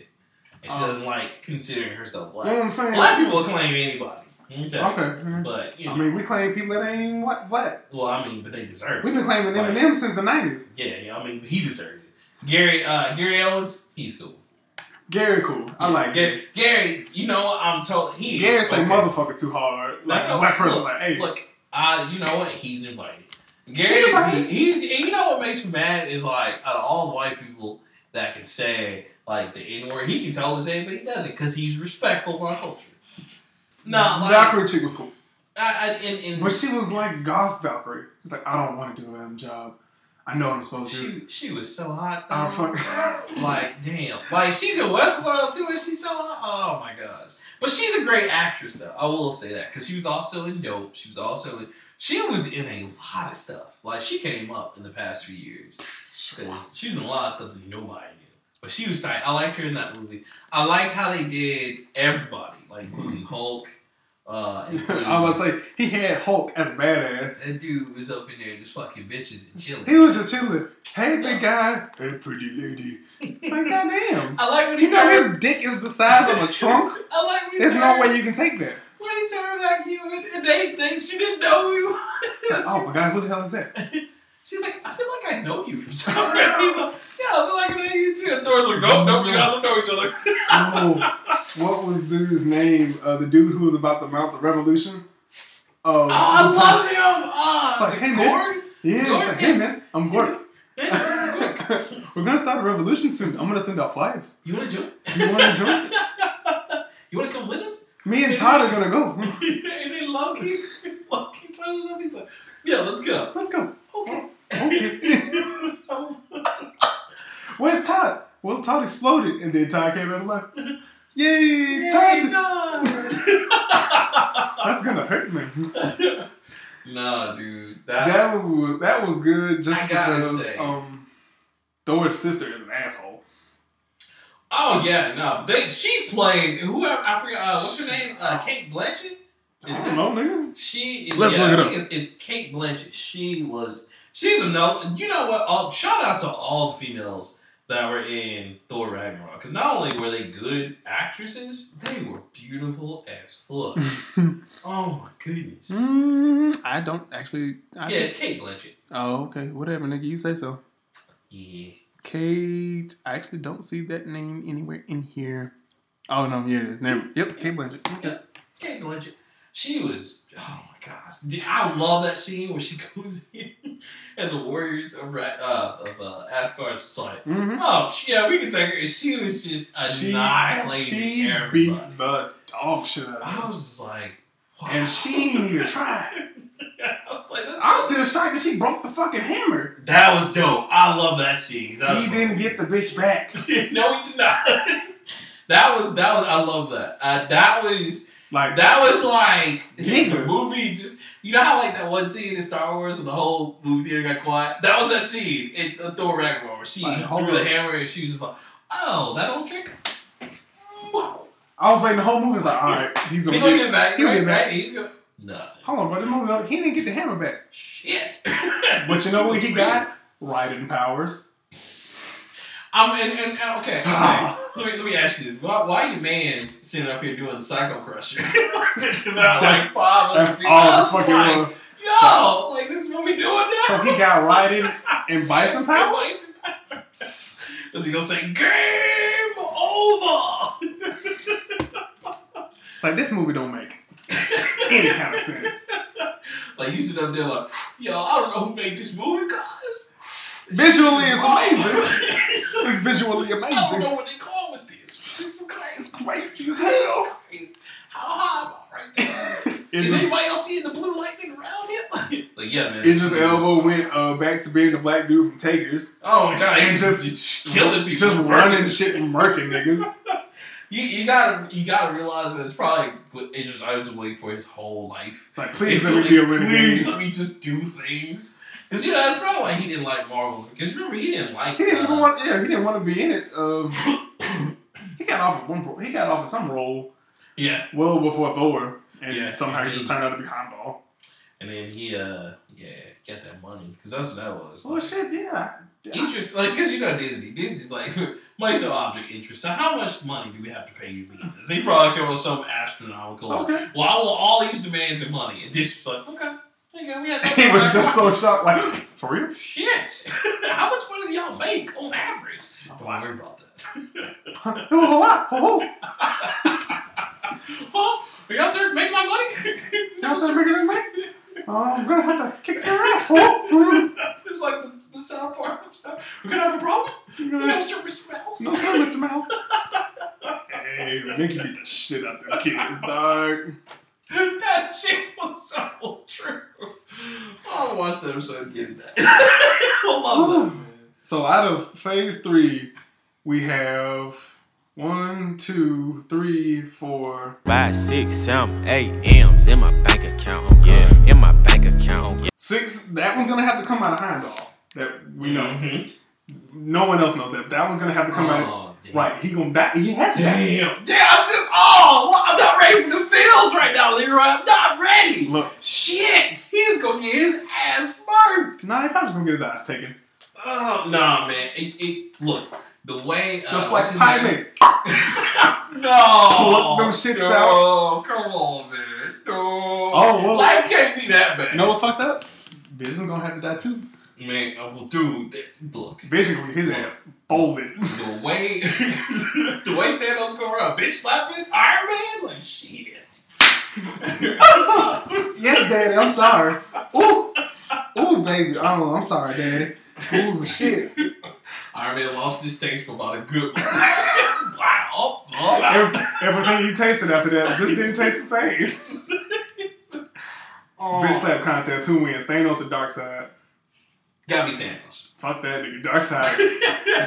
[SPEAKER 4] and she
[SPEAKER 3] Oh.
[SPEAKER 4] doesn't like considering herself
[SPEAKER 3] You know
[SPEAKER 4] black.
[SPEAKER 3] what I'm saying?
[SPEAKER 4] Black people claim anybody. Tell you.
[SPEAKER 3] Okay. mhm.
[SPEAKER 4] But you know,
[SPEAKER 3] I mean, we claim people that ain't even black.
[SPEAKER 4] well, I mean, but they deserve it.
[SPEAKER 3] We've been claiming. Eminem since the '90s.
[SPEAKER 4] Yeah, yeah. I mean, he deserved it. Gary, uh, Gary Owens, he's cool.
[SPEAKER 3] Gary, cool. I
[SPEAKER 4] Yeah,
[SPEAKER 3] like
[SPEAKER 4] Gary. Gary, you know what? I'm told he.
[SPEAKER 3] Gary
[SPEAKER 4] is
[SPEAKER 3] say
[SPEAKER 4] okay.
[SPEAKER 3] motherfucker too hard. Like
[SPEAKER 4] That's
[SPEAKER 3] a black person,
[SPEAKER 4] look,
[SPEAKER 3] like, hey,
[SPEAKER 4] Look, uh, you know what? He's invited. Gary is the he's and you know what makes me mad is like out of all the white people that can say like the N word, he can tell say it, but he doesn't because he's respectful of our culture. No, like,
[SPEAKER 3] Valkyrie chick was cool,
[SPEAKER 4] I, I, in, in,
[SPEAKER 3] but she was like goth Valkyrie. She's like, I don't want to do a damn job. I know what I'm supposed to do.
[SPEAKER 4] she she was so hot. Though.
[SPEAKER 3] fuck.
[SPEAKER 4] Like, damn. Like, she's in Westworld too, and she's so hot. Oh my gosh. But she's a great actress, though. I will say that. Because she was also in Dope. She was also in. She was in a lot of stuff. Like, she came up in the past few years. Because she was in a lot of stuff that nobody knew. But she was tight. I liked her in that movie. I liked how they did everybody, like, including Hulk. Uh, including,
[SPEAKER 3] I was say he had Hulk as badass.
[SPEAKER 4] that dude was up in there just fucking bitches and chilling.
[SPEAKER 3] He was just chilling. Hey, big guy. Hey, pretty lady. Like, goddamn.
[SPEAKER 4] I like when he
[SPEAKER 3] You know his dick is the size of a trunk.
[SPEAKER 4] I like when he
[SPEAKER 3] There's no way you can take that.
[SPEAKER 4] When he turned back you and, they, they she didn't know who you.
[SPEAKER 3] Oh my god, who the hell is that?
[SPEAKER 4] She's like, I feel like I know you from somewhere. He's like, yeah, I feel like I know you too. And Thor's like, nope, nope, you guys don't know each other.
[SPEAKER 3] Oh, what was dude's name? Uh, the dude who was about to mount the revolution. Oh,
[SPEAKER 4] Oh, I love him. Ah,
[SPEAKER 3] It's like,
[SPEAKER 4] the
[SPEAKER 3] hey, man. Yeah, it's like, hey man, I'm Gork. We're gonna start a revolution soon. I'm gonna send out flyers.
[SPEAKER 4] you want to join?
[SPEAKER 3] You wanna join?
[SPEAKER 4] you want to come with us?
[SPEAKER 3] Me and Todd are gonna go.
[SPEAKER 4] and then Loki, Loki trying to love each other. Yeah, let's go.
[SPEAKER 3] Let's go.
[SPEAKER 4] Okay.
[SPEAKER 3] Okay. Where's Todd? Well, Todd exploded, and then Todd came out alive. Yay,
[SPEAKER 4] Yay,
[SPEAKER 3] Todd!
[SPEAKER 4] Todd.
[SPEAKER 3] That's gonna hurt me.
[SPEAKER 4] nah, dude. That,
[SPEAKER 3] That was that was good just
[SPEAKER 4] I gotta
[SPEAKER 3] because
[SPEAKER 4] say.
[SPEAKER 3] um Thor's sister is an asshole.
[SPEAKER 4] Oh yeah, no. They she played whoever I forgot. Uh, what's her name? Uh, Cate Blanchett.
[SPEAKER 3] I don't know, nigga.
[SPEAKER 4] She is.
[SPEAKER 3] Let's
[SPEAKER 4] yeah,
[SPEAKER 3] look it
[SPEAKER 4] I think It's, it's Cate Blanchett. She was. She's a no. You know what? All, shout out to all the females that were in Thor Ragnarok because not only were they good actresses, they were beautiful as fuck. oh my goodness.
[SPEAKER 3] Mm, I don't actually. I
[SPEAKER 4] Yeah, it's Cate Blanchett.
[SPEAKER 3] Oh, okay. Whatever, nigga. You say so.
[SPEAKER 4] Yeah.
[SPEAKER 3] Kate. I actually don't see that name anywhere in here. Oh no, here it is. Never. Yep, Cate Blanchett. Okay.
[SPEAKER 4] Yeah. Cate Blanchett. She was. Oh my gosh. I love that scene where she goes in and the warriors of, uh, of uh, Asgard's just like,
[SPEAKER 3] Mm-hmm.
[SPEAKER 4] oh, yeah, we can take her. And she was just annihilating
[SPEAKER 3] she
[SPEAKER 4] everybody.
[SPEAKER 3] beat the dog shit out of
[SPEAKER 4] I was just like, wow.
[SPEAKER 3] And she didn't even try.
[SPEAKER 4] I was like,
[SPEAKER 3] I'm still shocked that she broke the fucking hammer.
[SPEAKER 4] that was dope. I love that scene. That
[SPEAKER 3] He didn't get the bitch back.
[SPEAKER 4] no, he did not. that was that was. I love that. Uh, that was
[SPEAKER 3] Like
[SPEAKER 4] that was like the movie. Just you know how like that one scene in Star Wars when the whole movie theater got quiet. That was that scene. It's a Thor Ragnarok where she
[SPEAKER 3] Like,
[SPEAKER 4] threw the hammer and she was just like, "Oh, that old trick."
[SPEAKER 3] I was waiting the whole movie was like, all right, he's
[SPEAKER 4] He
[SPEAKER 3] gonna
[SPEAKER 4] gonna
[SPEAKER 3] get.
[SPEAKER 4] get back,
[SPEAKER 3] he'll
[SPEAKER 4] right?
[SPEAKER 3] get back.
[SPEAKER 4] Right? He's gonna nothing.
[SPEAKER 3] Hold on, bro. The movie, like, he didn't get the hammer back.
[SPEAKER 4] Shit.
[SPEAKER 3] But you know what he got? Raiden powers.
[SPEAKER 4] Um, and, and, okay, okay. let me let me ask you this: Why, why you man's sitting up here doing Psycho Crusher? Taking out like five other
[SPEAKER 3] That's
[SPEAKER 4] people.
[SPEAKER 3] all the fucking
[SPEAKER 4] like,
[SPEAKER 3] was.
[SPEAKER 4] Yo, like this is what we doing now.
[SPEAKER 3] So he got Raiden and bison powers.
[SPEAKER 4] Is he gonna say game over?
[SPEAKER 3] It's like this movie don't make any kind of sense.
[SPEAKER 4] like you sit up there like, yo, I don't know who made this movie, guys.
[SPEAKER 3] Visually, it's amazing.
[SPEAKER 4] amazing.
[SPEAKER 3] It's visually amazing.
[SPEAKER 4] I don't know what they call with this. It's crazy.
[SPEAKER 3] It's crazy as hell.
[SPEAKER 4] How high am I right now? Is
[SPEAKER 3] just,
[SPEAKER 4] anybody else seeing the blue lightning around him? like, yeah, man.
[SPEAKER 3] Idris Elba went uh, back to being the black dude from Takers.
[SPEAKER 4] Oh my god,
[SPEAKER 3] And
[SPEAKER 4] he's
[SPEAKER 3] just-
[SPEAKER 4] just killing people.
[SPEAKER 3] Just running shit and murking niggas.
[SPEAKER 4] You, you gotta you gotta realize that it's probably what Idris Elba's waiting for his whole life.
[SPEAKER 3] Like, please let me be a renegade.
[SPEAKER 4] Please let me just do things. Because you know that's probably why he didn't like Marvel. Because remember he didn't like.
[SPEAKER 3] He didn't
[SPEAKER 4] uh,
[SPEAKER 3] even want. Yeah, he didn't want to be in it. Um, he got offered one. pro- He got offered some role
[SPEAKER 4] Yeah,
[SPEAKER 3] well before Thor, and
[SPEAKER 4] Yeah,
[SPEAKER 3] somehow he
[SPEAKER 4] he-
[SPEAKER 3] just turned out to be Heimdall.
[SPEAKER 4] and then he uh yeah got that money because that's what that was.
[SPEAKER 3] Oh shit! Yeah.
[SPEAKER 4] Interest, like, because you know Disney. Disney's like, money's no object interest. So, how much money do we have to pay you to be in this? They probably came up with some astronomical. like,
[SPEAKER 3] Okay.
[SPEAKER 4] Well, I want all these demands of money. And Disney's like, okay, okay, we had
[SPEAKER 3] he was just so shocked. Like, for real?
[SPEAKER 4] Shit! how much money do y'all make on average? Don't worry about that.
[SPEAKER 3] It was a lot. Oh,
[SPEAKER 4] oh, are you out there making my money?
[SPEAKER 3] no, sir, making money. Oh, I'm gonna have to kick your ass. Oh,
[SPEAKER 4] It's like the, the South Park episode. We're gonna have a problem. No service smells.
[SPEAKER 3] no, sir, Mr. Mouse. Hey, Mickey beat the shit out them kids, dog.
[SPEAKER 4] that shit was so true. I want to watch the. I love that. Man.
[SPEAKER 3] So out of phase three, we have one, two, three, four,
[SPEAKER 9] Five, six, seven, eight M's in my bank account. Yeah, in my bank account. Yeah.
[SPEAKER 3] six. That one's gonna have to come out of Heimdall. That we know.
[SPEAKER 4] Mhm.
[SPEAKER 3] No one else knows that. That one's gonna have to come out. Of,
[SPEAKER 4] Oh, damn.
[SPEAKER 3] right? He gonna back. He has to. die.
[SPEAKER 4] Damn. Damn. Oh, well, I'm not ready for the feels right now, Leroy. I'm not ready.
[SPEAKER 3] Look,
[SPEAKER 4] Shit. He's gonna get his ass burnt.
[SPEAKER 3] nah, he probably just gonna get his ass taken,
[SPEAKER 4] Oh, nah, man. It, it, look, the way. Uh,
[SPEAKER 3] just like timing.
[SPEAKER 4] No.
[SPEAKER 3] Pluck them shits
[SPEAKER 4] no,
[SPEAKER 3] out.
[SPEAKER 4] come on, man. No.
[SPEAKER 3] Oh, well.
[SPEAKER 4] Life can't be that bad.
[SPEAKER 3] You know what's fucked up? Vision's gonna have to die too.
[SPEAKER 4] Man, uh, well, dude, that, look.
[SPEAKER 3] Get his ass folded.
[SPEAKER 4] The way, the way Thanos go around bitch slapping Iron Man, like shit.
[SPEAKER 3] yes, Daddy. I'm sorry. Ooh, ooh, baby. Oh, I'm sorry, Daddy. Ooh, shit.
[SPEAKER 4] Iron Man lost his taste for about a good. wow. Oh, oh,
[SPEAKER 3] Every, everything you tasted after that just didn't taste the same.
[SPEAKER 4] oh.
[SPEAKER 3] Bitch slap contest. Who wins? Thanos or Darkseid?
[SPEAKER 4] Gotta be Thanos.
[SPEAKER 3] Fuck that nigga. Darkseid.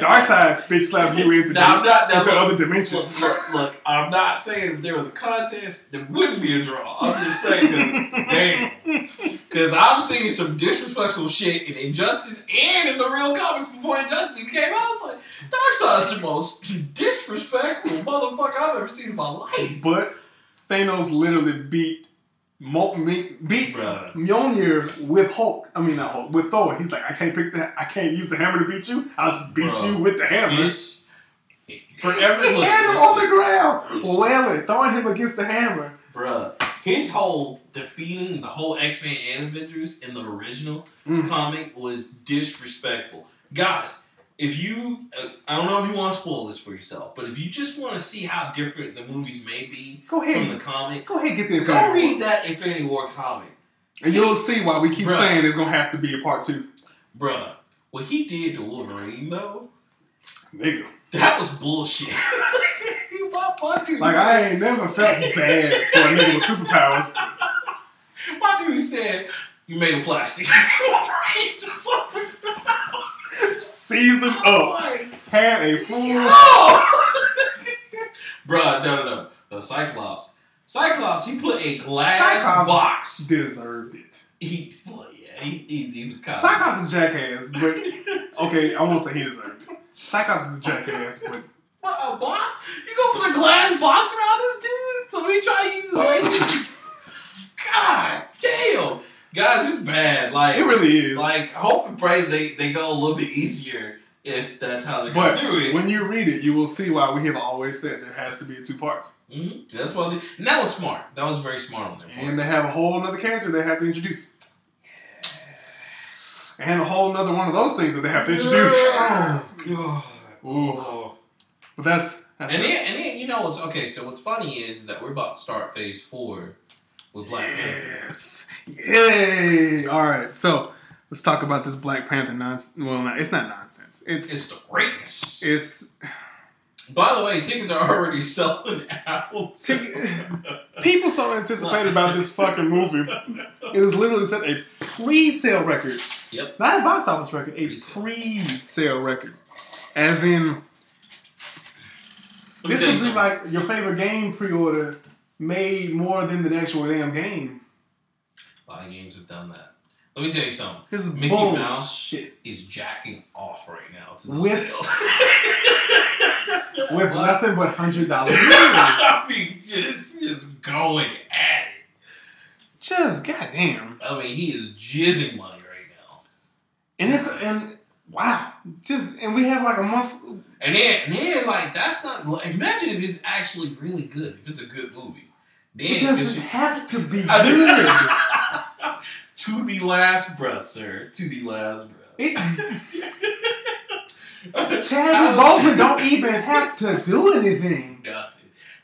[SPEAKER 3] Darkseid bitch slap you into,
[SPEAKER 4] Now, I'm not. Now,
[SPEAKER 3] into
[SPEAKER 4] look,
[SPEAKER 3] other
[SPEAKER 4] look,
[SPEAKER 3] dimensions.
[SPEAKER 4] look, look, I'm not saying if there was a contest, there wouldn't be a draw. I'm just saying, 'cause, damn. Because I've seen some disrespectful shit in Injustice and in the real comics before Injustice came out. I was like, Darkseid's the most disrespectful motherfucker I've ever seen in my life.
[SPEAKER 3] But Thanos literally beat Mol- me- beat
[SPEAKER 4] Bruh.
[SPEAKER 3] Mjolnir with Hulk. I mean not Hulk with Thor. He's like, I can't pick the, I can't use the hammer to beat you. I'll just beat
[SPEAKER 4] Bruh.
[SPEAKER 3] you with the hammer.
[SPEAKER 4] For every
[SPEAKER 3] He
[SPEAKER 4] look,
[SPEAKER 3] him on the ground, wailing, throwing him against the hammer.
[SPEAKER 4] bruh, his whole defeating the whole X Men and Avengers in the original
[SPEAKER 3] Mm.
[SPEAKER 4] comic was disrespectful. Guys, if you, uh, I don't know if you want to spoil this for yourself, but if you just want to see how different the movies may be
[SPEAKER 3] Go
[SPEAKER 4] from
[SPEAKER 3] ahead,
[SPEAKER 4] the comic,
[SPEAKER 3] go ahead, get the
[SPEAKER 4] go
[SPEAKER 3] Infinity
[SPEAKER 4] read
[SPEAKER 3] War.
[SPEAKER 4] that Infinity War comic.
[SPEAKER 3] and you'll see why we keep
[SPEAKER 4] Bruh.
[SPEAKER 3] saying it's gonna have to be a part two,
[SPEAKER 4] Bruh, what he did to Wolverine, though,
[SPEAKER 3] nigga.
[SPEAKER 4] that was bullshit. my, my dude
[SPEAKER 3] Like I ain't never felt bad for a nigga with superpowers.
[SPEAKER 4] my dude said, you made of plastic. Wolverine just
[SPEAKER 3] Season up, had a full.
[SPEAKER 4] Oh! Bruh, no, no, no. No, Cyclops. Cyclops, he put a glass
[SPEAKER 3] Cyclops
[SPEAKER 4] box.
[SPEAKER 3] Deserved it.
[SPEAKER 4] He, well, yeah, he, he, he was kind
[SPEAKER 3] Cyclops is a jackass, but okay, I won't say he deserved it. Cyclops is a jackass, but
[SPEAKER 4] What, a box? You gonna put a glass box around this dude? So when he try to use his laser? God damn. Guys, it's bad. Like,
[SPEAKER 3] it really is.
[SPEAKER 4] like, hope and pray they, they go a little bit easier if that's how they're
[SPEAKER 3] But
[SPEAKER 4] gonna do it.
[SPEAKER 3] when you read it, you will see why we have always said there has to be two parts.
[SPEAKER 4] Mhm. That's why they, and that was smart. That was very smart on their part.
[SPEAKER 3] And they have a whole other character they have to introduce. And a whole another one of those things that they have to introduce.
[SPEAKER 4] Oh.
[SPEAKER 3] But that's, that's
[SPEAKER 4] And
[SPEAKER 3] it.
[SPEAKER 4] and then, you know, what's okay. So what's funny is that we're about to start Phase Four with Black Panther.
[SPEAKER 3] Yes. Yay! All right, so let's talk about this Black Panther nonsense. Well, not, it's not nonsense. It's
[SPEAKER 4] It's the greatness.
[SPEAKER 3] it's
[SPEAKER 4] By the way, tickets are already selling out.
[SPEAKER 3] Ticket- people so anticipated about this fucking movie. It is literally set a pre-sale record,
[SPEAKER 4] Yep.
[SPEAKER 3] not a box office record, a
[SPEAKER 4] Pre-sale.
[SPEAKER 3] pre-sale record, as in This would be like your favorite game pre-order made more than the actual damn game.
[SPEAKER 4] A lot of games have done that. Let me tell you something.
[SPEAKER 3] This is
[SPEAKER 4] Mickey
[SPEAKER 3] bullshit.
[SPEAKER 4] Mouse is jacking off right now to those
[SPEAKER 3] With-
[SPEAKER 4] sales.
[SPEAKER 3] With
[SPEAKER 4] What?
[SPEAKER 3] nothing but hundred dollars.
[SPEAKER 4] I mean, just just going at it.
[SPEAKER 3] Just goddamn.
[SPEAKER 4] I mean, he is jizzing money right now.
[SPEAKER 3] And it's and wow. Just and we have like a month.
[SPEAKER 4] And then, and then, like, that's not. Imagine if it's actually really good. If it's a good movie, then
[SPEAKER 3] It doesn't have to be good.
[SPEAKER 4] to the last breath, sir. To the last breath.
[SPEAKER 3] It, Chadwick Boseman don't even have to do anything.
[SPEAKER 4] Nothing.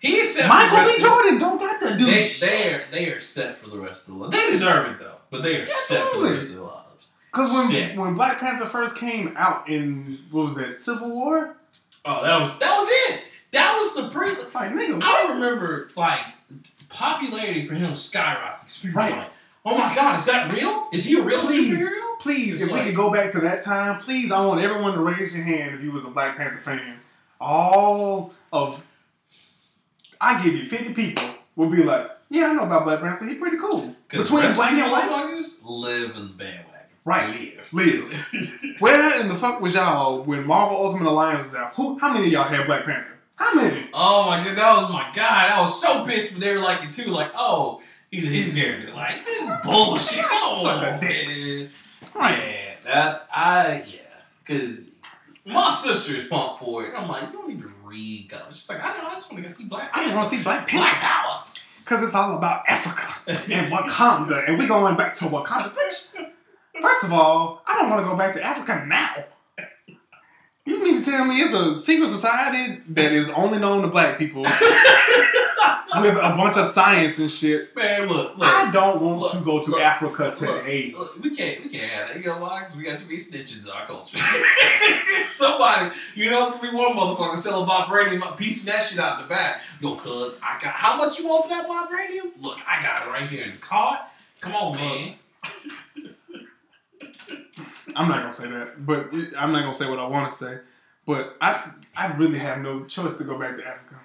[SPEAKER 4] He set.
[SPEAKER 3] Michael B. Jordan don't got to do
[SPEAKER 4] They,
[SPEAKER 3] shit.
[SPEAKER 4] they are they are set for the rest of the life. They deserve it though, but they are set for
[SPEAKER 3] Absolutely.
[SPEAKER 4] the rest of their lives.
[SPEAKER 3] Because when
[SPEAKER 4] Shit.
[SPEAKER 3] when Black Panther first came out in what was that Civil War?
[SPEAKER 4] Oh, that was that was it. That was the pre.
[SPEAKER 3] It's like nigga,
[SPEAKER 4] I remember like popularity for him skyrocketing. People
[SPEAKER 3] Right.
[SPEAKER 4] like, oh my god, is that real? Is he a real
[SPEAKER 3] Please.
[SPEAKER 4] superhero?
[SPEAKER 3] please, if
[SPEAKER 4] like-
[SPEAKER 3] we could go back to that time, please, I want everyone to raise your hand if you was a Black Panther fan. All of, I give you fifty people will be like, yeah, I know about Black Panther. He's pretty cool. Between black and white,
[SPEAKER 4] live in the bandwagon.
[SPEAKER 3] Right.
[SPEAKER 4] Live.
[SPEAKER 3] Live. Where in the fuck was y'all when Marvel Ultimate Alliance was out? Who? How many of y'all had Black Panther? How many?
[SPEAKER 4] Oh my god, that was my god. I was so pissed when they were like it too. Like, oh, he's a hit character. Like, this is bullshit. Come
[SPEAKER 3] Suck a. Right.
[SPEAKER 4] Yeah, that I yeah, because my sister is pumped for it. I'm like, you don't even read comics. She's like, I know, I just want to see Black.
[SPEAKER 3] I just want to see Black
[SPEAKER 4] Black Power.
[SPEAKER 3] because it's all about Africa and Wakanda, and we going back to Wakanda. Bitch, first of all, I don't want to go back to Africa now. You mean to tell me it's a secret society that is only known to black people with a bunch of science and shit?
[SPEAKER 4] Man, look, look.
[SPEAKER 3] I don't want
[SPEAKER 4] Look,
[SPEAKER 3] to go to
[SPEAKER 4] look,
[SPEAKER 3] Africa
[SPEAKER 4] Look,
[SPEAKER 3] today.
[SPEAKER 4] look, we can't, we can't have that. You know why? Because we got too many snitches in our culture. Somebody, you know, it's gonna be one motherfucker selling vibranium, piecing that shit out in the back. Yo, cuz, I got how much you want for that vibranium? Look, I got it right here in the cart. Come on, man.
[SPEAKER 3] I'm not gonna say that, but I'm not gonna say what I want to say. But I, I really have no choice to go back to Africa.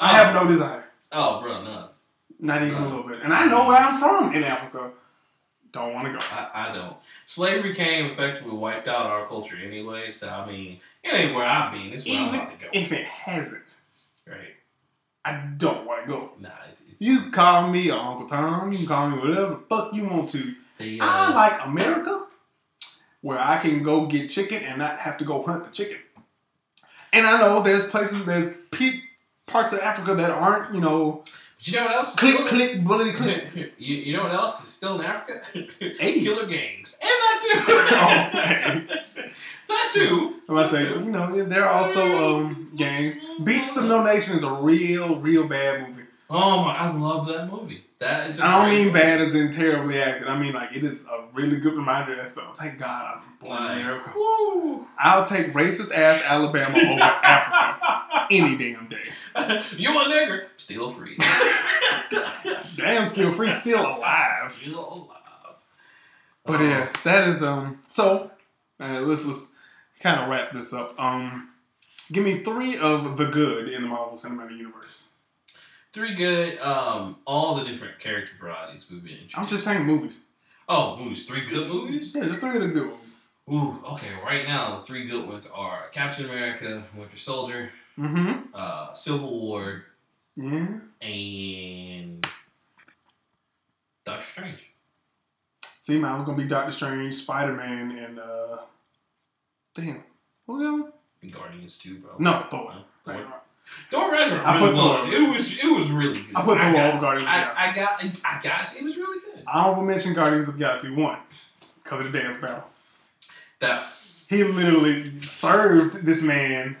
[SPEAKER 3] I have no desire.
[SPEAKER 4] Oh, bro, none.
[SPEAKER 3] Not even a little bit. And I know where I'm from in Africa. Don't want to go.
[SPEAKER 4] I, I don't. Slavery came effectively wiped out our culture anyway. So I mean, it ain't where I've been. It's where I'm about to go.
[SPEAKER 3] if it hasn't,
[SPEAKER 4] right?
[SPEAKER 3] I don't want to go.
[SPEAKER 4] Nah, it's, it's
[SPEAKER 3] You
[SPEAKER 4] it's-
[SPEAKER 3] call me Uncle Tom. You can call me whatever the fuck you want to.
[SPEAKER 4] the,
[SPEAKER 3] I
[SPEAKER 4] uh,
[SPEAKER 3] like America, where I can go get chicken and not have to go hunt the chicken. And I know there's places, there's pe- parts of Africa that aren't, you know,
[SPEAKER 4] But you know what else? is
[SPEAKER 3] click,
[SPEAKER 4] still-
[SPEAKER 3] click, bully, click.
[SPEAKER 4] you, you know what else is still in Africa?
[SPEAKER 3] AIDS.
[SPEAKER 4] Killer gangs. And that
[SPEAKER 3] Oh, man.
[SPEAKER 4] too. that too.
[SPEAKER 3] I'm say, you know, there are also um, gangs. Beasts of No Nation is a real, real bad movie.
[SPEAKER 4] Oh my, I love that movie. That is.
[SPEAKER 3] I don't mean bad as in terribly acted. I mean like it is a really good reminder that stuff. Thank God I'm born in America.
[SPEAKER 4] woo.
[SPEAKER 3] I'll take racist ass Alabama over Africa any damn day.
[SPEAKER 4] you a nigger? Still free.
[SPEAKER 3] Damn, still free, still alive.
[SPEAKER 4] Still alive.
[SPEAKER 3] But
[SPEAKER 4] Oh.
[SPEAKER 3] yes, that is um. So uh, let's let's kind of wrap this up. Um, give me three of the good in the Marvel Cinematic Universe.
[SPEAKER 4] Three good, um, all the different character varieties we've been introduced.
[SPEAKER 3] I'm just taking movies.
[SPEAKER 4] Oh, movies. Three good movies?
[SPEAKER 3] Yeah, just three of the good movies.
[SPEAKER 4] Ooh, okay. Right now, the three good ones are Captain America, Winter Soldier,
[SPEAKER 3] Mm-hmm.
[SPEAKER 4] uh, Civil War,
[SPEAKER 3] Yeah.
[SPEAKER 4] and Doctor Strange.
[SPEAKER 3] See, mine was gonna be Doctor Strange, Spider Man, and uh, damn, what was the other one?
[SPEAKER 4] Guardians too, bro.
[SPEAKER 3] No, Thor.
[SPEAKER 4] Thor.
[SPEAKER 3] Ragnarok.
[SPEAKER 4] Thor Ragnarok
[SPEAKER 3] I put
[SPEAKER 4] was. It was. It was really good.
[SPEAKER 3] I put Thor over Guardians
[SPEAKER 4] I,
[SPEAKER 3] Galaxy.
[SPEAKER 4] I got. I got. It was really good.
[SPEAKER 3] I don't mention Guardians of Galaxy one because of the dance battle.
[SPEAKER 4] That
[SPEAKER 3] He literally served this man.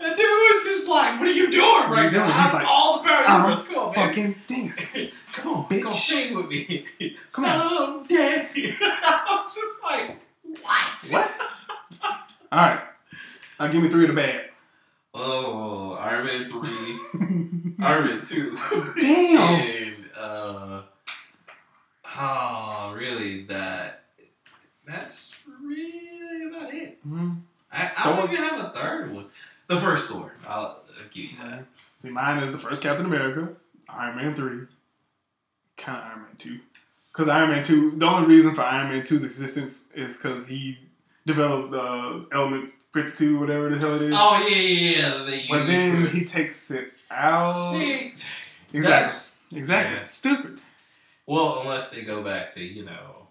[SPEAKER 4] that dude was just like, "What are you doing right
[SPEAKER 3] you
[SPEAKER 4] now?
[SPEAKER 3] doing?" He's like,
[SPEAKER 4] all the power
[SPEAKER 3] I'm
[SPEAKER 4] world. Come on, man.
[SPEAKER 3] Fucking dance.
[SPEAKER 4] Come on,
[SPEAKER 3] bitch.
[SPEAKER 4] Come sing with me.
[SPEAKER 3] Come on.
[SPEAKER 4] Someday. I was just like, what?
[SPEAKER 3] What? All right. Uh, give me three of the bad.
[SPEAKER 4] Oh, Iron Man three, Iron Man two.
[SPEAKER 3] Damn.
[SPEAKER 4] And uh, oh, really? That that's really about it.
[SPEAKER 3] Mhm.
[SPEAKER 4] I, I don't even have a third one. The first Thor. I'll, I'll give you that.
[SPEAKER 3] See, mine is the first Captain America, Iron Man 3, kind of Iron Man 2. Because Iron Man 2, the only reason for Iron Man 2's existence is because he developed uh, Element 52, whatever the hell it is.
[SPEAKER 4] Oh yeah, yeah, yeah. They
[SPEAKER 3] but then he takes it out.
[SPEAKER 4] see.
[SPEAKER 3] exactly.
[SPEAKER 4] That's
[SPEAKER 3] Exactly.
[SPEAKER 4] Yeah.
[SPEAKER 3] Stupid.
[SPEAKER 4] well, unless they go back to you know.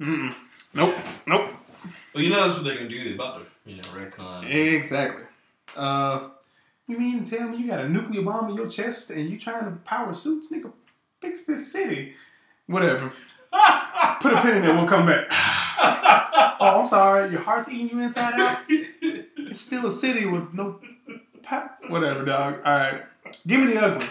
[SPEAKER 3] Mm-mm. Nope. Nope.
[SPEAKER 4] Well, you know that's what they're gonna do. They're about to you know retcon.
[SPEAKER 3] Exactly. Uh, you mean to tell me you got a nuclear bomb in your chest and you trying to power suits, nigga? Fix this city. Whatever. Put a pin in it. We'll come back. oh, I'm sorry. Your heart's eating you inside out. It's still a city with no. Pa- Whatever, dog. All right. Give me the ugly.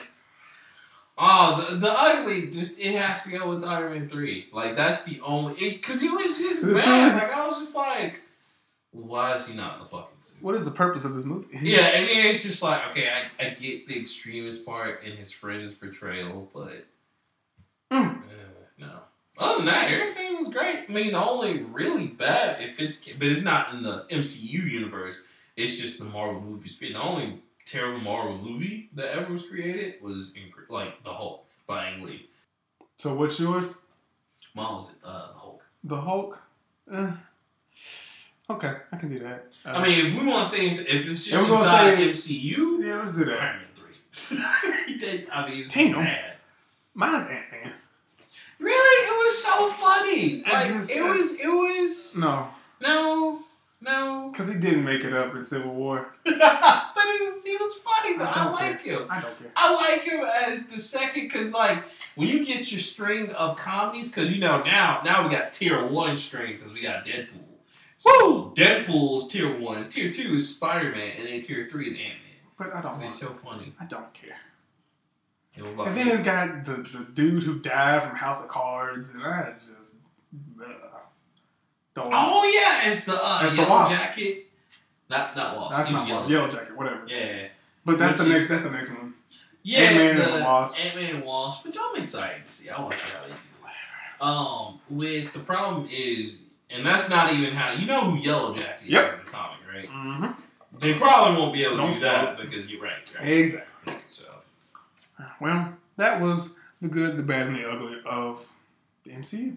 [SPEAKER 4] Oh, the, the ugly just it has to go with Iron Man three. Like that's the only because he was just
[SPEAKER 3] It's
[SPEAKER 4] bad. Like I was just like, why is he not in the fucking suit?
[SPEAKER 3] What is the purpose of this movie?
[SPEAKER 4] Yeah, and then it's just like, okay, I, I get the Extremis part in his friend's portrayal, but
[SPEAKER 3] Mm.
[SPEAKER 4] uh, no. Other than that, everything was great. I mean, the only really bad if it's but it's not in the MCU universe. It's just the Marvel movies. The only terrible Marvel movie that ever was created was in, like the Hulk by Ang Lee.
[SPEAKER 3] So what's yours?
[SPEAKER 4] Mine was uh, the Hulk.
[SPEAKER 3] The Hulk. Uh, okay, I can do that. Uh,
[SPEAKER 4] I mean, if we want to stay, in, if it's just inside
[SPEAKER 3] stay-
[SPEAKER 4] MCU,
[SPEAKER 3] yeah, let's do that.
[SPEAKER 4] Iron Man three. That- I mean, it's
[SPEAKER 3] Damn.
[SPEAKER 4] bad.
[SPEAKER 3] Mine's Ant Man.
[SPEAKER 4] Really, so funny. Like
[SPEAKER 3] just-
[SPEAKER 4] it was, it was
[SPEAKER 3] No,
[SPEAKER 4] no, no.
[SPEAKER 3] because he didn't make it up in Civil War.
[SPEAKER 4] but he was, he was funny though.
[SPEAKER 3] I
[SPEAKER 4] I, like
[SPEAKER 3] care.
[SPEAKER 4] him.
[SPEAKER 3] I don't care.
[SPEAKER 4] I like him as the second because like when you get your string of comedies, because you know now now we got tier one string because we got Deadpool. So Deadpool's tier one, tier two is Spider Man, and then tier three is Ant Man.
[SPEAKER 3] But I don't.
[SPEAKER 4] He's so funny.
[SPEAKER 3] I don't care.
[SPEAKER 4] And
[SPEAKER 3] And then it's got the, the dude who died from House of Cards, and I just uh, don't.
[SPEAKER 4] Oh yeah, it's the uh,
[SPEAKER 3] It's
[SPEAKER 4] yellow
[SPEAKER 3] Wasp.
[SPEAKER 4] jacket. Not not Wasp.
[SPEAKER 3] that's not yellow.
[SPEAKER 4] yellow.
[SPEAKER 3] jacket, whatever.
[SPEAKER 4] Yeah.
[SPEAKER 3] But that's
[SPEAKER 4] Which
[SPEAKER 3] the
[SPEAKER 4] is-
[SPEAKER 3] next. That's the next one.
[SPEAKER 4] Yeah,
[SPEAKER 3] Ant-Man
[SPEAKER 4] the,
[SPEAKER 3] and the Wasp.
[SPEAKER 4] Ant Man and Wasp, which I'm excited to see. I want to see how they do. Whatever. Um, with the problem is, and that's not even how you know who Yellow Jacket is in the comic, right?
[SPEAKER 3] Mm-hmm.
[SPEAKER 4] They probably won't be able to
[SPEAKER 3] Don't
[SPEAKER 4] do that because you're right. right?
[SPEAKER 3] Exactly. Well, that was the good, the bad, and the ugly of the MCU.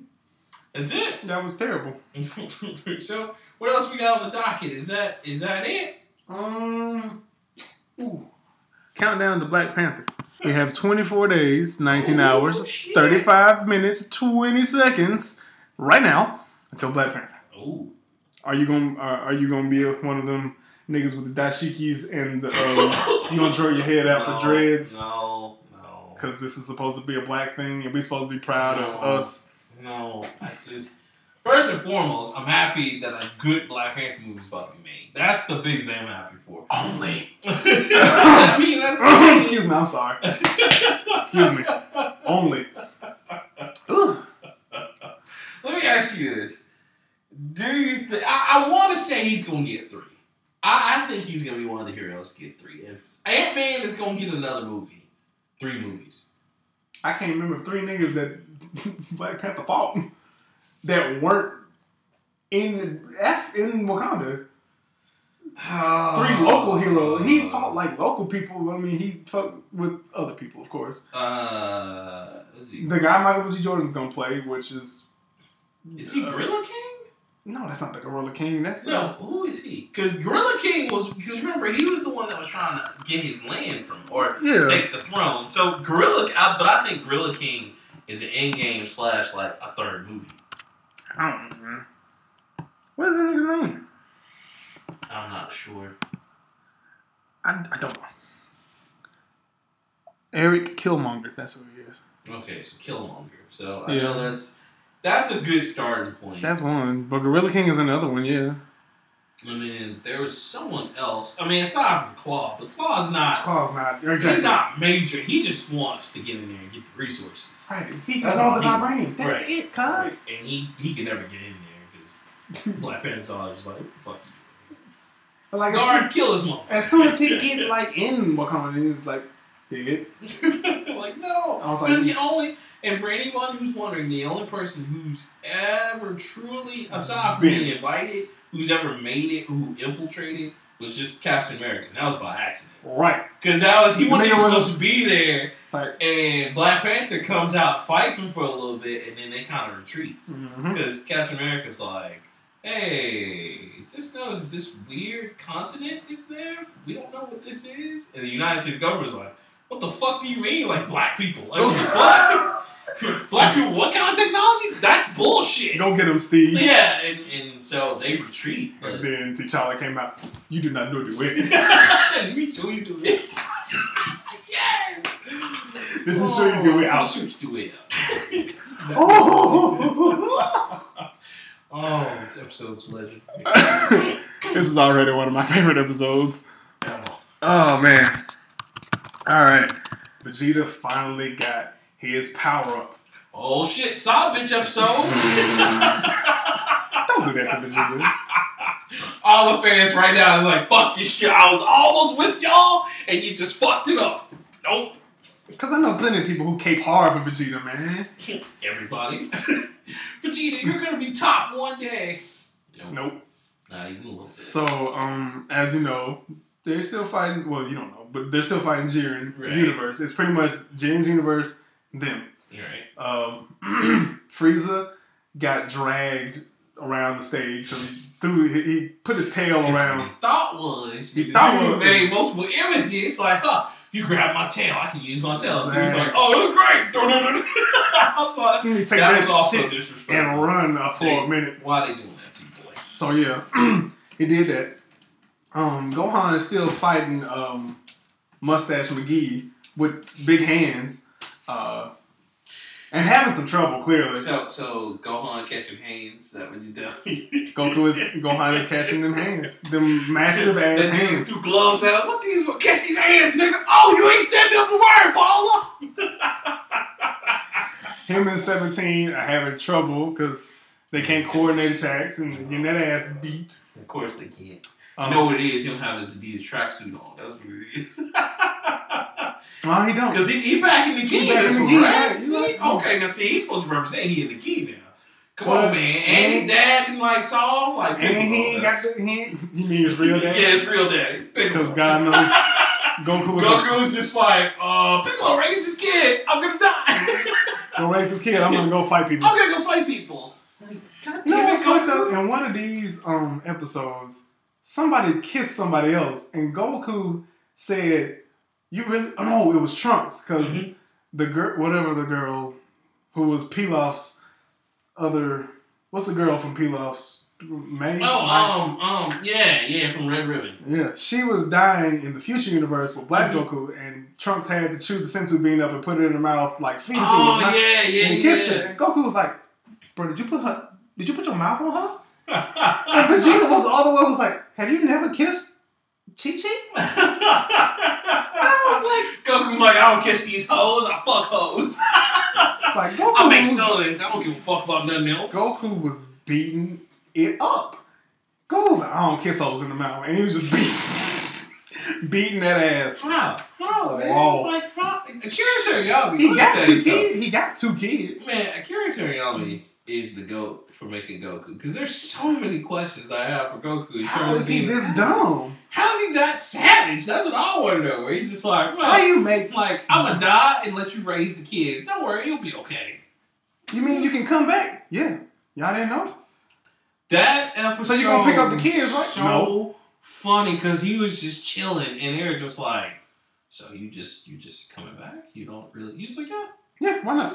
[SPEAKER 4] that's it.
[SPEAKER 3] That was terrible.
[SPEAKER 4] so what else we got on the docket? Is that is that it?
[SPEAKER 3] Um, ooh. Countdown to Black Panther. We have 24 days, 19
[SPEAKER 4] Ooh,
[SPEAKER 3] hours,
[SPEAKER 4] shit.
[SPEAKER 3] 35 minutes, 20 seconds right now until Black Panther.
[SPEAKER 4] Oh,
[SPEAKER 3] Are you gonna uh, Are you gonna be one of them niggas with the dashikis and the, um, you gonna draw your head out
[SPEAKER 4] no,
[SPEAKER 3] for dreads?
[SPEAKER 4] No,
[SPEAKER 3] Because this is supposed to be a black thing, and we're supposed to be proud of us.
[SPEAKER 4] no. I just first and foremost, I'm happy that a good Black Panther movie is about to be made. That's the biggest thing I'm happy for.
[SPEAKER 3] Only.
[SPEAKER 4] I mean, that's
[SPEAKER 3] Excuse me. I'm sorry. Excuse me. Only.
[SPEAKER 4] Let me ask you this: Do you think I, I want to say he's gonna get three? I, I think he's gonna be one of the heroes get three. If Ant Man is gonna get another movie, three movies.
[SPEAKER 3] I can't remember three niggas that Black Panther fought that weren't in the F in Wakanda. Three local heroes. He fought like local people. I mean, he fought with other people, of course.
[SPEAKER 4] Uh, is he,
[SPEAKER 3] The guy Michael B. Jordan's gonna play, which is
[SPEAKER 4] is he
[SPEAKER 3] uh,
[SPEAKER 4] Gorilla King?
[SPEAKER 3] No, that's not the Gorilla King. That's
[SPEAKER 4] No,
[SPEAKER 3] uh,
[SPEAKER 4] who is he? Because Gorilla King was because remember he was the one that was trying to get his land from or
[SPEAKER 3] Yeah.
[SPEAKER 4] take the throne. So Gorilla, I, but I think Gorilla King is an end game slash like a third movie.
[SPEAKER 3] I don't know. What is the nigga's name?
[SPEAKER 4] I'm not sure.
[SPEAKER 3] I, I don't know. Eric Killmonger. That's who he is.
[SPEAKER 4] Okay, so Killmonger. So I
[SPEAKER 3] Yeah.
[SPEAKER 4] know that's that's a good starting point.
[SPEAKER 3] That's one. But Gorilla King is another one. Yeah.
[SPEAKER 4] I mean, there was someone else. I mean, aside from Claw, but Claw's not.
[SPEAKER 3] Claw's not.
[SPEAKER 4] He's not major. He just wants to get in there and get the resources.
[SPEAKER 3] Right. He
[SPEAKER 4] That's
[SPEAKER 3] just all
[SPEAKER 4] all
[SPEAKER 3] the
[SPEAKER 4] he-
[SPEAKER 3] vibranium. That's
[SPEAKER 4] right.
[SPEAKER 3] it,
[SPEAKER 4] Right.
[SPEAKER 3] cuz.
[SPEAKER 4] And he he can never get in there because Black Panther's all just like, fuck you
[SPEAKER 3] But like
[SPEAKER 4] Guard,
[SPEAKER 3] soon,
[SPEAKER 4] kill his mom.
[SPEAKER 3] as soon as he get like in Wakanda, he's like dead.
[SPEAKER 4] like no,
[SPEAKER 3] I was like-
[SPEAKER 4] because the only and for anyone who's wondering, the only person who's ever truly, aside from being invited, who's ever made it, who infiltrated, was just Captain America. And that was by accident.
[SPEAKER 3] Right.
[SPEAKER 4] Because that was he wasn't even supposed to be there.
[SPEAKER 3] It's like,
[SPEAKER 4] And Black Panther comes out, fights him for a little bit, and then they kind of retreats. Because Captain America's like, hey, just notice this weird continent is there. We don't know what this is. And the United States government's like, what the fuck do you mean, like black people? Like, what black people, what kind of technology? That's bullshit.
[SPEAKER 3] go get him, Steve.
[SPEAKER 4] Yeah, and, and so they retreat.
[SPEAKER 3] And
[SPEAKER 4] But
[SPEAKER 3] then T'Challa came out. You do not know the way.
[SPEAKER 4] Let me show you do it. yeah.
[SPEAKER 3] Did he show you do it
[SPEAKER 4] I'll
[SPEAKER 3] out?
[SPEAKER 4] show you do it.
[SPEAKER 3] Oh!
[SPEAKER 4] Oh, this episode's legend.
[SPEAKER 3] this is already one of my favorite episodes. Oh man. Alright. Vegeta finally got his power up.
[SPEAKER 4] Oh shit, saw bitch episode.
[SPEAKER 3] Don't do that to Vegeta.
[SPEAKER 4] All the fans right now is like, fuck this shit. I was almost with y'all, and you just fucked it up. Nope.
[SPEAKER 3] Because I know plenty of people who cape hard for Vegeta, man.
[SPEAKER 4] Everybody. Vegeta, you're gonna be top one day. Nope.
[SPEAKER 3] Nope.
[SPEAKER 4] Not even a little bit.
[SPEAKER 3] So, um, as you know, they're still fighting. Well, you don't know, but they're still fighting Jiren
[SPEAKER 4] Right.
[SPEAKER 3] universe. It's pretty much Jiren's universe, them.
[SPEAKER 4] Alright.
[SPEAKER 3] Um, Frieza got dragged around the stage. So he threw. He, he put his tail around.
[SPEAKER 4] Thought was
[SPEAKER 3] He thought was-
[SPEAKER 4] made multiple images. It's like, huh, you grab my tail, I can use my tail. And He was like,
[SPEAKER 3] Exactly.
[SPEAKER 4] oh, it's great. I.
[SPEAKER 3] Let me take
[SPEAKER 4] that was
[SPEAKER 3] shit
[SPEAKER 4] disrespectful.
[SPEAKER 3] and run uh, for
[SPEAKER 4] They-
[SPEAKER 3] a minute.
[SPEAKER 4] Why they doing that to you, boy?
[SPEAKER 3] So yeah, he did that. Um, Gohan is still fighting um, Mustache McGee with big hands, uh, and having some trouble. Clearly,
[SPEAKER 4] So, so Gohan catching hands. Is that what you tell me?
[SPEAKER 3] Goku is Gohan is catching them hands, them massive ass
[SPEAKER 4] That
[SPEAKER 3] hands.
[SPEAKER 4] threw gloves him. What these? Catch these hands, nigga! Oh, you ain't said the word, baller.
[SPEAKER 3] Him and Seventeen are having trouble because they can't coordinate attacks and getting that ass beat.
[SPEAKER 4] Of course they can't.
[SPEAKER 3] Um,
[SPEAKER 4] what it is? He don't have his Adidas tracksuit on. That's what it is.
[SPEAKER 3] no, he don't.
[SPEAKER 4] Because he, he back in the
[SPEAKER 3] He
[SPEAKER 4] key
[SPEAKER 3] back
[SPEAKER 4] this
[SPEAKER 3] in the
[SPEAKER 4] one,
[SPEAKER 3] key,
[SPEAKER 4] right? See?
[SPEAKER 3] like-
[SPEAKER 4] okay, now see, he's supposed to represent he in the key now. Come
[SPEAKER 3] Well,
[SPEAKER 4] on, man. And his dad didn't like him. Like,
[SPEAKER 3] And he ain't got the he. ain't- You mean his real
[SPEAKER 4] that's-
[SPEAKER 3] dad?
[SPEAKER 4] Yeah, it's real daddy.
[SPEAKER 3] Because God knows Goku was
[SPEAKER 4] Goku was just like, uh, Piccolo raised his kid. I'm gonna die.
[SPEAKER 3] gonna raise his kid. I'm gonna go fight people.
[SPEAKER 4] I'm gonna go fight people. God
[SPEAKER 3] No,
[SPEAKER 4] damn it,
[SPEAKER 3] fucked up.
[SPEAKER 4] Goku.
[SPEAKER 3] In one of these um episodes, somebody kissed somebody else, and Goku said, "You really? Oh no, it was Trunks because
[SPEAKER 4] Mhm.
[SPEAKER 3] the girl, whatever the girl, who was Pilaf's other, what's the girl from Pilaf's Mai?
[SPEAKER 4] Oh, um, um, yeah, yeah, from Red Ribbon.
[SPEAKER 3] yeah, she was dying in the future universe with Black
[SPEAKER 4] Mhm.
[SPEAKER 3] Goku, and Trunks had to chew the senzu bean up and put it in her mouth, like feed it to
[SPEAKER 4] Oh,
[SPEAKER 3] her,
[SPEAKER 4] yeah, yeah,
[SPEAKER 3] and kissed her. And Goku was like, "Bro, did you put her? Did you put your mouth on her?" And Vegeta was all the way was like, "Have you never kissed Chi Chi?"
[SPEAKER 4] I was like, Goku's like, I don't kiss these hoes, I fuck hoes.
[SPEAKER 3] It's like Goku.
[SPEAKER 4] I make sullens, I don't give a fuck about nothing else.
[SPEAKER 3] Goku was beating it up. Goku was like, "I don't kiss hoes in the mouth," and he was just beating, beating that ass.
[SPEAKER 4] How? How, man?
[SPEAKER 3] Whoa.
[SPEAKER 4] Like, how? Akira Toriyama,
[SPEAKER 3] He got two kids. He got two kids.
[SPEAKER 4] Man, Akira Toriyama is the GOAT for making Goku. Because there's so many questions I have for Goku in
[SPEAKER 3] How is
[SPEAKER 4] of
[SPEAKER 3] he this
[SPEAKER 4] savage.
[SPEAKER 3] dumb?
[SPEAKER 4] How is he that savage? That's what I want to know. Where he's just like,
[SPEAKER 3] How
[SPEAKER 4] well,
[SPEAKER 3] you make?
[SPEAKER 4] like, I'm to die and let you raise the kids. Don't worry, you'll be okay.
[SPEAKER 3] You mean you can come back? Yeah, y'all didn't know.
[SPEAKER 4] That episode.
[SPEAKER 3] So you gonna pick up the kids, right?
[SPEAKER 4] So
[SPEAKER 3] No.
[SPEAKER 4] funny because he was just chilling, and they were just like, "So you just you just coming back? You don't really?" He was like, "Yeah,
[SPEAKER 3] Yeah, why not?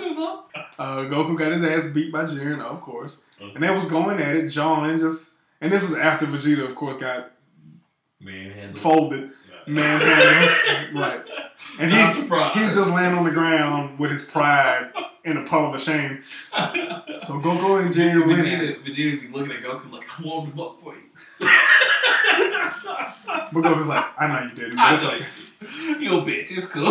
[SPEAKER 3] Uh, Goku got his ass beat by Jiren, of course,
[SPEAKER 4] Mhm.
[SPEAKER 3] and they was going at it, jawing just. And this was after Vegeta, of course, got
[SPEAKER 4] Man,
[SPEAKER 3] folded, manhandled, right? And he's
[SPEAKER 4] surprised.
[SPEAKER 3] he's just laying on the ground with his pride in a puddle of shame. So Goku and Jiren win.
[SPEAKER 4] Vegeta, Vegeta be looking at Goku like, "I warmed him up for you."
[SPEAKER 3] But Goku's like, I know you didn't. But it's like,
[SPEAKER 4] you. Bitch. It's cool.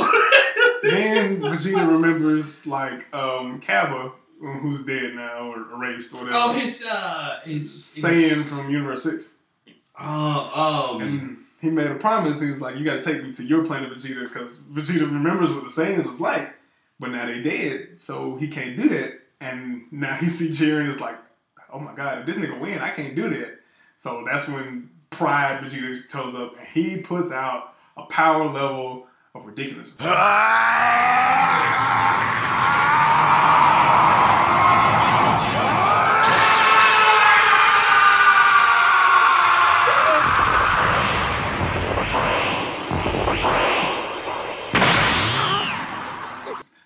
[SPEAKER 3] Then Vegeta remembers like um Cabba, who's dead now or erased or whatever.
[SPEAKER 4] oh, his uh, his
[SPEAKER 3] Saiyan
[SPEAKER 4] his-
[SPEAKER 3] from Universe Six.
[SPEAKER 4] Oh, um,
[SPEAKER 3] And he made a promise. He was like, "You got to take me to your planet, Vegeta, because Vegeta remembers what the Saiyans was like, but now they dead, so he can't do that." And now he see Jiren is like, "Oh my god, if this nigga win, I can't do that." So that's when pride Vegeta toes up, and he puts out a power level of ridiculous.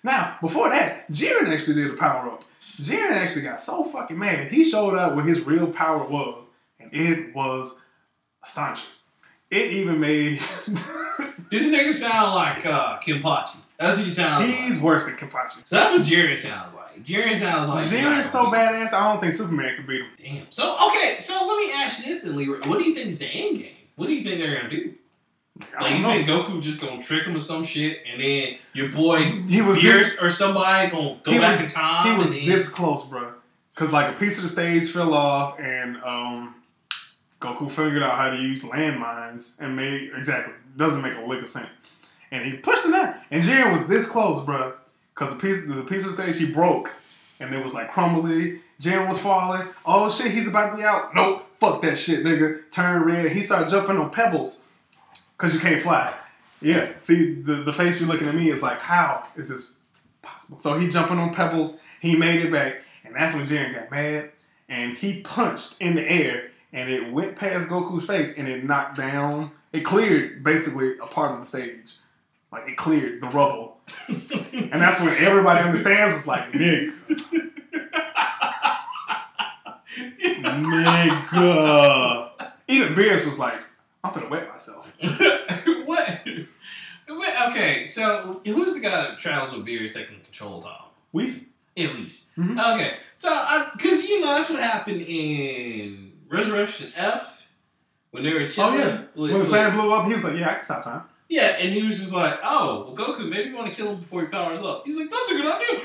[SPEAKER 3] Now, before that, Jiren actually did a power up. Jiren actually got so fucking mad. He showed up what his real power was, and it was astonishing. It even made
[SPEAKER 4] This nigga sound like uh, Kenpachi. That's what he sounds like.
[SPEAKER 3] he's worse than Kapachi.
[SPEAKER 4] So that's what Jiren sounds like. Jiren sounds like
[SPEAKER 3] Jiren's so badass, I don't think Superman could beat him.
[SPEAKER 4] Damn. So okay, so let me ask you this then, Leroy. What do you think is the end game? What do you think they're gonna do? Like you
[SPEAKER 3] know.
[SPEAKER 4] think Goku just gonna trick him or some shit, and then your boy
[SPEAKER 3] He was
[SPEAKER 4] Beerus or somebody gonna go back
[SPEAKER 3] was,
[SPEAKER 4] in time?
[SPEAKER 3] He was this close, bro. Cause like a piece of the stage fell off, and um, Goku figured out how to use landmines and made exactly doesn't make a lick of sense. And he pushed him out, and Jiren was this close, bro. Cause the piece the piece of stage he broke, and it was like crumbly. Jiren was falling. Oh shit, he's about to be out. Nope, fuck that shit, nigga. Turn red. He started jumping on pebbles, cause you can't fly. Yeah, see the the face you're looking at me is like, how is this possible? So he jumping on pebbles. He made it back, and that's when Jiren got mad, and he punched in the air, and it went past Goku's face, and it knocked down. It cleared basically a part of the stage, like it cleared the rubble, and that's when everybody understands. It's like nigga, nigga. Even Beerus was like, I'm gonna wet myself.
[SPEAKER 4] what? Okay, so who's the guy that travels with Beerus that can control time?
[SPEAKER 3] We
[SPEAKER 4] At least.
[SPEAKER 3] Mhm.
[SPEAKER 4] Okay, so because you know that's what happened in Resurrection F when they were
[SPEAKER 3] oh
[SPEAKER 4] chilling.
[SPEAKER 3] yeah,
[SPEAKER 4] with-
[SPEAKER 3] when the planet blew up, he was like, yeah, I can stop time.
[SPEAKER 4] Yeah, and he was just like, "Oh, well, Goku, maybe you want to kill him before he powers up." He's like, "That's a good idea."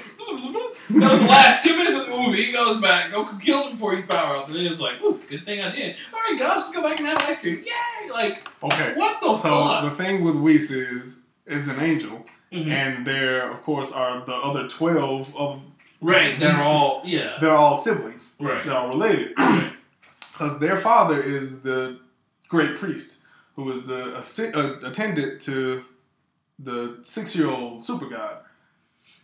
[SPEAKER 4] That was the last two minutes of the movie. He goes back, Goku kills him before he power up, and then it's like, "Oof, good thing I did." All right, guys, let's go back and have ice cream. Yay! Like,
[SPEAKER 3] Okay.
[SPEAKER 4] what the
[SPEAKER 3] So
[SPEAKER 4] fuck?
[SPEAKER 3] the thing with Whis is is an angel,
[SPEAKER 4] Mhm.
[SPEAKER 3] and there of course are the other twelve of
[SPEAKER 4] right, they're all yeah.
[SPEAKER 3] they're all siblings.
[SPEAKER 4] Right.
[SPEAKER 3] They're all related because their father is the great priest who was the uh, attendant to the six year old super god.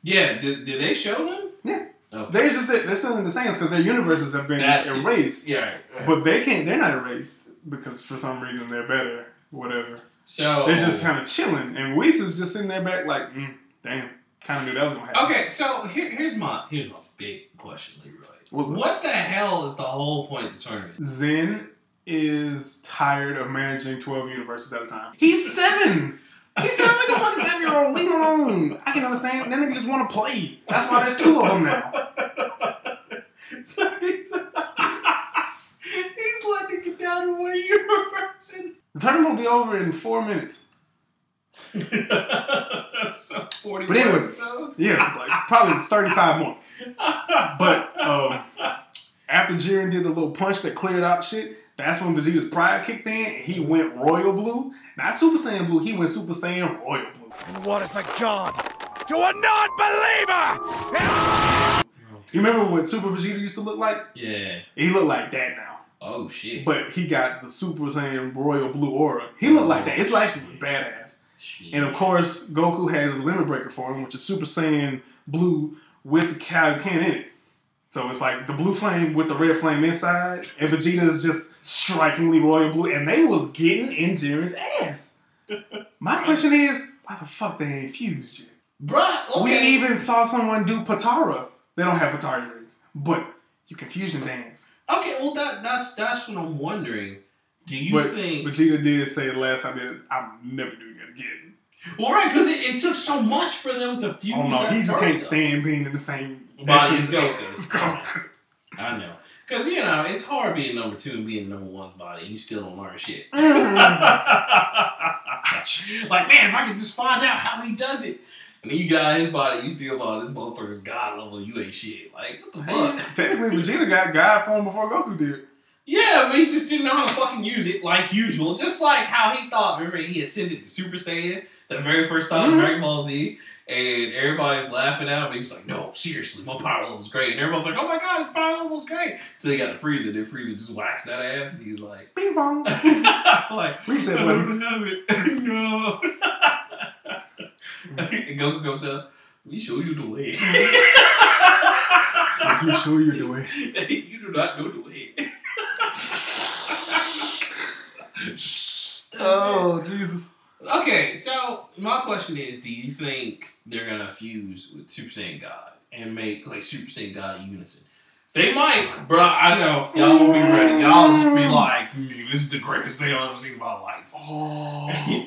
[SPEAKER 4] Yeah, did, did they show them?
[SPEAKER 3] Yeah.
[SPEAKER 4] Okay.
[SPEAKER 3] They're just they're still in the sands because their universes have been
[SPEAKER 4] That's it.
[SPEAKER 3] erased,
[SPEAKER 4] Yeah, right, right.
[SPEAKER 3] but they can't. They're not erased because for some reason they're better. Whatever.
[SPEAKER 4] so
[SPEAKER 3] They're just kind of chilling, and Whis is just sitting there back like, mm, damn, kind of knew that was gonna happen.
[SPEAKER 4] Okay, so here, here's my here's my big question, Leroy. What the hell is the whole point of the tournament?
[SPEAKER 3] Zen is tired of managing 12 universes at a time. He's seven! He sounds like a fucking seven year old. Leave him alone. I can understand. That nigga just want to play. That's why there's two of them now.
[SPEAKER 4] so he's, he's letting it get down to one universe.
[SPEAKER 3] The tournament will be over in four minutes.
[SPEAKER 4] so 40
[SPEAKER 3] But anyway,
[SPEAKER 4] episodes?
[SPEAKER 3] Yeah, like probably 35 more. But um, after Jiren did the little punch that cleared out shit, that's when Vegeta's pride kicked in and he went royal blue. Not Super Saiyan blue, he went Super Saiyan royal blue.
[SPEAKER 7] And what is a god to a non-believer?
[SPEAKER 3] You remember what Super Vegeta used to look like?
[SPEAKER 4] Yeah.
[SPEAKER 3] He looked like that now.
[SPEAKER 4] Oh, shit.
[SPEAKER 3] But he got the Super Saiyan royal blue aura. He looked like that. It's actually badass.
[SPEAKER 4] Shit.
[SPEAKER 3] And of course, Goku has a limit breaker for him, which is Super Saiyan blue with the Kaioken in it. So it's like the blue flame with the red flame inside, and Vegeta is just strikingly royal blue, and they was getting in Jiren's ass. My question is, why the fuck they ain't fused yet?
[SPEAKER 4] Bruh,
[SPEAKER 3] We even saw someone do Potara. They don't have Potara rings, but you can fusion dance.
[SPEAKER 4] Okay, well, that that's that's what I'm wondering. Do you
[SPEAKER 3] but
[SPEAKER 4] think.
[SPEAKER 3] Vegeta did say the last time that I'm never doing that again.
[SPEAKER 4] well, right, because it, it took so much for them to fuse.
[SPEAKER 3] Oh no, he just can't
[SPEAKER 4] time.
[SPEAKER 3] stand being in the same
[SPEAKER 4] Body as. Goku. I know. Because, you know, it's hard being number two and being number one's body, and you still don't learn shit. like, man, if I could just find out how he does it. And then you got his body, you still thought this motherfucker's god level, you ain't shit. Like, what the fuck?
[SPEAKER 3] technically, Vegeta got God form before Goku did.
[SPEAKER 4] Yeah, but he just didn't know how to fucking use it like usual. Just like how he thought, remember, he ascended to Super Saiyan the very first time in
[SPEAKER 3] Mhm.
[SPEAKER 4] Dragon Ball Z. And everybody's laughing at him. He's like, no, seriously, my power level's great. And everyone's like, oh my god, his power level's great. Until he got to Frieza. Then Frieza just whacks that ass. And he's like,
[SPEAKER 3] Bing bong.
[SPEAKER 4] like,
[SPEAKER 3] Reset
[SPEAKER 4] I don't have it. no. and Goku comes out. Let me show you the way.
[SPEAKER 3] Let me show you the way.
[SPEAKER 4] you do not know the way.
[SPEAKER 3] Oh Jesus.
[SPEAKER 4] Okay, so my question is: Do you think they're gonna fuse with Super Saiyan God and make like Super Saiyan God unison? They might, bro. I know y'all won't be ready. Y'all just be like, "Mm, "This is the greatest thing I've ever seen in my life."
[SPEAKER 3] Oh.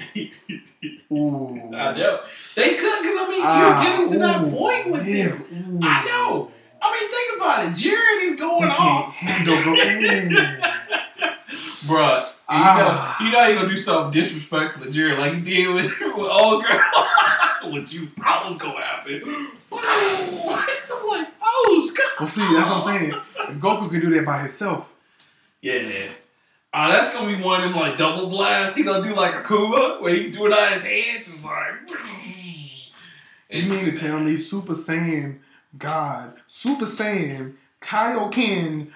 [SPEAKER 3] Ooh.
[SPEAKER 4] I know they could, because I mean,
[SPEAKER 3] Ah,
[SPEAKER 4] you're getting to that point with
[SPEAKER 3] yeah,
[SPEAKER 4] them.
[SPEAKER 3] ooh.
[SPEAKER 4] I know. I mean, think about it. Jiren is going off. Bruh,
[SPEAKER 3] Ah.
[SPEAKER 4] you know, you know he gonna do something disrespectful to Jerry like you did with, with old girl. what you thought was gonna happen. I'm like, oh, Scott.
[SPEAKER 3] Well, see, that's what I'm saying. If Goku can do that by himself,
[SPEAKER 4] Yeah. Uh, that's gonna be one of them like double blasts. He gonna do like a Kuma where he can do it out his hands. It's like,
[SPEAKER 3] you mean to tell me Super Saiyan God, Super Saiyan Kaioken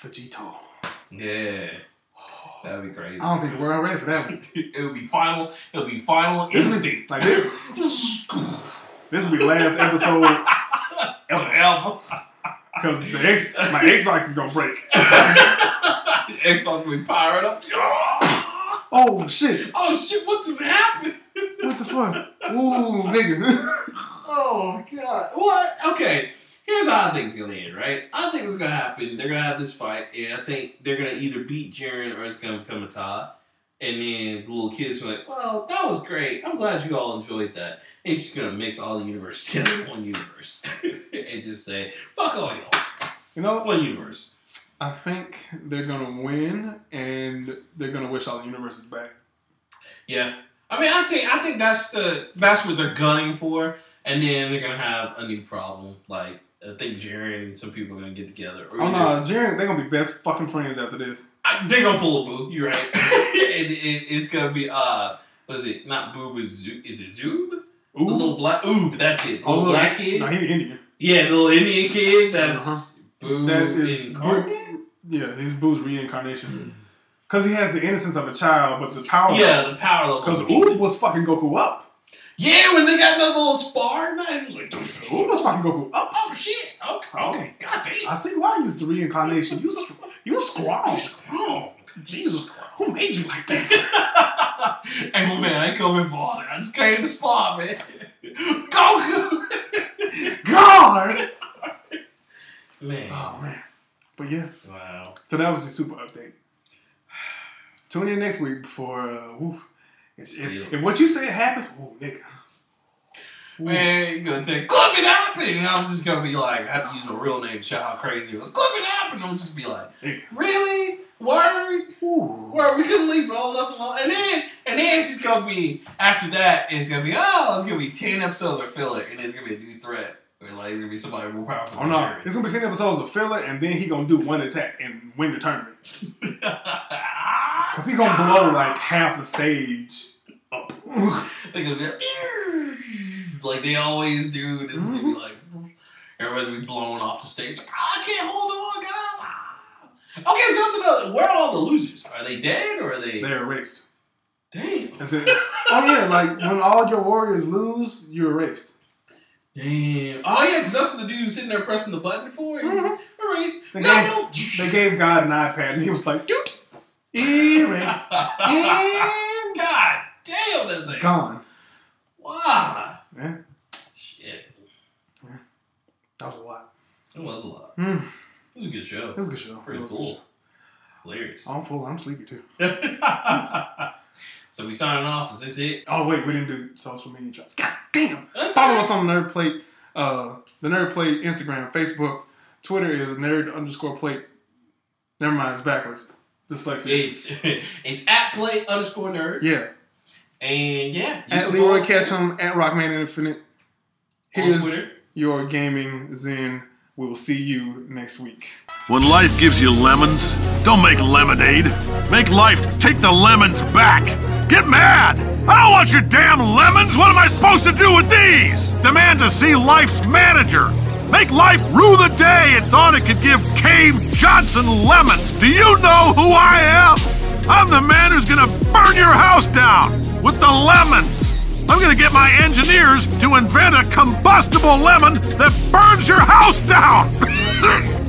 [SPEAKER 3] Vegito?
[SPEAKER 4] yeah, that'd be crazy.
[SPEAKER 3] I don't think world ready for that one.
[SPEAKER 4] it would be final. It would be final
[SPEAKER 3] This is
[SPEAKER 4] instinct.
[SPEAKER 3] like this. This will be the last episode
[SPEAKER 4] ever,
[SPEAKER 3] because X, my Xbox is gonna break.
[SPEAKER 4] Xbox will be powered up.
[SPEAKER 3] Oh shit!
[SPEAKER 4] Oh shit! What just happened?
[SPEAKER 3] What the fuck? Ooh, nigga.
[SPEAKER 4] Oh my god. What? Okay. Here's how I think it's gonna end, right? I think what's gonna happen, they're gonna have this fight, and I think they're gonna either beat Jiren or it's gonna become a tie. And then the little kids be like, Well, that was great. I'm glad you all enjoyed that. And he's just gonna mix all the universes together in one universe. and just say, fuck all y'all.
[SPEAKER 3] You know,
[SPEAKER 4] One universe.
[SPEAKER 3] I think they're gonna win, and they're gonna wish all the universes back.
[SPEAKER 4] Yeah. I mean I think I think that's the that's what they're gunning for. And then they're gonna have a new problem. Like I think Jiren and some people are gonna get together.
[SPEAKER 3] Oh no, Jiren, they're gonna be best fucking friends after this.
[SPEAKER 4] I, they're gonna pull a boo. You're right. it, it, it's gonna be uh, what is it? Not boo, Zoo. Is it Zoob? The little black. Oob. That's it. The
[SPEAKER 3] Oh,
[SPEAKER 4] little black kid.
[SPEAKER 3] No, he's Indian.
[SPEAKER 4] Yeah, the little Indian kid. That's
[SPEAKER 3] Uh-huh.
[SPEAKER 4] boo.
[SPEAKER 3] That is
[SPEAKER 4] incarnate?
[SPEAKER 3] Yeah, his Boo's reincarnation. Because he has the innocence of a child, but the power.
[SPEAKER 4] Yeah, the power level.
[SPEAKER 3] Because
[SPEAKER 4] of.
[SPEAKER 3] Oob was fucking Goku up.
[SPEAKER 4] Yeah, when they got that little spar, man, it was like,
[SPEAKER 3] Oob was fucking Goku up.
[SPEAKER 4] oh shit. Okay, okay. God damn.
[SPEAKER 3] I see why you used the reincarnation. You, you strong.
[SPEAKER 4] Oh,
[SPEAKER 3] Jesus, who made you like this?
[SPEAKER 4] hey, my man, I ain't coming for all that. I just came to spar, man. Goku.
[SPEAKER 3] God.
[SPEAKER 4] Man.
[SPEAKER 3] Oh man. But yeah,
[SPEAKER 4] Wow.
[SPEAKER 3] so that was the super update. Tune in next week before. Uh. If, if, what you say happens, oh nigga.
[SPEAKER 4] Man, you're gonna take Cliff it happened, and I'm just gonna be like, I have to use my real name to how crazy it was. Cliff it happened, I'm just be like, really? Word?
[SPEAKER 3] Ooh.
[SPEAKER 4] Word? We couldn't leave it all enough alone. And then, and then it's just gonna be after that, it's gonna be oh, it's gonna be ten episodes of filler, and it's gonna be a new threat. Or like it's gonna be somebody more powerful.
[SPEAKER 3] Oh no,
[SPEAKER 4] Jiren.
[SPEAKER 3] it's gonna be ten episodes of filler, and then he gonna do one attack and win the tournament. Cause he gonna blow like half the stage up.
[SPEAKER 4] They're gonna be like, they always do. This is gonna be like everybody's gonna be blown off the stage. Like, "Ah, I can't hold on, guys. Ah. Okay, so that's another. Where are all the losers? Are they dead or are they?
[SPEAKER 3] They're erased.
[SPEAKER 4] Damn.
[SPEAKER 3] That's it. Oh yeah, like when all your warriors lose, you're erased.
[SPEAKER 4] Damn. Oh yeah, because that's what the dude was sitting there pressing the button for. He's
[SPEAKER 3] Mhm.
[SPEAKER 4] erased.
[SPEAKER 3] They
[SPEAKER 4] No,
[SPEAKER 3] gave,
[SPEAKER 4] no.
[SPEAKER 3] they gave God an iPad, and he was like, "Doot, erase, and
[SPEAKER 4] God damn, that's it.
[SPEAKER 3] gone."
[SPEAKER 4] Wow.
[SPEAKER 3] Yeah,
[SPEAKER 4] Shit.
[SPEAKER 3] that was a lot.
[SPEAKER 4] It was a lot.
[SPEAKER 3] Hmm.
[SPEAKER 4] It was a good show.
[SPEAKER 3] It was a good show.
[SPEAKER 4] Pretty
[SPEAKER 3] It was a good
[SPEAKER 4] cool. Hilarious.
[SPEAKER 3] I'm full. I'm sleepy too.
[SPEAKER 4] so we signing off. Is this it?
[SPEAKER 3] Oh wait, we didn't do social media drops. God damn!
[SPEAKER 4] That's
[SPEAKER 3] Follow
[SPEAKER 4] all
[SPEAKER 3] us on the Nerd Plate, uh, the Nerd Plate Instagram, Facebook, Twitter is nerd underscore plate. Never mind, it's backwards. Dyslexia.
[SPEAKER 4] It's it's at play underscore nerd.
[SPEAKER 3] Yeah.
[SPEAKER 4] And yeah.
[SPEAKER 3] At
[SPEAKER 4] can
[SPEAKER 3] Leroy
[SPEAKER 4] follow us
[SPEAKER 3] Ketchum, at Rockman Infinite. Here's your gaming zen. We will see you next week.
[SPEAKER 10] When life gives you lemons, don't make lemonade. Make life take the lemons back. Get mad! I don't want your damn lemons! What am I supposed to do with these? Demand to see Life's manager! Make Life rue the day it thought it could give Cave Johnson lemons! Do you know who I am? I'm the man who's gonna burn your house down with the lemons! I'm gonna get my engineers to invent a combustible lemon that burns your house down!